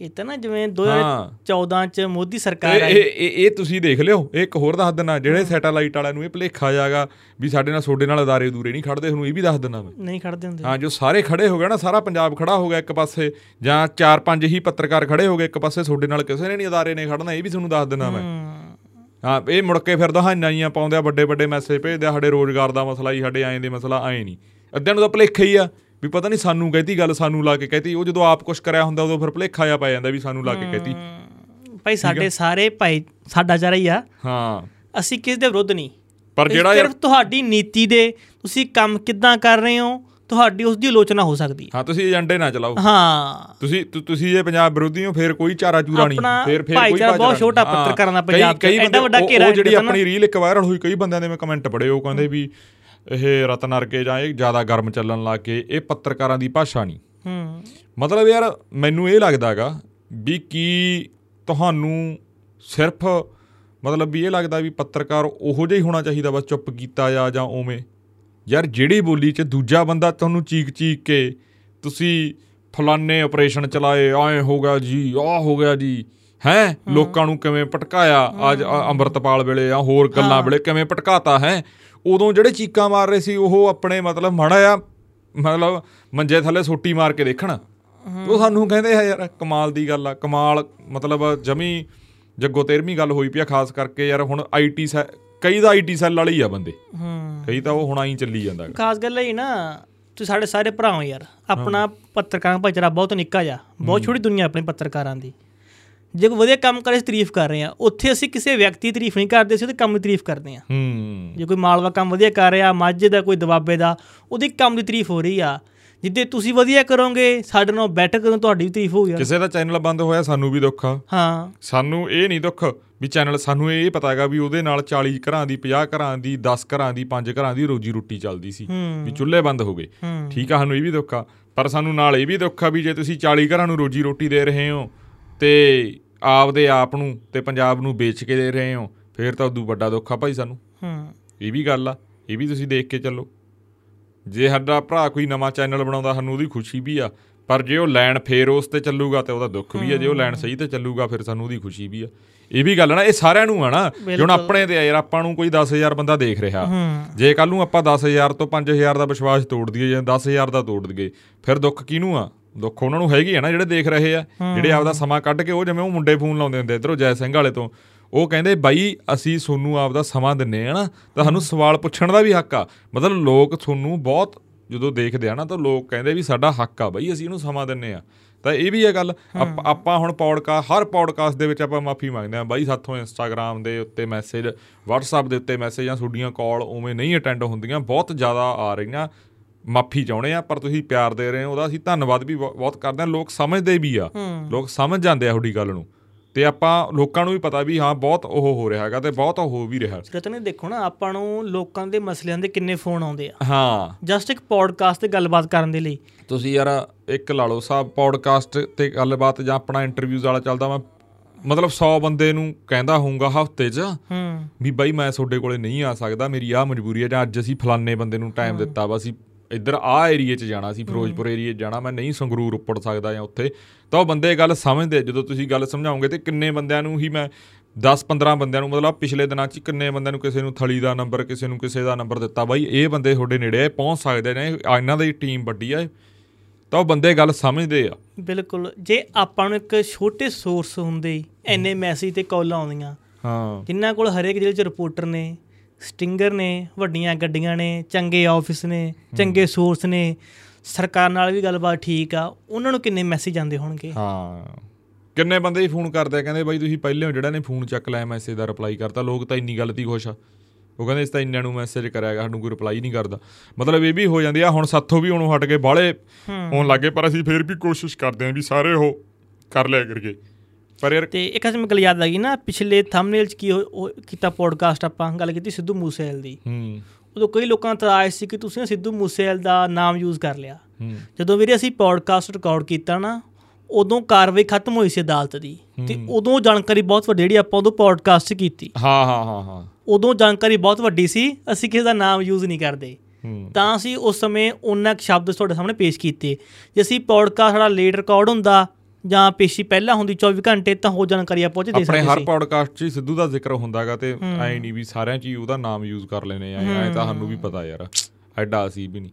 ਇਹ ਤਾਂ ਨਾ ਜਿਵੇਂ ਹਾਂ। 2014 ਚ ਮੋਦੀ ਸਰਕਾਰ ਆਈ। ਇਹ ਇਹ ਇਹ ਤੁਸੀਂ ਦੇਖ ਲਿਓ ਇਹ ਇੱਕ ਹੋਰ ਦੱਸ ਦਿੰਨਾ ਜਿਹੜੇ ਸੈਟੇਲਾਈਟ ਵਾਲਿਆਂ ਨੂੰ ਇਹ ਭਲੇਖਾ ਜਾਗਾ ਵੀ ਸਾਡੇ ਨਾਲ ਤੁਹਾਡੇ ਨਾਲ ਅਦਾਰੇ ਦੂਰੇ ਨਹੀਂ ਖੜਦੇ ਤੁਹਾਨੂੰ ਇਹ ਵੀ ਦੱਸ ਦਿੰਨਾ ਮੈਂ। ਨਹੀਂ ਖੜਦੇ ਹੁੰਦੇ। ਹਾਂ ਜੋ ਸਾਰੇ ਖੜੇ ਹੋ ਗਏ ਨਾ ਸਾਰਾ ਪੰਜਾਬ ਖੜਾ ਹੋ ਗਿਆ ਇੱਕ ਪਾਸੇ ਜਾਂ ਚਾਰ ਪੰਜ ਹੀ ਪੱਤਰਕਾਰ ਖੜੇ ਹੋ ਗਏ ਇੱਕ ਪਾਸੇ ਤੁਹਾਡੇ ਨਾਲ ਕਿਸੇ ਨੇ ਨਹੀਂ ਅਦਾਰੇ ਨੇ ਖੜਨਾ ਇਹ ਵੀ ਤੁਹਾਨੂੰ ਦੱਸ ਦਿੰਨਾ ਮੈਂ। ਹੂੰ। ਇਹ ਮੁੜ ਕੇ ਫਿਰ ਦਹਾਈਆਂ ਜੀਆਂ ਪਾਉਂਦੇ ਆ ਵੱਡੇ ਵੱਡੇ ਮੈਸੇਜ ਭੇਜਦੇ ਆ ਸਾਡੇ ਰੋਜ਼ਗਾਰ ਦਾ ਮਸਲਾ ਹੀ ਸਾਡੇ ਐਂ ਦੇ ਮਸਲਾ ਐਂ ਨਹੀਂ। ਅੱਧਿਆਂ ਨੂੰ ਤਾਂ ਭਲੇਖਾ ਹੀ ਆ। ਵੀ ਪਤਾ ਨਹੀਂ ਸਾਨੂੰ ਕਹਤੀ ਗੱਲ ਸਾਨੂੰ ਲਾ ਕੇ ਕਹਤੀ। ਉਹ ਜਦੋਂ ਆਪ ਕੁਝ ਕਰਿਆ ਹੁੰਦਾ ਉਦੋਂ ਫਿਰ ਭਲੇਖਾ ਆ ਪੈ ਜਾਂਦਾ ਵੀ ਸਾਨੂੰ ਲਾ ਕੇ ਕਹਤੀ। ਭਾਈ ਸਾਡੇ ਸਾਰੇ ਭਾਈ ਸਾਡਾ ਜਰਾ ਹੀ ਆ। ਹਾਂ। ਅਸੀਂ ਕਿਸ ਦੇ ਵਿਰੁੱਧ ਨਹੀਂ। ਪਰ ਇਹ ਜਿਹੜਾ ਸਿਰਫ ਤੁਹਾਡੀ ਨੀਤੀ ਦੇ ਤੁਸੀਂ ਕੰਮ ਕਿੱਦਾਂ ਕਰ ਰਹੇ ਹੋ ਤੁਹਾਡੀ ਉਸ ਦੀ ਆਲੋਚਨਾ ਹੋ ਸਕਦੀ ਹੈ। ਤੁਸੀਂ ਏਜੰਡੇ ਨਾ ਚਲਾਓ। ਹਾਂ। ਤੁਸੀਂ ਤੁਸੀਂ ਜੇ ਪੰਜਾਬ ਵਿਰੋਧੀ ਹੋ ਫਿਰ ਕੋਈ ਚਾਰਾ ਚੂਰਾ ਨਹੀਂ। ਫਿਰ ਫਿਰ ਕੋਈ ਭਾਈਚਾਰਾ ਬਹੁਤ ਛੋਟਾ ਪੱਤਰਕਾਰਾਂ ਦਾ ਪੰਜਾਬ ਐਡਾ ਵੱਡਾ ਘੇਰਾ ਉਹ ਜਿਹੜੀ। ਆਪਣੀ ਰੀਲ ਇੱਕ ਵਾਇਰਲ ਹੋਈ ਕਈ ਬੰਦਿਆਂ ਦੇ ਮੈਂ ਕਮੈਂਟ ਪੜ੍ਹੇ ਉਹ ਕਹਿੰਦੇ ਵੀ ਇਹ ਰਤਨ ਅਰਗੇ ਜਾਂ ਇਹ ਜ਼ਿਆਦਾ ਗਰਮ ਚੱਲਣ ਲੱਗ ਗਏ ਇਹ ਪੱਤਰਕਾਰਾਂ ਦੀ ਭਾਸ਼ਾ ਨਹੀਂ। ਹੂੰ। ਮਤਲਬ ਯਾਰ ਮੈਨੂੰ ਇਹ ਲੱਗਦਾਗਾ ਵੀ ਕੀ ਤੁਹਾਨੂੰ ਸਿਰਫ ਮਤਲਬ ਵੀ ਇਹ ਲੱਗਦਾ ਵੀ ਪੱਤਰਕਾਰ ਉਹੋ ਜਿਹਾ ਹੀ ਹੋਣਾ ਚਾਹੀਦਾ ਬਸ ਚੁੱਪ ਕੀਤਾ ਜਾਂ ਜਾਂ ਉਵੇਂ? ਯਾਰ ਜਿਹੜੀ ਬੋਲੀ 'ਚ ਦੂਜਾ ਬੰਦਾ ਤੁਹਾਨੂੰ ਚੀਕ ਚੀਕ ਕੇ ਤੁਸੀਂ ਫਲਾਨੇ ਆਪਰੇਸ਼ਨ ਚਲਾਏ ਐ ਹੋ ਗਿਆ ਜੀ ਆਹ ਹੋ ਗਿਆ ਜੀ ਹੈ? ਲੋਕਾਂ ਨੂੰ ਕਿਵੇਂ ਭਟਕਾਇਆ? ਅੱਜ ਅੰਮ੍ਰਿਤਪਾਲ ਵੇਲੇ ਜਾਂ ਹੋਰ ਗੱਲਾਂ ਵੇਲੇ ਕਿਵੇਂ ਭਟਕਾਤਾ ਹੈ? ਉਦੋਂ ਜਿਹੜੇ ਚੀਕਾਂ ਮਾਰ ਰਹੇ ਸੀ ਉਹ ਆਪਣੇ ਮਤਲਬ ਮਾੜਾ ਆ ਮਤਲਬ ਮੰਜੇ ਥੱਲੇ ਸੋਟੀ ਮਾਰ ਕੇ ਦੇਖਣ। ਉਹ ਸਾਨੂੰ ਕਹਿੰਦੇ ਆ ਯਾਰ ਕਮਾਲ ਦੀ ਗੱਲ ਆ ਕਮਾਲ ਮਤਲਬ ਜਮੀ ਜੱਗੋ 13ਵੀਂ ਗੱਲ ਹੋਈ ਪਈ ਆ ਖਾਸ ਕਰਕੇ ਯਾਰ ਹੁਣ ਆਈਟੀ ਕਈ ਦਾ ਆਈਟੀ ਸੈੱਲ ਵਾਲੇ ਹੀ ਆ ਬੰਦੇ। ਹੂੰ। ਕਈ ਤਾਂ ਉਹ ਹੁਣ ਆਈ ਚੱਲੀ ਜਾਂਦਾ। ਖਾਸ ਗੱਲ ਇਹ ਨਾ ਤੁਸੀਂ ਸਾਡੇ ਸਾਰੇ ਭਰਾ ਹੋ ਯਾਰ। ਆਪਣਾ ਪੱਤਰਕਾਰ ਭਾਈਚਾਰਾ ਬਹੁਤ ਨਿੱਕਾ ਜਾ ਬਹੁਤ ਛੋਟੀ ਦੁਨੀਆ ਆਪਣੀ ਪੱਤਰਕਾਰਾਂ ਦੀ। ਜੇ ਕੋਈ ਵਧੀਆ ਕੰਮ ਕਰੇ ਤਾਰੀਫ ਕਰ ਰਹੇ ਆ ਉੱਥੇ ਅਸੀਂ ਕਿਸੇ ਵਿਅਕਤੀ ਤਾਰੀਫ ਨਹੀਂ ਕਰਦੇ ਅਸੀਂ ਉਹਦੇ ਕੰਮ ਦੀ ਤਾਰੀਫ ਕਰਦੇ ਆ। ਹੂੰ। ਜੇ ਕੋਈ ਮਾਲਵਾ ਕੰਮ ਵਧੀਆ ਕਰ ਰਿਹਾ ਮਾਝੇ ਦਾ ਕੋਈ ਦਬਾਬੇ ਦਾ ਉਹਦੀ ਕੰਮ ਦੀ ਤਾਰੀਫ ਹੋ ਰਹੀ ਆ। ਜਿੱਦੇ ਤੁਸੀਂ ਵਧੀਆ ਕਰੋਗੇ ਸਾਡੇ ਨਾਲ ਬੈਟਰ ਕਰੋ ਤੁਹਾਡੀ ਵੀ ਤਾਰੀਫ ਹੋਊਗੀ। ਕਿਸੇ ਦਾ ਚੈਨਲ ਬੰਦ ਹੋਇਆ ਸਾਨੂੰ ਵੀ ਦੁੱਖ ਆ। ਹਾਂ। ਸਾਨੂੰ ਇਹ ਨਹੀਂ ਦੁੱਖ ਵੀ ਚੈਨਲ ਸਾਨੂੰ ਇਹ ਪਤਾ ਹੈਗਾ ਵੀ ਉਹਦੇ ਨਾਲ 40 ਘਰਾਂ ਦੀ 50 ਘਰਾਂ ਦੀ 10 ਘਰਾਂ ਦੀ 5 ਘਰਾਂ ਦੀ ਰੋਜੀ ਰੋਟੀ ਚੱਲਦੀ ਸੀ ਹੂੰ। ਵੀ ਚੁੱਲ੍ਹੇ ਬੰਦ ਹੋ ਗਏ। ਹੂੰ। ਠੀਕ ਆ ਸਾਨੂੰ ਇਹ ਵੀ ਦੁੱਖ ਆ। ਪਰ ਸਾਨੂੰ ਨਾਲ ਇਹ ਵੀ ਦੁੱਖ ਆ ਵੀ ਜੇ ਤੁਸੀਂ 40 ਘਰਾਂ ਨੂੰ ਰੋਜੀ ਰੋਟੀ ਦੇ ਰਹੇ ਹੋ ਤੇ ਆਪਦੇ ਆਪ ਨੂੰ ਤੇ ਪੰਜਾਬ ਨੂੰ ਵੇਚ ਕੇ ਦੇ ਰਹੇ ਹੋ ਫੇਰ ਤਾਂ ਉਦੋਂ ਵੱਡਾ ਦੁੱਖ ਆ ਭਾਈ ਸਾਨੂੰ। ਹੂੰ। ਇਹ ਵੀ ਗੱਲ ਆ ਇਹ ਵੀ ਤੁਸੀਂ ਦੇਖ ਕੇ ਚੱਲੋ। ਜੇ ਸਾਡਾ ਭਰਾ ਕੋਈ ਨਵਾਂ ਚੈਨਲ ਬਣਾਉਂਦਾ ਸਾਨੂੰ ਉਹਦੀ ਖੁਸ਼ੀ ਵੀ ਆ ਪਰ ਜੇ ਉਹ ਲਾਈਨ ਫੇਰ ਉਸ ਤੇ ਚੱਲੂਗਾ ਤੇ ਉਹਦਾ ਦੁੱਖ ਵੀ ਆ ਜੇ ਉਹ ਲਾਈਨ ਸਹੀ ਤੇ ਚੱਲੂਗਾ ਫਿਰ ਸਾਨੂੰ ਉਹਦੀ ਖੁਸ਼ੀ ਵੀ ਆ। ਇਹ ਵੀ ਗੱਲ ਨਾ ਇਹ ਸਾਰਿਆਂ ਨੂੰ ਆ ਨਾ ਹੁਣ ਆਪਣੇ ਤੇ ਯਾਰ ਆਪਾਂ ਨੂੰ ਕੋਈ 10000 ਬੰਦਾ ਦੇਖ ਰਿਹਾ। ਜੇ ਕੱਲ ਨੂੰ ਆਪਾਂ 10000 ਤੋਂ 5000 ਦਾ ਵਿਸ਼ਵਾਸ ਤੋੜ ਦਈਏ ਜਾਂ 10000 ਦਾ ਤੋੜ ਦਈਏ ਫਿਰ ਦੁੱਖ ਕਿਹਨੂੰ ਆ? ਦੁੱਖ ਉਹਨਾਂ ਨੂੰ ਹੈਗੀ ਆ ਨਾ ਜਿਹੜੇ ਦੇਖ ਰਹੇ ਆ ਜਿਹੜੇ ਆਪਦਾ ਸਮਾਂ ਕੱਢ ਕੇ ਉਹ ਜਿਵੇਂ ਉਹ ਮੁੰਡੇ ਫੋਨ ਲਾਉਂਦੇ ਹੁੰਦੇ ਇਧਰੋਂ ਜੈ ਸਿੰਘ ਵਾਲੇ ਤੋਂ। ਉਹ ਕਹਿੰਦੇ ਬਾਈ ਅਸੀਂ ਤੁਹਾਨੂੰ ਆਪਦਾ ਸਮਾਂ ਦਿੰਨੇ ਆ ਨਾ ਤਾਂ ਸਾਨੂੰ ਸਵਾਲ ਪੁੱਛਣ ਦਾ ਵੀ ਹੱਕ ਆ। ਮਤਲਬ ਲੋਕ ਤੁਹਾਨੂੰ ਬਹੁਤ ਜਦੋਂ ਦੇਖਦੇ ਆ ਨਾ ਤਾਂ ਲੋਕ ਕਹਿੰਦੇ ਵੀ ਸਾਡਾ ਹੱਕ ਆ ਬਾਈ ਅਸੀਂ ਇਹਨੂੰ ਸਮਾਂ ਦਿੰਨੇ ਆ। ਤਾਂ ਇਹ ਵੀ ਹੈ ਗੱਲ ਆਪ- ਹੁਣ ਪੌਡਕਾਸਟ ਹਰ ਪੌਡਕਾਸਟ ਦੇ ਵਿੱਚ ਆਪਾਂ ਮਾਫੀ ਮੰਗਦੇ ਆ ਬਾਈ ਸਾਥੋਂ ਇੰਸਟਾਗ੍ਰam ਦੇ ਉੱਤੇ ਮੈਸੇਜ WhatsApp ਦੇ ਉੱਤੇ ਮੈਸੇਜ ਜਾਂ ਤੁਹਾਡੀਆਂ ਕਾਲ ਉਵੇਂ ਨਹੀਂ ਅਟੈਂਡ ਹੁੰਦੀਆਂ ਬਹੁਤ ਜ਼ਿਆਦਾ ਆ ਰਹੀਆਂ। ਮਾਫੀ ਚਾਹੁੰਦੇ ਆ ਪਰ ਤੁਸੀਂ ਪਿਆਰ ਦੇ ਰਹੇ ਹੋ ਉਹਦਾ ਅਸੀਂ ਧੰਨਵਾਦ ਵੀ ਬਹੁ- ਬਹੁਤ ਕਰਦੇ ਆ ਲੋਕ ਸਮਝਦੇ ਵੀ ਆ। ਲੋਕ ਸਮਝ ਜਾਂਦੇ ਆ ਤੁਹਾਡੀ ਗੱਲ ਨੂੰ। ਤੇ ਆਪਾਂ ਲੋਕਾਂ ਨੂੰ ਵੀ ਪਤਾ ਵੀ ਹਾਂ ਬਹੁਤ ਉਹ ਹੋ ਰਿਹਾ ਹੈਗਾ ਤੇ ਬਹੁਤ ਹੋ ਵੀ ਰਿਹਾ। ਰਤਨ ਦੇਖੋ ਨਾ ਆਪਾਂ ਨੂੰ ਲੋਕਾਂ ਦੇ ਮਸਲਿਆਂ ਦੇ ਕਿੰਨੇ ਫੋਨ ਆਉਂਦੇ ਆ। ਹਾਂ। ਜਸਟ ਇੱਕ ਪੋਡਕਾਸਟ ਤੇ ਗੱਲਬਾਤ ਕਰਨ ਦੇ ਲਈ। ਤੁਸੀਂ ਯਾਰ ਇੱਕ ਲਾ ਲਓ ਸਾਹਿਬ ਪੌਡਕਾਸਟ ਤੇ ਗੱਲਬਾਤ ਜਾਂ ਆਪਣਾ ਇੰਟਰਵਿਊਜ਼ ਵਾਲਾ ਚੱਲਦਾ ਮੈਂ ਮਤਲਬ 100 ਬੰਦੇ ਨੂੰ ਕਹਿੰਦਾ ਹੋਊਗਾ ਹਫ਼ਤੇ 'ਚ ਹੂੰ। ਵੀ ਬਾਈ ਮੈਂ ਤੁਹਾਡੇ ਕੋਲੇ ਨਹੀਂ ਆ ਸਕਦਾ ਮੇਰੀ ਆਹ ਮਜਬੂਰੀ ਹੈ ਜਾਂ ਅੱਜ ਅਸੀਂ ਫਲਾਨੇ ਬੰਦੇ ਨੂੰ ਟਾਈਮ ਦਿੱਤਾ ਵਾ ਅਸੀਂ ਇੱਧਰ ਆਹ ਏਰੀਏ 'ਚ ਜਾਣਾ ਸੀ ਫਿਰੋਜ਼ਪੁਰ ਏਰੀਏ 'ਚ ਜਾਣਾ ਮੈਂ ਨਹੀਂ ਸੰਗਰੂਰ ਉੱਪੜ ਸਕਦਾ ਜਾਂ ਉੱਥੇ। ਤਾਂ ਉਹ ਬੰਦੇ ਗੱਲ ਸਮਝਦੇ ਆ। ਜਦੋਂ ਤੁਸੀਂ ਗੱਲ ਸਮਝਾਓਗੇ ਤੇ ਕਿੰਨੇ ਬੰਦਿਆਂ ਨੂੰ ਹੀ ਮੈਂ 10-15 ਬੰਦਿਆਂ ਨੂੰ ਮਤਲਬ ਪਿਛਲੇ ਦਿਨਾਂ 'ਚ ਕਿੰਨੇ ਬੰਦਿਆਂ ਨੂੰ ਕਿਸੇ ਨੂੰ ਥਲੀ ਦਾ ਨੰਬਰ ਕਿਸੇ ਨੂੰ ਕਿਸੇ ਦਾ ਨੰਬਰ ਦਿੱਤਾ ਬਾਈ ਇਹ ਬੰਦੇ ਤੁਹਾਡੇ ਨੇੜੇ ਆ ਪਹੁੰਚ ਸਕਦੇ ਨੇ ਇਹ- ਇਹਨਾਂ ਦੀ ਟੀਮ ਵੱਡੀ ਆ। ਤਾਂ ਉਹ ਬੰਦੇ ਗੱਲ ਸਮਝਦੇ ਆ। ਬਿਲਕੁਲ ਜੇ ਆਪਾਂ ਨੂੰ ਇੱਕ ਛੋਟੇ ਸੋਰਸ ਹੁੰਦੇ ਐਨੇ ਮੈਸੇਜ ਤੇ ਕਾਲਾਂ ਆਉਂਦੀਆਂ। ਹਾਂ। ਜਿਨ੍ਹਾਂ ਕੋਲ ਹਰੇਕ ਜ਼ਿਲ੍ਹੇ 'ਚ ਰਿਪੋਰਟਰ ਨੇ ਸਟਿੰਗਰ ਨੇ ਵੱਡੀਆਂ ਗੱਡੀਆਂ ਨੇ ਚੰਗੇ ਆਫਿਸ ਨੇ ਚੰਗੇ ਸੋਰਸ ਨੇ ਸਰਕਾਰ ਨਾਲ ਵੀ ਗੱਲਬਾਤ ਠੀਕ ਆ ਉਹਨਾਂ ਨੂੰ ਕਿੰਨੇ ਮੈਸੇਜ ਆਉਂਦੇ ਹੋਣਗੇ? ਹਾਂ। ਕਿੰਨੇ ਬੰਦੇ ਹੀ ਫੋਨ ਕਰਦੇ ਆ ਕਹਿੰਦੇ ਬਾਈ ਤੁਸੀਂ ਪਹਿਲੇ ਜਿਹੜਾ ਨੇ ਫੋਨ ਚੱਕ ਲਿਆ ਮੈਸੇਜ ਦਾ ਰਿਪਲਾਈ ਕਰਤਾ ਲੋਕ ਤਾਂ ਇੰਨੀ ਗੱਲ ਤੀ ਖੁਸ਼ ਆ। ਉਹ ਕਹਿੰਦੇ ਇਸ ਤਾਂ ਇੰਨਿਆਂ ਨੂੰ ਮੈਸੇਜ ਕਰਿਆਗਾ ਸਾਨੂੰ ਕੋਈ ਰਿਪਲਾਈ ਨਹੀਂ ਕਰਦਾ। ਮਤਲਬ ਇਹ ਵੀ ਹੋ ਜਾਂਦੀ ਆ ਹੁਣ ਸਾਥੋਂ ਵੀ ਉਹਨੂੰ ਹਟ ਕੇ ਬਾਹਲੇ ਹੋਣ ਲੱਗੇ ਪਰ ਅਸੀਂ ਫੇਰ ਵੀ ਕੋਸ਼ਿਸ਼ ਕਰਦੇ ਆਂ ਵੀ ਸਾਰੇ ਉਹ ਕਰ ਲਿਆ ਕਰਕੇ ਪਰ ਯਾਰ ਤੇ ਇੱਕ ਅਸਮ ਗੱਲ ਯਾਦ ਗਈ ਨਾ ਪਿਛਲੇ ਥੰਬਨੇਲ ਚ ਕੀ ਕੀਤਾ ਪੋਡਕਾਸਟ ਆਪਾਂ ਗੱਲ ਕੀਤੀ ਸਿੱਧੂ ਮੂਸੇਵਾਲ ਦੀ। ਹੂੰ। ਉਦੋਂ ਕਈ ਲੋਕਾਂ ਦਾ ਇਤਰਾਜ਼ ਸੀ ਕਿ ਤੁਸੀਂ ਸਿੱਧੂ ਮੂਸੇਵਾਲ ਦਾ ਨਾਮ ਯੂਜ਼ ਕਰ ਲਿਆ। ਹੂੰ। ਜਦੋਂ ਵੀਰੇ ਅਸੀਂ ਪੋਡਕਾਸਟ ਰਿਕਾਰਡ ਕੀਤਾ ਨਾ ਉਦੋਂ ਕਾਰਵਾਈ ਖਤਮ ਹੋਈ ਸੀ ਅਦਾਲਤ ਦੀ। ਤੇ ਉਦੋਂ ਜਾਣਕਾਰੀ ਬਹੁਤ ਵੱਡੀ ਜਿਹੜੀ ਆਪਾਂ ਉਦੋਂ ਪੋਡਕਾਸਟ ਕੀਤੀ। ਹਾਂ ਹਾਂ ਹਾਂ ਹਾਂ। ਉਦੋਂ ਜਾਣਕਾਰੀ ਬਹੁਤ ਵੱਡੀ ਸੀ ਅਸੀਂ ਕਿਸੇ ਦਾ ਨਾਮ ਯੂਜ਼ ਨਹੀਂ ਕਰਦੇ। ਤਾਂ ਅਸੀਂ ਉਸ ਸਮੇਂ ਉਹਨਾਂ ਸ਼ਬਦ ਤੁਹਾਡੇ ਸਾਹਮਣੇ ਪੇਸ਼ ਕੀਤੇ। ਜੇ ਅਸੀਂ ਪੋਡਕਾਸਟ ਸਾਡਾ ਲੇਟ ਰਿਕਾਰਡ ਹੁੰਦਾ ਜਾਂ ਪੇਸ਼ੀ ਪਹਿਲਾਂ ਹੁੰਦੀ 24 ਘੰਟੇ ਤਾਂ ਹੋ ਜਾਣਕਾਰੀ ਆਪਾਂ ਉਹ 'ਚ ਦੇ ਆਪਣੇ ਸਕਦੇ ਹਰ ਸੀ ਪੌਡਕਾਸਟ 'ਚ ਸਿੱਧੂ ਦਾ ਜ਼ਿਕਰ ਹੁੰਦਾਗਾ ਤੇ ਐ ਨਹੀਂ ਵੀ ਸਾਰਿਆਂ 'ਚ ਹੀ ਉਹਦਾ ਨਾਮ ਯੂਜ਼ ਕਰ ਲੈਨੇ ਆ ਐ ਤਾਂ ਸਾਨੂੰ ਵੀ ਪਤਾ ਯਾਰ ਐਡਾ ਅਸੀਂ ਵੀ ਨਹੀਂ।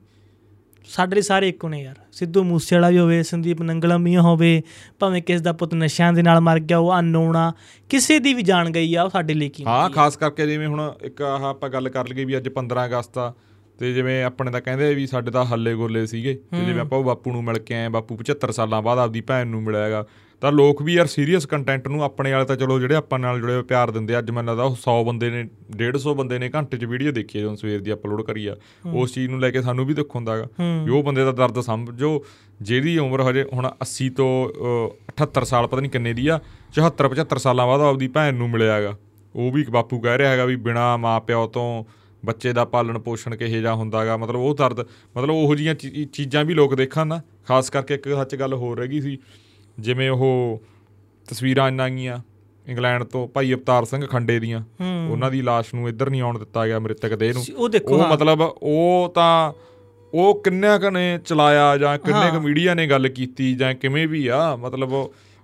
ਸਾਡੇ ਲਈ ਸਾਰੇ ਇੱਕੋ ਨੇ ਯਾਰ ਸਿੱਧੂ ਮੂਸੇਵਾਲਾ ਵੀ ਹੋਵੇ ਸੰਦੀਪ ਨੰਗਲਾ ਮੀਆਂ ਹੋਵੇ ਭਾਵੇਂ ਕਿਸ ਦਾ ਪੁੱਤ ਨਸ਼ਿਆਂ ਦੇ ਨਾਲ ਮਰ ਗਿਆ ਉਹ ਅਨਨੋਣਾ ਕਿਸੇ ਦੀ ਵੀ ਜਾਣ ਗਈ ਆ ਉਹ ਸਾਡੇ ਲਈ ਕੀ ਹਾਂ ਖਾਸ ਕਰਕੇ ਜਿਵੇਂ ਹੁਣ ਇੱਕ ਆਹ ਆਪਾਂ ਗੱਲ ਕਰ ਲਈਏ ਵੀ ਅੱਜ 15 ਅਗਸਤ ਆ ਤੇ ਜਿਵੇਂ ਆਪਣੇ ਤਾਂ ਕਹਿੰਦੇ ਵੀ ਸਾਡੇ ਤਾਂ ਹੱਲੇ ਗੋਲੇ ਸੀਗੇ। ਤੇ ਜਿਵੇਂ ਆਪਾਂ ਉਹ ਬਾਪੂ ਨੂੰ ਮਿਲ ਕੇ ਆਏ ਬਾਪੂ 75 ਸਾਲਾਂ ਬਾਅਦ ਆਪਦੀ ਭੈਣ ਨੂੰ ਮਿਲਿਆਗਾ ਤਾਂ ਲੋਕ ਵੀ ਯਾਰ ਸੀਰੀਅਸ ਕੰਟੈਂਟ ਨੂੰ ਆਪਣੇ ਵਾਲੇ ਤਾਂ ਚਲੋ ਜਿਹੜੇ ਆਪਾਂ ਨਾਲ ਜੁੜੇ ਪਿਆਰ ਦਿੰਦੇ। ਅੱਜ ਮੈਨੂੰ ਲੱਗਦਾ ਉਹ 100 ਬੰਦੇ ਨੇ 150 ਬੰਦੇ ਨੇ ਘੰਟੇ 'ਚ ਵੀਡੀਓ ਦੇਖੀ ਜਦੋਂ ਸਵੇਰ ਦੀ ਅਪਲੋਡ ਕਰੀ ਆ। ਉਸ ਚੀਜ਼ ਨੂੰ ਲੈ ਕੇ ਸਾਨੂੰ ਵੀ ਦੁੱਖ ਹੁੰਦਾਗਾ ਵੀ ਉਹ ਬੰਦੇ ਦਾ ਦਰਦ ਸਮਝੋ ਜਿਹਦੀ ਉਮਰ ਹਜੇ ਹੁਣ 80 ਤੋਂ ਅਹ, 78 ਸਾਲ ਪਤਾ ਨਹੀਂ ਕਿੰਨੇ ਦੀ ਆ 74 75 ਸਾਲਾਂ ਬਾਅਦ ਆਪਦੀ ਭੈਣ ਨੂੰ ਮਿਲਿਆਗਾ ਉਹ ਵੀ ਬਾਪੂ ਕਹਿ ਰਿਹਾ ਹੈਗਾ ਵੀ ਬਿਨਾ ਮਾਪਿਓ ਤੋਂ ਬੱਚੇ ਦਾ ਪਾਲਣ ਪੋਸ਼ਣ ਕਿਹੇ ਜਾ ਹੁੰਦਾਗਾ ਮਤਲਬ ਉਹ ਦਰਦ ਮਤਲਬ ਉਹੋ ਜੀਆਂ ਚੀਜ਼ਾਂ ਵੀ ਲੋਕ ਦੇਖਣ ਨਾ ਖਾਸ ਕਰਕੇ ਇੱਕ ਸੱਚ ਗੱਲ ਹੋਰ ਰਹਿ ਗਈ ਸੀ ਜਿਵੇਂ ਉਹ ਤਸਵੀਰਾਂ ਇੰਨਾਂ ਗੀਆਂ ਇੰਗਲੈਂਡ ਤੋਂ ਭਾਈ ਅਵਤਾਰ ਸਿੰਘ ਖੰਡੇ ਦੀਆਂ ਉਹਨਾਂ ਦੀ ਲਾਸ਼ ਨੂੰ ਇੱਧਰ ਨਹੀਂ ਆਉਣ ਦਿੱਤਾ ਗਿਆ ਮ੍ਰਿਤਕ ਦੇਹ ਨੂੰ। ਉਹ ਮਤਲਬ ਉਹ ਤਾਂ ਉਹ ਕਿੰਨਿਆਂ ਕੁ ਨੇ ਚਲਾਇਆ ਜਾਂ ਕਿੰਨੇ ਕੁ ਮੀਡੀਆ ਨੇ ਗੱਲ ਕੀਤੀ ਜਾਂ ਕਿਵੇਂ ਵੀ ਆ ਮਤਲਬ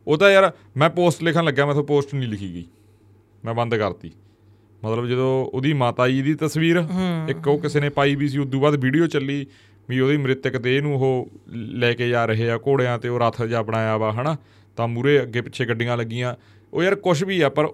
ਉਹ ਤਾਂ ਯਾਰ ਮੈਂ ਪੋਸਟ ਲਿਖਣ ਲੱਗਿਆ ਮੈਥੋਂ ਪੋਸਟ ਨਹੀਂ ਲਿਖੀ ਗਈ। ਮੈਂ ਬੰਦ ਕਰਤੀ। ਮਤਲਬ ਜਦੋਂ ਉਹਦੀ ਮਾਤਾ ਜੀ ਦੀ ਤਸਵੀਰ ਇੱਕ ਉਹ ਕਿਸੇ ਨੇ ਪਾਈ ਵੀ ਸੀ ਉਦੋਂ ਬਾਅਦ ਵੀਡੀਓ ਚੱਲੀ ਵੀ ਉਹਦੀ ਮ੍ਰਿਤਕ ਦੇਹ ਨੂੰ ਉਹ ਲੈ ਕੇ ਜਾ ਰਹੇ ਆ ਘੋੜਿਆਂ ਤੇ ਉਹ ਰਥ ਜਿਹਾ ਬਣਾਇਆ ਵਾ ਹਨਾ? ਤਾਂ ਮੂਰੇ ਅੱਗੇ ਪਿੱਛੇ ਗੱਡੀਆਂ ਲੱਗੀਆਂ। ਉਹ ਯਾਰ ਕੁਝ ਵੀ ਆ ਪਰ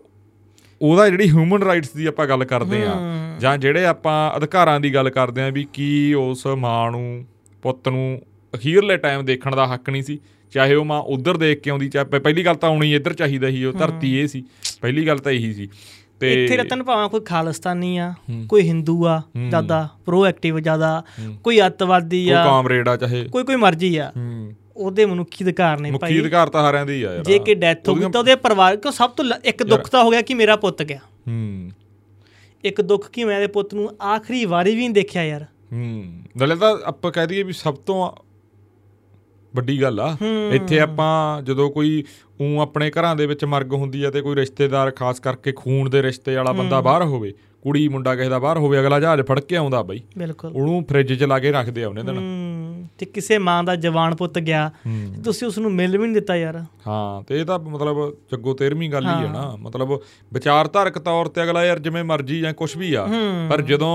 ਉਹਦਾ ਜਿਹੜੀ ਹਿਊਮਨ ਰਾਈਟਸ ਦੀ ਆਪਾਂ ਗੱਲ ਕਰਦੇ ਆ ਜਾਂ ਜਿਹੜੇ ਆਪਾਂ ਅਧਿਕਾਰਾਂ ਦੀ ਗੱਲ ਕਰਦੇ ਆ ਵੀ ਕੀ ਉਸ ਮਾਂ ਨੂੰ ਪੁੱਤ ਨੂੰ ਅਖੀਰਲੇ ਟਾਈਮ ਦੇਖਣ ਦਾ ਹੱਕ ਨਹੀਂ ਸੀ ਚਾਹੇ ਉਹ ਮਾਂ ਉਧਰ ਦੇਖ ਕੇ ਆਉਂਦੀ ਚਾਹੇ ਪਹਿ- ਪਹਿਲੀ ਗੱਲ ਤਾਂ ਆਉਣੀ ਇੱਧਰ ਚਾਹੀਦਾ ਸੀ ਉਹ ਧਰਤੀ ਇਹ ਸੀ ਪਹਿਲੀ ਗੱਲ ਤਾਂ ਇਹੀ ਸੀ। ਤੇ ਇੱਥੇ ਰਤਨ ਭਾਵੇਂ ਕੋਈ ਖਾਲਿਸਤਾਨੀ ਆ ਕੋਈ ਹਿੰਦੂ ਆ ਜ਼ਿਆਦਾ ਪ੍ਰੋਐਕਟਿਵ ਜ਼ਿਆਦਾ ਕੋਈ ਅੱਤਵਾਦੀ ਕੋਈ ਆ। ਕਾਮਰੇਡ ਆ ਚਾਹੇ। ਕੋਈ ਕੋਈ ਮਰਜ਼ੀ ਆ। ਉਹਦੇ ਮਨੁੱਖੀ ਅਧਿਕਾਰ ਨੇ ਭਾਈ। ਅਧਿਕਾਰ ਤਾਂ ਸਾਰਿਆਂ ਦੇ ਹੀ ਆ ਯਾਰ। ਜੇ ਕਿ ਡੈਥ ਹੋ ਗਈ ਤਾਂ ਉਹਦੇ ਪਰਿਵਾਰ ਕੋ ਸਭ ਤੋਂ ਇੱਕ ਦੁੱਖ ਤਾਂ ਹੋ ਗਿਆ ਕਿ ਮੇਰਾ ਪੁੱਤ ਗਿਆ। ਹੂੰ। ਇੱਕ ਦੁੱਖ ਕਿ ਮੈਂ ਇਹਦੇ ਪੁੱਤ ਨੂੰ ਆਖਰੀ ਵਾਰੀ ਵੀ ਨਹੀਂ ਦੇਖਿਆ ਯਾਰ। ਹੂੰ। ਨਾਲੇ ਤਾਂ ਆਪਾਂ ਕਹਿ ਦਈਏ ਵੀ ਸਭ ਤੋਂ ਵੱਡੀ ਗੱਲ ਆ। ਇੱਥੇ ਆਪਾਂ ਜਦੋਂ ਕੋਈ ਉਹ ਆਪਣੇ ਘਰਾਂ ਦੇ ਵਿੱਚ ਮਰਗ ਹੁੰਦੀ ਆ ਤੇ ਕੋਈ ਰਿਸ਼ਤੇਦਾਰ ਖਾਸ ਕਰਕੇ ਖੂਨ ਦੇ ਰਿਸ਼ਤੇ ਵਾਲਾ ਬੰਦਾ ਬਾਹਰ ਹੋਵੇ ਕੁੜੀ ਮੁੰਡਾ ਕਿਸੇ ਦਾ ਬਾਹਰ ਹੋਵੇ ਅਗਲਾ ਜਹਾਜ਼ ਫੜ ਕੇ ਆਉਂਦਾ ਬਈ। ਉਹਨੂੰ ਫ੍ਰਿਜ 'ਚ ਲਾ ਕੇ ਰੱਖਦੇ ਆ ਉਹਨੇ ਦਿਨ। ਤੇ ਕਿਸੇ ਮਾਂ ਦਾ ਜਵਾਨ ਪੁੱਤ ਗਿਆ ਤੁਸੀਂ ਉਸ ਨੂੰ ਮਿਲ ਵੀ ਨਹੀਂ ਦਿੱਤਾ ਯਾਰ। ਹਾਂ ਤੇ ਇਹ ਤਾਂ ਮਤਲਬ ਜੱਗੋ 13ਵੀਂ ਗੱਲ ਹੀ ਹੈ ਨਾ। ਮਤਲਬ ਵਿਚਾਰਧਾਰਕ ਤੌਰ ਤੇ ਅਗਲਾ ਯਾਰ ਜਿਵੇਂ ਮਰਜ਼ੀ ਜਾਂ ਕੁਝ ਵੀ ਆ ਪਰ ਜਦੋਂ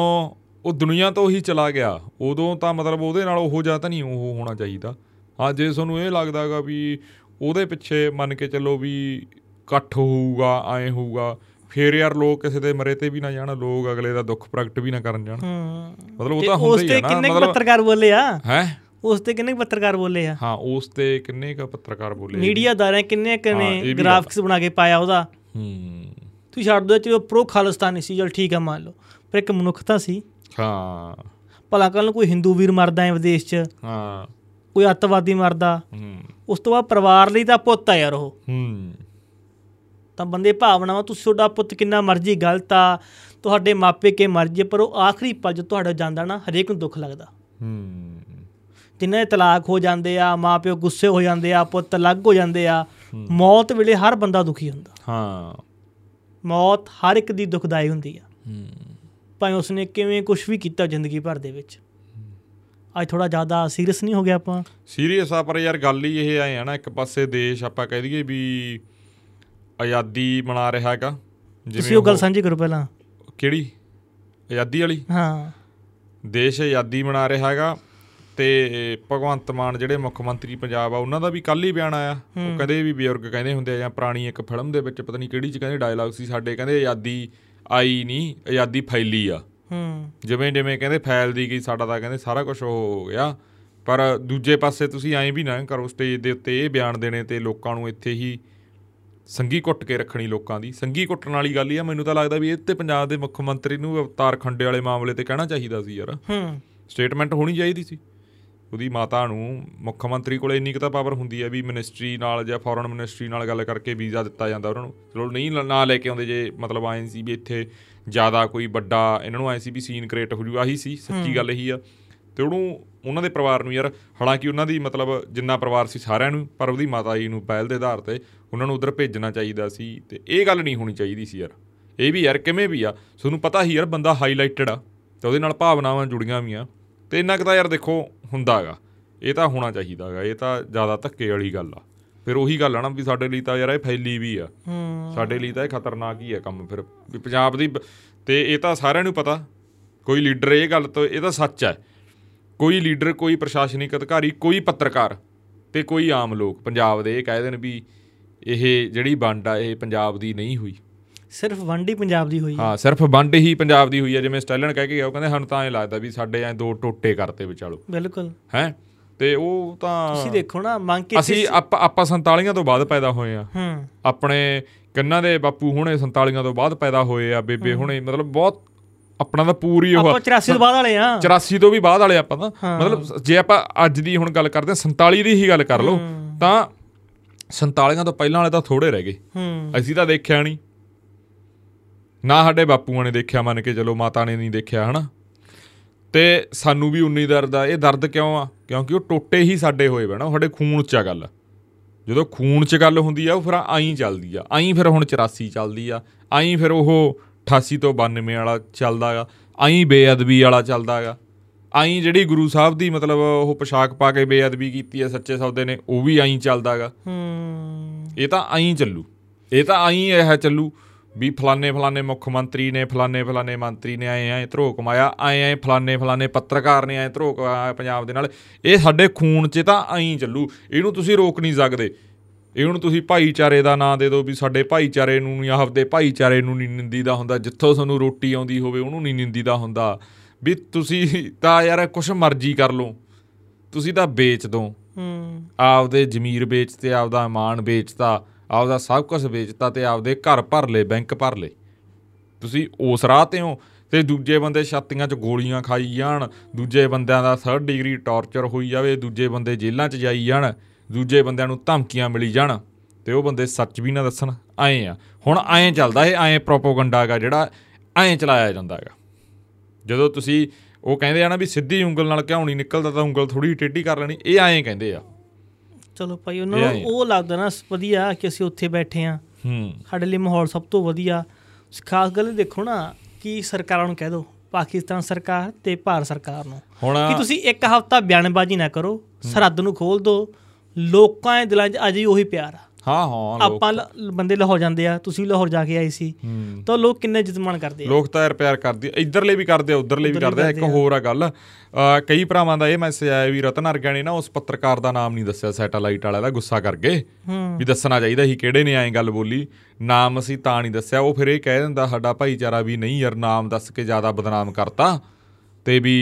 ਉਹ ਦੁਨੀਆ ਤੋਂ ਹੀ ਚਲਾ ਗਿਆ ਉਦੋਂ ਤਾਂ ਮਤਲਬ ਉਹਦੇ ਨਾਲ ਉਹੋ ਜਿਹਾ ਤਾਂ ਨਹੀਂ ਉਹ ਹੋਣਾ ਚਾਹੀਦਾ। ਹਾਂ ਜੇ ਤੁਹਾਨੂੰ ਇਹ ਲੱਗਦਾਗਾ ਵੀ ਉਹਦੇ ਪਿੱਛੇ ਮੰਨ ਕੇ ਚੱਲੋ ਵੀ ਇਕੱਠ ਹੋਊਗਾ ਐ ਹੋਊਗਾ ਫੇਰ ਯਾਰ ਲੋਕ ਕਿਸੇ ਦੇ ਮਰੇ ਤੇ ਵੀ ਨਾ ਜਾਣ ਲੋਕ ਅਗਲੇ ਦਾ ਦੁੱਖ ਪ੍ਰਗਟ ਵੀ ਨਾ ਕਰਨ ਜਾਣ। ਹੂੰ। ਮਤਲਬ ਉਹ ਤੇ ਹੁੰਦਾ ਹੀ ਆ ਨਾ ਕਿੰਨੇ ਕੁ ਮਤਲਬ ਪੱਤਰਕਾਰ ਬੋਲੇ ਆ? ਹੈ? ਉਸ ਤੇ ਕਿੰਨੇ ਪੱਤਰਕਾਰ ਬੋਲੇ ਆ? ਹਾਂ ਉਸ ਤੇ ਕਿੰਨੇ ਕ ਪੱਤਰਕਾਰ ਬੋਲੇ ਮੀਡੀਆ ਦਾਰਿਆਂ ਕਿੰਨੇ ਕੁ ਹਾਂ, ਨੇ ਗ੍ਰਾਫਿਕਸ ਬਣਾ ਕੇ ਪਾਇਆ ਉਹਦਾ। ਹੂੰ। ਤੁਸੀਂ ਛੱਡ ਦਿਓ ਚਲੋ ਪ੍ਰੋ ਖਾਲਿਸਤਾਨੀ ਸੀ ਚਲ ਠੀਕ ਆ ਮੰਨ ਲਓ। ਪਰ ਇੱਕ ਮਨੁੱਖਤਾ ਸੀ। ਹਾਂ। ਭਲਾ ਕੱਲ ਨੂੰ ਕੋਈ ਹਿੰਦੂ ਵੀਰ ਮਰਦਾ ਹੈ ਵਿਦੇਸ਼ 'ਚ। ਹਾਂ। ਕੋਈ ਅੱਤਵਾਦੀ ਮਰਦਾ ਉਸ ਤੋਂ ਬਾਅਦ ਪਰਿਵਾਰ ਲਈ ਤਾਂ ਪੁੱਤ ਆ ਯਾਰ ਉਹ। ਤਾਂ ਬੰਦੇ ਭਾਵਨਾਵਾਂ ਤੁਸੀਂ ਤੁਹਾਡਾ ਪੁੱਤ ਕਿੰਨਾ ਮਰਜ਼ੀ ਗਲਤ ਆ ਤੁਹਾਡੇ ਮਾਪੇ ਕੇ ਮਰਜ਼ੀ ਪਰ ਉਹ ਆਖਰੀ ਪਲ ਜਦ ਤੁਹਾਡਾ ਜਾਂਦਾ ਨਾ ਹਰੇਕ ਨੂੰ ਦੁੱਖ ਲੱਗਦਾ। ਹੂੰ। ਜਿਨ੍ਹਾਂ ਦੇ ਤਲਾਕ ਹੋ ਜਾਂਦੇ ਆ ਮਾਪਿਓ ਗੁੱਸੇ ਹੋ ਜਾਂਦੇ ਆ ਪੁੱਤ ਅਲੱਗ ਹੋ ਜਾਂਦੇ ਆ ਮੌਤ ਵੇਲੇ ਹਰ ਬੰਦਾ ਦੁਖੀ ਹੁੰਦਾ। ਹਾਂ। ਮੌਤ ਹਰ ਇੱਕ ਦੀ ਦੁਖਦਾਈ ਹੁੰਦੀ ਆ। ਹੂੰ। ਭਾਵੇਂ ਉਸਨੇ ਕਿਵੇਂ ਕੁਝ ਵੀ ਕੀਤਾ ਜ਼ਿੰਦਗੀ ਭਰ ਦੇ ਵਿੱਚ। ਅੱਜ ਥੋੜਾ ਜ਼ਿਆਦਾ ਸੀਰੀਅਸ ਨਹੀਂ ਹੋ ਗਿਆ ਆਪਾਂ? ਸੀਰੀਅਸ ਆ ਪਰ ਯਾਰ ਗੱਲ ਹੀ ਇਹ ਆਏ ਆ ਨਾ ਇੱਕ ਪਾਸੇ ਦੇਸ਼ ਆਪਾਂ ਕਹਿ ਦਈਏ ਵੀ ਆਜ਼ਾਦੀ ਮਨਾ ਰਿਹਾ ਹੈਗਾ। ਤੁਸੀਂ ਉਹ ਗੱਲ ਸਾਂਝੀ ਕਰੋ ਪਹਿਲਾਂ। ਕਿਹੜੀ? ਆਜ਼ਾਦੀ ਵਾਲੀ? ਹਾਂ। ਦੇਸ਼ ਆਜ਼ਾਦੀ ਮਨਾ ਰਿਹਾ ਹੈਗਾ ਤੇ ਭਗਵੰਤ ਮਾਨ ਜਿਹੜੇ ਮੁੱਖ ਮੰਤਰੀ ਪੰਜਾਬ ਆ ਉਹਨਾਂ ਦਾ ਵੀ ਕੱਲ ਹੀ ਬਿਆਨ ਆਇਆ। ਉਹ ਕਹਿੰਦੇ ਵੀ ਬਜ਼ੁਰਗ ਕਹਿੰਦੇ ਹੁੰਦੇ ਆ ਜਾਂ ਪੁਰਾਣੀ ਇੱਕ ਫਿਲਮ ਦੇ ਵਿੱਚ ਪਤਾ ਨਹੀਂ ਕਿਹੜੀ ਚ ਕਹਿੰਦੇ ਡਾਇਲੌਗ ਸੀ ਸਾਡੇ ਕਹਿੰਦੇ ਆਜ਼ਾਦੀ ਆਈ ਨਹੀਂ ਆਜ਼ਾਦੀ ਫੈਲੀ ਆ। ਹੂੰ। ਜਿਵੇਂ ਜਿਵੇਂ ਕਹਿੰਦੇ ਫੈਲਦੀ ਗਈ ਸਾਡਾ ਤਾਂ ਕਹਿੰਦੇ ਸਾਰਾ ਕੁਝ ਹੋ ਗਿਆ। ਪਰ ਦੂਜੇ ਪਾਸੇ ਤੁਸੀਂ ਐਂ ਵੀ ਨਾ ਕਰੋ ਸਟੇਜ ਦੇ ਉੱਤੇ ਇਹ ਬਿਆਨ ਦੇਣੇ ਤੇ ਲੋਕਾਂ ਨੂੰ ਇੱਥੇ ਹੀ ਸੰਗੀ ਕੁੱਟ ਕੇ ਰੱਖਣੀ ਲੋਕਾਂ ਦੀ। ਸੰਗੀ ਕੁੱਟਣ ਵਾਲੀ ਗੱਲ ਹੀ ਆ ਮੈਨੂੰ ਤਾਂ ਲੱਗਦਾ ਵੀ ਇਹ ਤੇ ਪੰਜਾਬ ਦੇ ਮੁੱਖ ਮੰਤਰੀ ਨੂੰ ਅਵਤਾਰ ਖੰਡੇ ਵਾਲੇ ਮਾਮਲੇ ਤੇ ਕਹਿਣਾ ਚਾਹੀਦਾ ਸੀ ਯਾਰ। ਹੂੰ। ਸਟੇਟਮੈਂਟ ਹੋਣੀ ਚਾਹੀਦੀ ਸੀ। ਉਹਦੀ ਮਾਤਾ ਨੂੰ ਮੁੱਖ ਮੰਤਰੀ ਕੋਲੇ ਇੰਨੀ ਕੁ ਤਾਂ ਪਾਵਰ ਹੁੰਦੀ ਹੈ ਵੀ ਮਿਨਿਸਟਰੀ ਨਾਲ ਜਾਂ ਫੋਰਨ ਮਿਨਿਸਟਰੀ ਨਾਲ ਗੱਲ ਕਰਕੇ ਵੀਜ਼ਾ ਦਿੱਤਾ ਜਾਂਦਾ ਉਹਨਾਂ ਨੂੰ। ਚਲੋ ਨਹੀਂ ਨਾ ਲੈ ਕੇ ਆਉਂਦੇ ਜੇ ਮਤਲਬ ਆਏ ਸੀ ਵੀ ਇੱਥੇ ਜ਼ਿਆਦਾ ਕੋਈ ਵੱਡਾ ਇਹਨਾਂ ਨੂੰ ਆਏ ਸੀ ਵੀ ਸੀਨ ਕ੍ਰੀਏਟ ਹੋ ਜੂ ਆਹੀ ਸੀ ਸੱਚੀ ਗੱਲ ਇਹੀ ਆ। ਤੇ ਉਹਨੂੰ ਉਹਨਾਂ ਦੇ ਪਰਿਵਾਰ ਨੂੰ ਯਾਰ ਹਾਲਾਂਕਿ ਉਹਨਾਂ ਦੀ ਮਤਲਬ ਜਿੰਨਾ ਪਰਿਵਾਰ ਸੀ ਸਾਰਿਆਂ ਨੂੰ ਪਰ ਉਹਦੀ ਮਾਤਾ ਜੀ ਨੂੰ ਪਹਿਲ ਦੇ ਆਧਾਰ ਤੇ ਉਹਨਾਂ ਨੂੰ ਉਧਰ ਭੇਜਣਾ ਚਾਹੀਦਾ ਸੀ ਤੇ ਇਹ ਗੱਲ ਨਹੀਂ ਹੋਣੀ ਚਾਹੀਦੀ ਸੀ ਯਾਰ। ਇਹ ਵੀ ਯਾਰ ਕਿਵੇਂ ਵੀ ਆ ਤੁਹਾਨੂੰ ਪਤਾ ਹੀ ਯਾਰ ਬੰਦਾ ਹਾਈਲਾਈਟਡ ਆ ਤੇ ਉਹਦੇ ਨਾਲ ਭਾਵਨਾਵਾਂ ਜੁੜੀਆਂ ਵੀ ਆ। ਤੇ ਇੰਨਾ ਕੁ ਤਾਂ ਯਾਰ ਦੇਖੋ ਹੁੰਦਾਗਾ। ਇਹ ਤਾਂ ਹੋਣਾ ਚਾਹੀਦਾਗਾ ਇਹ ਤਾਂ ਜ਼ਿਆਦਾ ਧੱਕੇ ਵਾਲੀ ਗੱਲ ਆ। ਫਿਰ ਉਹੀ ਗੱਲ ਆ ਨਾ ਵੀ ਸਾਡੇ ਲਈ ਤਾਂ ਯਾਰ ਇਹ ਫੈਲੀ ਵੀ ਆ। ਹੂੰ। ਸਾਡੇ ਲਈ ਤਾਂ ਇਹ ਖਤਰਨਾਕ ਹੀ ਆ ਕੰਮ ਫਿਰ। ਵੀ ਪੰਜਾਬ ਦੀ ਤੇ ਇਹ ਤਾਂ ਸਾਰਿਆਂ ਨੂੰ ਪਤਾ ਕੋਈ ਲੀਡਰ ਇਹ ਗੱਲ ਤੋਂ ਇਹ ਤਾਂ ਸੱਚ ਹੈ ਕੋਈ ਲੀਡਰ ਕੋਈ ਪ੍ਰਸ਼ਾਸਨਿਕ ਅਧਿਕਾਰੀ ਕੋਈ ਪੱਤਰਕਾਰ ਤੇ ਕੋਈ ਆਮ ਲੋਕ ਪੰਜਾਬ ਦੇ ਇਹ ਕਹਿ ਦੇਣ ਵੀ ਇਹ ਜਿਹੜੀ ਵੰਡ ਆ ਇਹ ਪੰਜਾਬ ਦੀ ਨਹੀਂ ਹੋਈ। ਸਿਰਫ ਵੰਡੀ ਪੰਜਾਬ ਦੀ ਹੋਈ ਹੈ ਹਾਂ ਸਿਰਫ ਵੰਡ ਹੀ ਪੰਜਾਬ ਦੀ ਹੋਈ ਹੈ ਜਿਵੇਂ ਸਟੈਲਨ ਕਹਿ ਕੇ ਗਿਆ ਉਹ ਕਹਿੰਦੇ ਸਾਨੂੰ ਤਾਂ ਐ ਲੱਗਦਾ ਵੀ ਸਾਡੇ ਐ ਦੋ ਟੋਟੇ ਕਰਤੇ ਵਿਚਾਲੋ। ਬਿਲਕੁਲ। ਹੈ? ਤੇ ਉਹ ਤਾਂ ਤੁਸੀਂ ਦੇਖੋ ਨਾ ਮੰਗ ਕੇ ਅਸੀਂ ਆਪਾਂ ਆਪਾਂ 47 ਤੋਂ ਬਾਅਦ ਪੈਦਾ ਹੋਏ ਆ। ਹੂੰ। ਆਪਣੇ ਕੰਨਾਂ ਦੇ ਬਾਪੂ ਹੁਣੇ 47 ਤੋਂ ਬਾਅਦ ਪੈਦਾ ਹੋਏ ਆ ਬੇਬੇ ਹੁਣੇ ਮਤਲਬ ਬਹੁਤ ਆਪਣਾ ਤਾਂ ਪੂਰੀ ਉਹ ਆਪਾਂ 84 ਤੋਂ ਬਾਅਦ ਵਾਲੇ ਆ। 84 ਤੋਂ ਵੀ ਬਾਅਦ ਵਾਲੇ ਆਪਾਂ ਤਾਂ। ਮਤਲਬ ਜੇ ਆਪਾਂ ਅੱਜ ਦੀ ਹੁਣ ਗੱਲ ਕਰਦੇ ਹਾਂ 47 ਦੀ ਹੀ ਗੱਲ ਕਰ ਲਓ ਤਾਂ 47 ਤੋਂ ਪਹਿਲਾਂ ਵਾਲੇ ਤਾਂ ਥੋੜੇ ਰਹਿ ਗਏ। ਅਸੀਂ ਤਾਂ ਦੇਖਿਆ ਨਹੀਂ। ਨਾ ਸਾਡੇ ਬਾਪੂਆਂ ਨੇ ਦੇਖਿਆ ਮੰਨ ਕੇ ਚਲੋ ਮਾਤਾ ਨੇ ਨਹੀਂ ਦੇਖਿਆ ਹਨਾ? ਤੇ ਸਾਨੂੰ ਵੀ ਉਨੀ ਦਰਦ ਆ। ਇਹ ਦਰਦ ਕਿਉਂ ਆ? ਕਿਉਂਕਿ ਉਹ ਟੋਟੇ ਹੀ ਸਾਡੇ ਹੋਏ ਬਣਾ ਸਾਡੇ ਖੂਨ 'ਚ ਆ ਗੱਲ। ਜਦੋਂ ਖੂਨ 'ਚ ਗੱਲ ਹੁੰਦੀ ਆ ਉਹ ਫਿਰ ਆਈ ਚੱਲਦੀ ਆ। ਆਈ ਫਿਰ ਹੁਣ 84 ਚੱਲਦੀ ਆ। ਆਈ ਫਿਰ ਉਹ 88 ਤੋਂ 92 ਵਾਲਾ ਚੱਲਦਾ ਗਾ ਆਈ ਬੇਅਦਬੀ ਵਾਲਾ ਚੱਲਦਾ ਗਾ ਆਈ ਜਿਹੜੀ ਗੁਰੂ ਸਾਹਿਬ ਦੀ ਮਤਲਬ ਉਹ ਪੋਸ਼ਾਕ ਪਾ ਕੇ ਬੇਅਦਬੀ ਕੀਤੀ ਆ ਸੱਚੇ ਸੌਦੇ ਨੇ ਉਹ ਵੀ ਆਈ ਚੱਲਦਾ ਗਾ। ਹੂੰ। ਇਹ ਤਾਂ ਆਈ ਚੱਲੂ। ਇਹ ਤਾਂ ਆਈ ਇਹ ਚੱਲੂ। ਵੀ ਫਲਾਣੇ ਫਲਾਣੇ ਮੁੱਖ ਮੰਤਰੀ ਨੇ ਫਲਾਣੇ ਫਲਾਣੇ ਮੰਤਰੀ ਨੇ ਆਏ ਆਏ ਧਰੋ ਕਮਾਇਆ ਆਏ ਆਏ ਫਲਾਣੇ ਫਲਾਣੇ ਪੱਤਰਕਾਰ ਨੇ ਆਏ ਧਰੋ ਪੰਜਾਬ ਦੇ ਨਾਲ। ਇਹ ਸਾਡੇ ਖੂਨ 'ਚ ਤਾਂ ਆਈ ਚੱਲੂ। ਇਹਨੂੰ ਤੁਸੀਂ ਰੋਕ ਨਹੀਂ ਸਕਦੇ। ਇਹਨੂੰ ਤੁਸੀਂ ਭਾਈਚਾਰੇ ਦਾ ਨਾਂ ਦੇ ਦਿਓ ਵੀ ਸਾਡੇ ਭਾਈਚਾਰੇ ਨੂੰ ਨਹੀਂ ਆਪਦੇ ਭਾਈਚਾਰੇ ਨੂੰ ਨਹੀਂ ਨਿੰਦੀਦਾ ਹੁੰਦਾ। ਜਿੱਥੋਂ ਤੁਹਾਨੂੰ ਰੋਟੀ ਆਉਂਦੀ ਹੋਵੇ ਉਹਨੂੰ ਨਹੀਂ ਨਿੰਦੀਦਾ ਹੁੰਦਾ। ਵੀ ਤੁਸੀਂ ਤਾਂ ਯਾਰ ਕੁਛ ਮਰਜ਼ੀ ਕਰ ਲਓ। ਤੁਸੀਂ ਤਾਂ ਵੇਚ ਦੋ ਹੂੰ। ਆਪਦੇ ਜ਼ਮੀਰ ਵੇਚਤੇ ਆਪਦਾ ਇਮਾਨ ਵੇਚਤਾ। ਆਪਦਾ ਸਭ ਕੁਝ ਵੇਚਤਾ ਤੇ ਆਪਦੇ ਘਰ ਭਰ ਲਏ, ਬੈਂਕ ਭਰ ਲਏ। ਤੁਸੀਂ ਉਸ ਰਾਹ ਤੇ ਹੋ ਤੇ ਦੂਜੇ ਬੰਦੇ ਛਾਤੀਆਂ 'ਚ ਗੋਲੀਆਂ ਖਾਈ ਜਾਣ, ਦੂਜੇ ਬੰਦਿਆਂ ਦਾ 3rd ਡਿਗਰੀ ਟਾਰਚਰ ਹੋਈ ਜਾਵੇ, ਦੂਜੇ ਬੰਦੇ ਜੇਲ੍ਹਾਂ 'ਚ ਜਾਈ ਜਾਣ, ਦੂਜੇ ਬੰਦਿਆਂ ਨੂੰ ਧਮਕੀਆਂ ਮਿਲੀ ਜਾਣ ਤੇ ਉਹ ਬੰਦੇ ਸੱਚ ਵੀ ਨਾ ਦੱਸਣ, ਐਂ ਆ। ਹੁਣ ਐਂ ਚੱਲਦਾ ਇਹ, ਐਂ ਪ੍ਰੋਪੋਗੰਡਾ ਹੈਗਾ ਜਿਹੜਾ ਐਂ ਚਲਾਇਆ ਜਾਂਦਾ ਹੈਗਾ ਜਦੋਂ ਤੁਸੀਂ ਉਹ ਕਹਿੰਦੇ ਆ ਨਾ ਵੀ ਸਿੱਧੀ ਉਂਗਲ ਨਾਲ ਕਿਉਂ ਨਹੀਂ ਨਿਕਲਦਾ ਤਾਂ ਉਂਗਲ ਥੋੜੀ ਟੇਢੀ ਕਰ ਲੈਣੀ, ਇਹ ਐਂ ਕਹਿੰਦੇ ਆ। ਚਲੋ ਭਾਈ ਉਹਨਾਂ ਨੂੰ। ਉਹ ਲੱਗਦਾ ਨਾ ਵਧੀਆ ਕਿ ਅਸੀਂ ਉੱਥੇ ਬੈਠੇ ਆ ਹੂੰ। ਸਾਡੇ ਲਈ ਮਾਹੌਲ ਸਭ ਤੋਂ ਵਧੀਆ। ਖਾਸ ਗੱਲ ਦੇਖੋ ਨਾ ਕਿ ਸਰਕਾਰਾਂ ਨੂੰ ਕਹਿ ਦਿਓ ਪਾਕਿਸਤਾਨ ਸਰਕਾਰ ਤੇ ਭਾਰਤ ਸਰਕਾਰ ਨੂੰ। ਕਿ ਤੁਸੀਂ ਇੱਕ ਹਫ਼ਤਾ ਬਿਆਨਬਾਜ਼ੀ ਨਾ ਕਰੋ ਸਰਹੱਦ ਨੂੰ ਖੋਲ ਦਿਓ ਲੋਕਾਂ ਦੇ ਦਿਲਾਂ 'ਚ ਅਜੇ ਉਹੀ ਪਿਆਰ ਆ। ਹਾਂ ਹਾਂ ਲੋਕ ਆਪਾਂ ਬੰਦੇ ਲਾਹੌਰ ਜਾਂਦੇ ਆ ਤੁਸੀਂ ਲਾਹੌਰ ਜਾ ਕੇ ਆਏ ਸੀ। ਤਾਂ ਲੋਕ ਕਿੰਨੇ ਜਿਤਮਾਨ ਕਰਦੇ ਆ? ਲੋਕ ਤਾਂ ਯਾਰ ਪਿਆਰ ਕਰਦੇ। ਇੱਧਰਲੇ ਵੀ ਕਰਦੇ ਆ ਉੱਧਰਲੇ ਵੀ ਕਰਦੇ ਆ। ਇੱਕ। ਹੋਰ ਆ ਗੱਲ ਕਈ ਭਰਾਵਾਂ ਦਾ ਇਹ ਮੈਸੇਜ ਆਇਆ ਵੀ ਰਤਨ ਅਰਗਿਆ ਨੇ ਨਾ ਉਸ ਪੱਤਰਕਾਰ ਦਾ ਨਾਮ ਨਹੀਂ ਦੱਸਿਆ ਸੈਟੇਲਾਈਟ ਵਾਲਾ ਦਾ ਗੁੱਸਾ ਕਰ ਗਏ ਵੀ ਦੱਸਣਾ ਚਾਹੀਦਾ ਸੀ ਕਿਹੜੇ ਨੇ ਐਂ ਗੱਲ ਬੋਲੀ ਨਾਮ ਅਸੀਂ ਤਾਂ ਨਹੀਂ ਦੱਸਿਆ। ਉਹ ਫਿਰ ਇਹ ਕਹਿ ਦਿੰਦਾ ਸਾਡਾ ਭਾਈਚਾਰਾ ਵੀ ਨਹੀਂ ਯਾਰ ਨਾਮ ਦੱਸ ਕੇ ਜ਼ਿਆਦਾ ਬਦਨਾਮ ਕਰਤਾ ਤੇ ਵੀ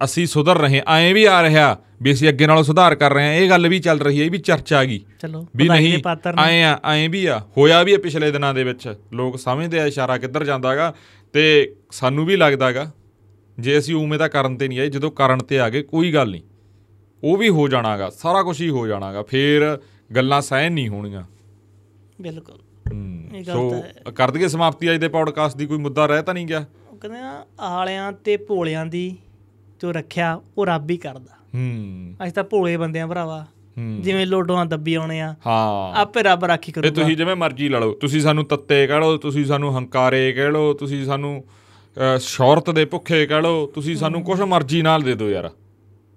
ਅਸੀਂ ਸੁਧਰ ਰਹੇ ਐਂ ਵੀ ਆ ਰਿਹਾ। ਵੀ ਅਸੀਂ ਅੱਗੇ ਨਾਲੋਂ ਸੁਧਾਰ ਕਰ ਰਹੇ ਹਾਂ। ਇਹ ਗੱਲ ਵੀ ਚੱਲ ਰਹੀ ਹੈ ਇਹ ਵੀ ਚਰਚਾ ਆ ਗਈ। ਵੀ ਦੇ ਨਹੀਂ ਆਏ ਆ ਐਂ ਵੀ ਆ। ਹੋਇਆ ਵੀ ਆ ਪਿਛਲੇ ਦਿਨਾਂ ਦੇ ਵਿੱਚ। ਲੋਕ ਸਮਝਦੇ ਆ ਇਸ਼ਾਰਾ ਕਿੱਧਰ ਜਾਂਦਾਗਾ। ਤੇ ਸਾਨੂੰ ਵੀ ਲੱਗਦਾਗਾ ਜੇ ਅਸੀਂ ਉਵੇਂ ਤਾਂ ਕਰਨ ਤੇ ਨਹੀਂ ਆਏ ਜਦੋਂ ਕਰਨ ਤੇ ਆ ਗਏ ਕੋਈ ਗੱਲ ਨਹੀਂ। ਉਹ ਵੀ ਹੋ ਜਾਣਾਗਾ ਸਾਰਾ ਕੁਝ ਹੀ ਹੋ ਜਾਣਾਗਾ। ਫੇਰ ਗੱਲਾਂ ਸਹਿਨ ਨਹੀਂ ਹੋਣੀਆਂ। ਬਿਲਕੁਲ। ਇਹ ਗੱਲ ਸੋ ਤਾਂ ਕਰ ਦਈਏ ਸਮਾਪਤੀ ਅੱਜ ਦੇ ਪੌਡਕਾਸਟ ਦੀ ਕੋਈ ਮੁੱਦਾ ਰਹਿ ਤਾਂ ਨਹੀਂ ਗਿਆ? ਉਹ ਕਹਿੰਦੇ ਆ ਆਲਿਆਂ ਤੇ ਭੋਲਿਆਂ ਦੀ ਜੋ ਰੱਖਿਆ ਉਹ ਰੱਬ ਹੀ ਕਰਦਾ। ਹੂੰ। ਅਸੀਂ ਤਾਂ ਭੋਲੇ ਬੰਦੇ ਆ ਭਰਾਵਾ। ਜਿਵੇਂ ਲੋਡੋਆਂ ਦੱਬੀ ਆਉਣੇ ਆ। ਹਾਂ। ਆਪੇ ਰੱਬ ਰਾਖੀ ਇਹ ਕਰੂਗਾ। ਤੁਸੀਂ ਜਿਵੇਂ ਮਰਜ਼ੀ ਲਾ ਲਓ। ਤੁਸੀਂ ਸਾਨੂੰ ਤੱਤੇ ਕਹਿ ਲਓ ਤੁਸੀਂ ਸਾਨੂੰ ਹੰਕਾਰੇ ਕਹਿ ਲਓ ਤੁਸੀਂ ਸਾਨੂੰ ਅਹ, ਸ਼ੌਹਰਤ ਦੇ ਭੁੱਖੇ ਕਹਿ ਲਓ ਤੁਸੀਂ ਸਾਨੂੰ ਕੁਛ ਮਰਜ਼ੀ ਨਾਲ ਦੇ ਦਿਓ ਯਾਰ।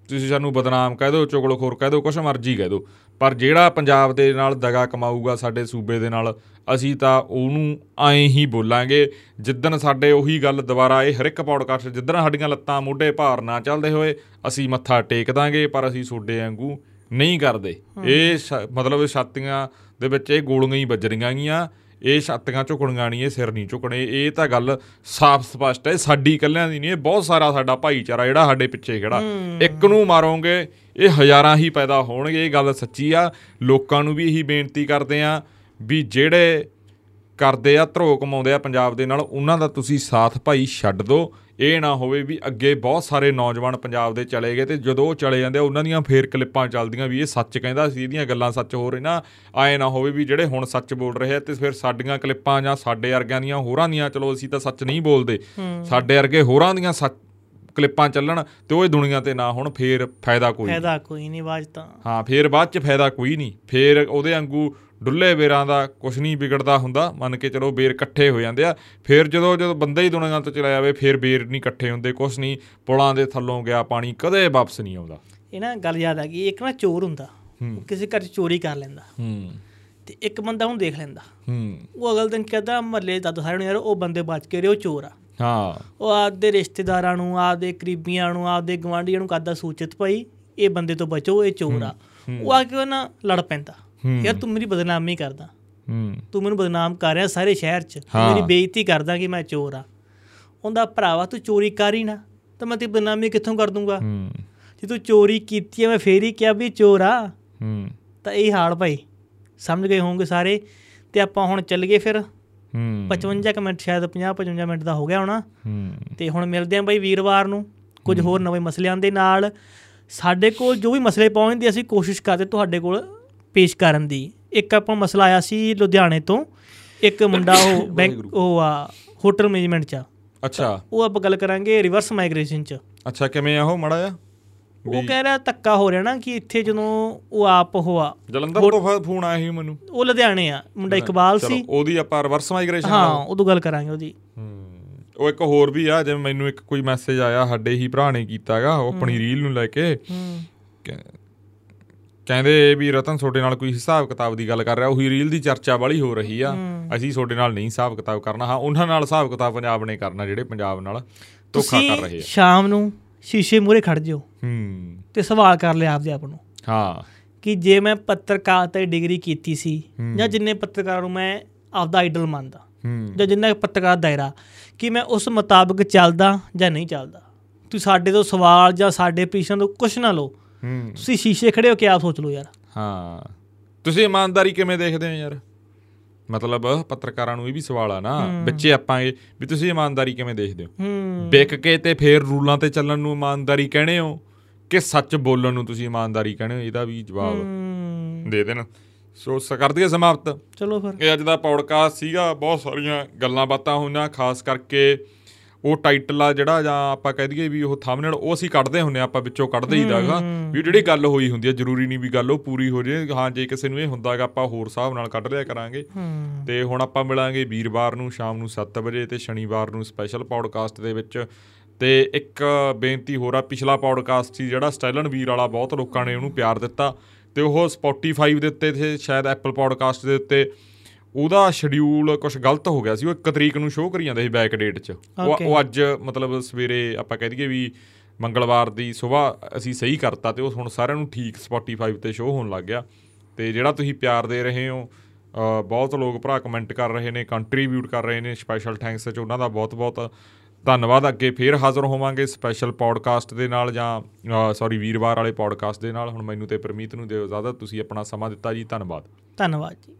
ਤੁਸੀਂ ਸਾਨੂੰ ਬਦਨਾਮ ਕਹਿ ਦਿਓ ਚੁਗਲਖੋਰ ਕਹਿ ਦਿਓ ਕੁਛ ਮਰਜ਼ੀ ਕਹਿ ਦਿਓ। ਪਰ ਜਿਹੜਾ ਪੰਜਾਬ ਦੇ ਨਾਲ ਦਗਾ ਕਮਾਊਗਾ ਸਾਡੇ ਸੂਬੇ ਦੇ ਨਾਲ ਅਸੀਂ ਤਾਂ ਉਹਨੂੰ ਐਂ ਹੀ ਬੋਲਾਂਗੇ ਜਿੱਦਣ ਸਾਡੇ ਉਹੀ ਗੱਲ ਦੁਬਾਰਾ ਇਹ ਹਰ ਇੱਕ ਪੌਡਕਾਸਟ ਜਿੱਦਣ ਸਾਡੀਆਂ ਲੱਤਾਂ ਮੋਢੇ ਭਾਰ ਨਾ ਚੱਲਦੇ ਹੋਏ ਅਸੀਂ ਮੱਥਾ ਟੇਕ ਦਾਂਗੇ ਪਰ ਅਸੀਂ ਸੋਡੇ ਵਾਂਗੂ ਨਹੀਂ ਕਰਦੇ। ਇਹ ਮਤਲਬ ਛਾਤੀਆਂ ਦੇ ਵਿੱਚ ਇਹ ਗੋਲੀਆਂ ਹੀ ਵੱਜ ਰਹੀਆਂ ਗੀਆਂ। ਇਹ ਛਾਤੀਆਂ ਝੁਕਣੀਆਂ ਨਹੀਂ ਇਹ ਸਿਰ ਨਹੀਂ ਝੁਕਣੇ ਇਹ ਤਾਂ ਗੱਲ ਸਾਫ਼ ਸਪਸ਼ਟ ਹੈ ਸਾਡੀ ਇਕੱਲਿਆਂ ਦੀ ਨਹੀਂ ਇਹ ਬਹੁਤ ਸਾਰਾ ਸਾਡਾ ਭਾਈਚਾਰਾ ਜਿਹੜਾ ਸਾਡੇ ਪਿੱਛੇ ਖੜਾ। ਇੱਕ ਨੂੰ ਮਾਰੋਗੇ ਇਹ ਹਜ਼ਾਰਾਂ ਹੀ ਪੈਦਾ ਹੋਣਗੇ ਇਹ ਗੱਲ ਸੱਚੀ ਆ। ਲੋਕਾਂ ਨੂੰ ਵੀ ਇਹੀ ਬੇਨਤੀ ਕਰਦੇ ਆ ਵੀ ਜਿਹੜੇ ਕਰਦੇ ਆ ਧਰੋ ਕਮਾਉਂਦੇ ਆ ਪੰਜਾਬ ਦੇ ਨਾਲ ਉਹਨਾਂ ਦਾ ਤੁਸੀਂ ਸਾਥ ਭਾਈ ਛੱਡ ਦਿਓ। ਇਹ ਨਾ ਹੋਵੇ ਵੀ ਅੱਗੇ ਬਹੁਤ ਸਾਰੇ ਨੌਜਵਾਨ ਪੰਜਾਬ ਦੇ ਚਲੇ ਗਏ ਤੇ ਜਦੋਂ ਉਹ ਚਲੇ ਜਾਂਦੇ ਉਹਨਾਂ ਦੀਆਂ ਫੇਰ ਕਲਿੱਪਾਂ ਚੱਲਦੀਆਂ ਵੀ ਇਹ ਸੱਚ ਕਹਿੰਦਾ ਸੀ ਇਹਦੀਆਂ ਗੱਲਾਂ ਸੱਚ ਹੋ ਰਹੀਆਂ ਆਏ ਨਾ ਹੋਵੇ ਵੀ ਜਿਹੜੇ ਹੁਣ ਸੱਚ ਬੋਲ ਰਹੇ ਆ ਤੇ ਫਿਰ ਸਾਡੀਆਂ ਕਲਿੱਪਾਂ ਜਾਂ ਸਾਡੇ ਵਰਗਿਆਂ ਦੀਆਂ ਹੋਰਾਂ ਦੀਆਂ ਚਲੋ ਅਸੀਂ ਤਾਂ ਸੱਚ ਨਹੀਂ ਬੋਲਦੇ। ਸਾਡੇ ਵਰਗੇ ਹੋਰਾਂ ਦੀਆਂ ਸੱਚ ਕਲਿੱਪਾਂ ਚੱਲਣ ਤੇ ਉਹ ਇਹ ਦੁਨੀਆ ਤੇ ਨਾ ਹੁਣ ਫੇਰ ਫਾਇਦਾ ਕੋਈ ਨਹੀਂ। ਫਾਇਦਾ ਕੋਈ ਨਹੀਂ ਬਾਜ ਤਾਂ। ਹਾਂ ਫੇਰ ਬਾਅਦ ਚ ਫਾਇਦਾ ਕੋਈ ਨਹੀਂ। ਫੇਰ ਉਹਦੇ ਵਾਂਗੂ ਡੁੱਲੇ ਬੇਰਾਂ ਦਾ ਕੁਝ ਨਹੀਂ ਵਿਗੜਦਾ ਹੁੰਦਾ। ਮੰਨ ਕੇ ਚਲੋ ਬੇਰ ਇਕੱਠੇ ਹੋ ਜਾਂਦੇ ਆ। ਫੇਰ ਜਦੋਂ ਜਦੋਂ ਬੰਦਾ ਹੀ ਦੁਨੀਆ ਤੋਂ ਚਲਾ ਜਾਵੇ ਫੇਰ ਬੇਰ ਨਹੀਂ ਇਕੱਠੇ ਹੁੰਦੇ ਕੁਝ ਨਹੀਂ। ਪੁਲਾਂ ਦੇ ਥੱਲੋਂ ਗਿਆ ਪਾਣੀ ਕਦੇ ਵਾਪਸ ਨਹੀਂ ਆਉਂਦਾ। ਇਹ ਨਾ ਗੱਲ ਯਾਦ ਆ ਗਈ ਇੱਕ ਨਾ ਚੋਰ ਹੁੰਦਾ। ਕਿਸੇ ਘਰ 'ਚ ਚੋਰੀ ਕਰ ਲੈਂਦਾ। ਹੂੰ। ਤੇ ਇੱਕ ਬੰਦਾ ਉਹਨੂੰ ਦੇਖ ਲੈਂਦਾ। ਹੂੰ। ਉਹ ਅਗਲ ਦਿਨ ਕਹਿੰਦਾ ਮਹੱਲੇ ਦਾ ਸਾਰਿਆਂ ਨੂੰ ਯਾਰ ਉਹ ਬੰਦੇ ਬਚ ਕੇ ਉਹ ਚੋਰ ਆ। ਹਾਂ। ਉਹ ਆਪਦੇ ਰਿਸ਼ਤੇਦਾਰਾਂ ਨੂੰ ਆਪਦੇ ਕਰੀਬੀਆਂ ਨੂੰ ਆਪਦੇ ਗਵਾਂਢੀਆਂ ਨੂੰ ਕਰਦਾ ਸੂਚਿਤ ਭਾਈ ਇਹ ਬੰਦੇ ਤੋਂ ਬਚੋ ਇਹ ਚੋਰ ਆ। ਉਹ ਆ ਕੇ ਨਾ ਲੜ ਪੈਂਦਾ। ਯਾਰ ਤੂੰ ਮੇਰੀ ਬਦਨਾਮੀ ਕਰਦਾ। ਹੂੰ। ਤੂੰ ਮੈਨੂੰ ਬਦਨਾਮ ਕਰ ਰਿਹਾ ਸਾਰੇ ਸ਼ਹਿਰ 'ਚ। ਤੂੰ। ਮੇਰੀ ਬੇਇੱਜ਼ਤੀ ਕਰਦਾ ਕਿ ਮੈਂ ਚੋਰ ਆ। ਉਹਦਾ ਭਰਾਵਾ ਤੂੰ ਚੋਰੀ ਕਰ ਹੀ ਨਾ ਤਾਂ ਮੈਂ ਤੇਰੀ ਬਦਨਾਮੀ ਕਿੱਥੋਂ ਕਰ ਦੂੰਗਾ? ਹੂੰ। ਜੇ ਤੂੰ ਚੋਰੀ ਕੀਤੀ ਹੈ ਮੈਂ ਫੇਰ ਹੀ ਕਿਹਾ ਵੀ ਚੋਰ ਆ। ਹੂੰ। ਤਾਂ ਇਹ ਹਾਲ ਭਾਈ ਸਮਝ ਗਏ ਹੋਵੋਗੇ ਸਾਰੇ? ਤੇ ਆਪਾਂ ਹੁਣ ਚੱਲ ਗਏ ਫਿਰ। ਹੂੰ। 55 ਕੁ ਮਿੰਟ ਸ਼ਾਇਦ 50 55 ਮਿੰਟ ਦਾ ਹੋ ਗਿਆ ਹੋਣਾ। ਹੂੰ। ਤੇ ਹੁਣ ਮਿਲਦੇ ਆਂ ਬਾਈ ਵੀਰਵਾਰ ਨੂੰ। ਕੁਝ ਹੋਰ ਨਵੇਂ ਮਸਲਿਆਂ ਦੇ ਨਾਲ। ਸਾਡੇ ਕੋਲ ਜੋ ਵੀ ਮਸਲੇ ਪਹੁੰਚਦੇ ਅਸੀਂ ਕੋਸ਼ਿਸ਼ ਕਰਦੇ ਤੁਹਾਡੇ ਕੋਲ ਪੇਸ਼ ਕਰਨ ਦੀ। ਇੱਕ ਆਪਾਂ ਮਸਲਾ ਆਇਆ ਸੀ ਲੁਧਿਆਣੇ ਤੋਂ। ਇੱਕ ਮੁੰਡਾ ਉਹ ਬੈਂਕ ਉਹ ਆ ਹੋਟਲ ਮੈਨੇਜਮੈਂਟ ਚ ਆ। ਅੱਛਾ। ਉਹ ਆਪਾਂ ਗੱਲ ਕਰਾਂਗੇ ਰਿਵਰਸ ਮਾਈਗ੍ਰੇਸ਼ਨ ਚ। ਅੱਛਾ ਕਿਵੇਂ ਆ ਉਹ ਮੜਾ ਜਾ ਉਹ ਕਹਿ ਰਿਹਾ ਧੱਕਾ ਹੋ ਰਿਹਾ ਨਾ ਕਿ ਇੱਥੇ ਜਦੋਂ ਉਹ ਆਪ ਹੋਆ ਜਲੰਧਰ ਤੋਂ ਫੋਨ ਆਇਆ ਸੀ ਮੈਨੂੰ। ਉਹ ਲੁਧਿਆਣੇ ਆ ਮੁੰਡਾ ਇਕਬਾਲ ਚਲੋ ਸੀ। ਉਹਦੀ ਆਪਾਂ ਰਿਵਰਸ ਮਾਈਗ੍ਰੇਸ਼ਨ ਹਾਂ ਉਦੋਂ ਗੱਲ ਕਰਾਂਗੇ ਉਹਦੀ। ਹੂੰ ਉਹ ਇੱਕ ਹੋਰ ਵੀ ਆ ਜਿਵੇਂ ਮੈਨੂੰ ਇੱਕ ਕੋਈ ਮੈਸੇਜ ਆਇਆ ਸਾਡੇ ਹੀ ਭਰਾ ਨੇ ਕੀਤਾਗਾ ਉਹ ਆਪਣੀ ਰੀਲ ਨੂੰ ਲੈ ਕੇ। ਕਹਿੰਦੇ ਵੀ ਰਤਨ ਤੁਹਾਡੇ ਨਾਲ ਕੋਈ ਹਿਸਾਬ ਕਿਤਾਬ ਦੀ ਗੱਲ ਕਰ ਰਿਹਾ ਉਹੀ ਰੀਲ ਦੀ ਚਰਚਾ ਵਾਲੀ ਹੋ ਰਹੀ ਆ। ਅਸੀਂ ਤੁਹਾਡੇ ਨਾਲ ਨਹੀਂ ਹਿਸਾਬ ਕਿਤਾਬ ਕਰਨਾ। ਹਾਂ ਉਹਨਾਂ ਨਾਲ ਹਿਸਾਬ ਕਿਤਾਬ ਪੰਜਾਬ ਨੇ ਕਰਨਾ ਜਿਹੜੇ ਪੰਜਾਬ ਨਾਲ ਧੋਖਾ ਕਰ ਰਹੇ ਆ। ਸ਼ਾਮ ਨੂੰ ਸ਼ੀਸ਼ੇ ਮੂਹਰੇ ਖੜ ਜਿਓ ਹੂੰ। ਤੇ ਸਵਾਲ ਕਰ ਲਿਆ ਆਪਦੇ ਆਪ ਨੂੰ। ਹਾਂ। ਕਿ ਜੇ ਮੈਂ ਪੱਤਰਕਾਰ ਤੇ ਡਿਗਰੀ ਕੀਤੀ ਸੀ ਜਾਂ ਜਿੰਨੇ ਪੱਤਰਕਾਰਾਂ ਨੂੰ ਮੈਂ ਆਪਦਾ ਆਈਡਲ ਮੰਨਦਾ ਜਾਂ ਜਿੰਨਾ ਪੱਤਰਕਾਰ ਦਾਇਰਾ ਕਿ ਮੈਂ ਉਸ ਮੁਤਾਬਕ ਚੱਲਦਾ ਜਾਂ ਨਹੀਂ ਚੱਲਦਾ? ਤੁਸੀਂ ਸਾਡੇ ਤੋਂ ਸਵਾਲ ਜਾਂ ਸਾਡੇ ਪੀਛਣ ਤੋਂ ਕੁਝ ਨਾ ਲਓ। ਤੁਸੀਂ ਸ਼ੀਸ਼ੇ ਖੜੇ ਹੋ ਕੇ ਆਪ ਸੋਚ ਲਓ ਯਾਰ। ਹਾਂ। ਤੁਸੀਂ ਇਮਾਨਦਾਰੀ ਕਿਵੇਂ ਦੇਖਦੇ ਹੋ ਯਾਰ? ਮਤਲਬ ਪੱਤਰਕਾਰਾਂ ਨੂੰ ਇਹ ਵੀ ਸਵਾਲ ਆ ਨਾ ਵਿੱਚੇ ਆਪਾਂਗੇ ਵੀ ਤੁਸੀਂ ਇਮਾਨਦਾਰੀ ਕਿਵੇਂ ਦੇਖਦੇ ਹੋ? ਵਿਕ ਕੇ ਤੇ ਫੇਰ ਰੂਲਾਂ ਤੇ ਚੱਲਣ ਨੂੰ ਇਮਾਨਦਾਰੀ ਕਹਿੰਦੇ ਹੋ ਕਿ ਸੱਚ ਬੋਲਣ ਨੂੰ ਤੁਸੀਂ ਇਮਾਨਦਾਰੀ ਕਹਿੰਦੇ ਹੋ? ਇਹਦਾ ਵੀ ਜਵਾਬ ਦੇ ਦੇਣ। ਸੋ ਸ ਕਰ ਦਈਏ ਸਮਾਪਤ। ਚਲੋ ਫਿਰ। ਇਹ ਅੱਜ ਦਾ ਪੌਡਕਾਸਟ ਸੀਗਾ। ਬਹੁਤ ਸਾਰੀਆਂ ਗੱਲਾਂ ਬਾਤਾਂ ਹੋਈਆਂ ਖਾਸ ਕਰਕੇ ਉਹ ਟਾਈਟਲ ਆ ਜਿਹੜਾ ਜਾਂ ਆਪਾਂ ਕਹਿ ਦਈਏ ਵੀ ਉਹ ਥੰਬਨੇਲ ਉਹ ਅਸੀਂ ਕੱਢਦੇ ਹੁੰਨੇ ਆ ਆਪਾਂ ਵਿੱਚੋਂ ਕੱਢਦੇ ਹੀ ਦਾਗਾ ਵੀ ਜਿਹੜੀ ਗੱਲ ਹੋਈ ਹੁੰਦੀ ਹੈ ਜ਼ਰੂਰੀ ਨਹੀਂ ਵੀ ਗੱਲ ਉਹ ਪੂਰੀ ਹੋ ਜੇ। ਹਾਂ ਜੇ ਕਿਸੇ ਨੂੰ ਇਹ ਹੁੰਦਾਗਾ ਆਪਾਂ ਹੋਰ ਹਿਸਾਬ ਨਾਲ ਕੱਢ ਲਿਆ ਕਰਾਂਗੇ। ਤੇ ਹੁਣ ਆਪਾਂ ਮਿਲਾਂਗੇ ਵੀਰਵਾਰ ਨੂੰ ਸ਼ਾਮ ਨੂੰ 7 ਵਜੇ ਤੇ ਸ਼ਨੀਵਾਰ ਨੂੰ ਸਪੈਸ਼ਲ ਪੌਡਕਾਸਟ ਦੇ ਵਿੱਚ। ਤੇ ਇੱਕ ਬੇਨਤੀ ਹੋਰ ਆ ਪਿਛਲਾ ਪੌਡਕਾਸਟ ਸੀ ਜਿਹੜਾ ਸਟਾਈਲਨ ਵੀਰ ਵਾਲਾ ਬਹੁਤ ਲੋਕਾਂ ਨੇ ਉਹਨੂੰ ਪਿਆਰ ਦਿੱਤਾ। ਤੇ ਉਹ ਸਪੋਟੀਫਾਈ ਦੇ ਉੱਤੇ ਤੇ ਸ਼ਾਇਦ ਐਪਲ ਪੌਡਕਾਸਟ ਦੇ ਉੱਤੇ ਉਹਦਾ ਸ਼ਡਿਊਲ ਕੁਝ ਗਲਤ ਹੋ ਗਿਆ ਸੀ ਉਹ ਇੱਕ ਤਰੀਕ ਨੂੰ ਸ਼ੋਅ ਕਰੀ ਜਾਂਦਾ ਸੀ ਬੈਕ ਡੇਟ 'ਚ। ਉਹ ਅੱਜ ਮਤਲਬ ਸਵੇਰੇ ਆਪਾਂ ਕਹਿ ਦਈਏ ਵੀ ਮੰਗਲਵਾਰ ਦੀ ਸਵੇਰ ਅਸੀਂ ਸਹੀ ਕਰਤਾ ਤੇ ਉਹ ਹੁਣ ਸਾਰਿਆਂ ਨੂੰ ਠੀਕ ਸਪੋਟੀਫਾਈ ਤੇ ਸ਼ੋਅ ਹੋਣ ਲੱਗ ਗਿਆ। ਤੇ ਜਿਹੜਾ ਤੁਸੀਂ ਪਿਆਰ ਦੇ ਰਹੇ ਹੋ ਬਹੁਤ ਲੋਕ ਭਰਾ ਕਮੈਂਟ ਕਰ ਰਹੇ ਨੇ ਕੰਟਰੀਬਿਊਟ ਕਰ ਰਹੇ ਨੇ ਸਪੈਸ਼ਲ ਥੈਂਕਸ ਚ ਉਹਨਾਂ ਦਾ ਬਹੁਤ ਬਹੁਤ ਧੰਨਵਾਦ। ਅੱਗੇ ਫੇਰ ਹਾਜ਼ਰ ਹੋਵਾਂਗੇ ਸਪੈਸ਼ਲ ਪੌਡਕਾਸਟ ਦੇ ਨਾਲ ਜਾਂ ਸੌਰੀ ਵੀਰਵਾਰ ਵਾਲੇ ਪੌਡਕਾਸਟ ਦੇ ਨਾਲ। ਹੁਣ ਮੈਨੂੰ ਤੇ ਪਰਮੀਤ ਨੂੰ ਦਿਓ ਇਜਾਜ਼ਤ ਤੁਸੀਂ ਆਪਣਾ ਸਮਾਂ ਦਿੱਤਾ ਜੀ ਧੰਨਵਾਦ। ਧੰਨਵਾਦ ਜੀ।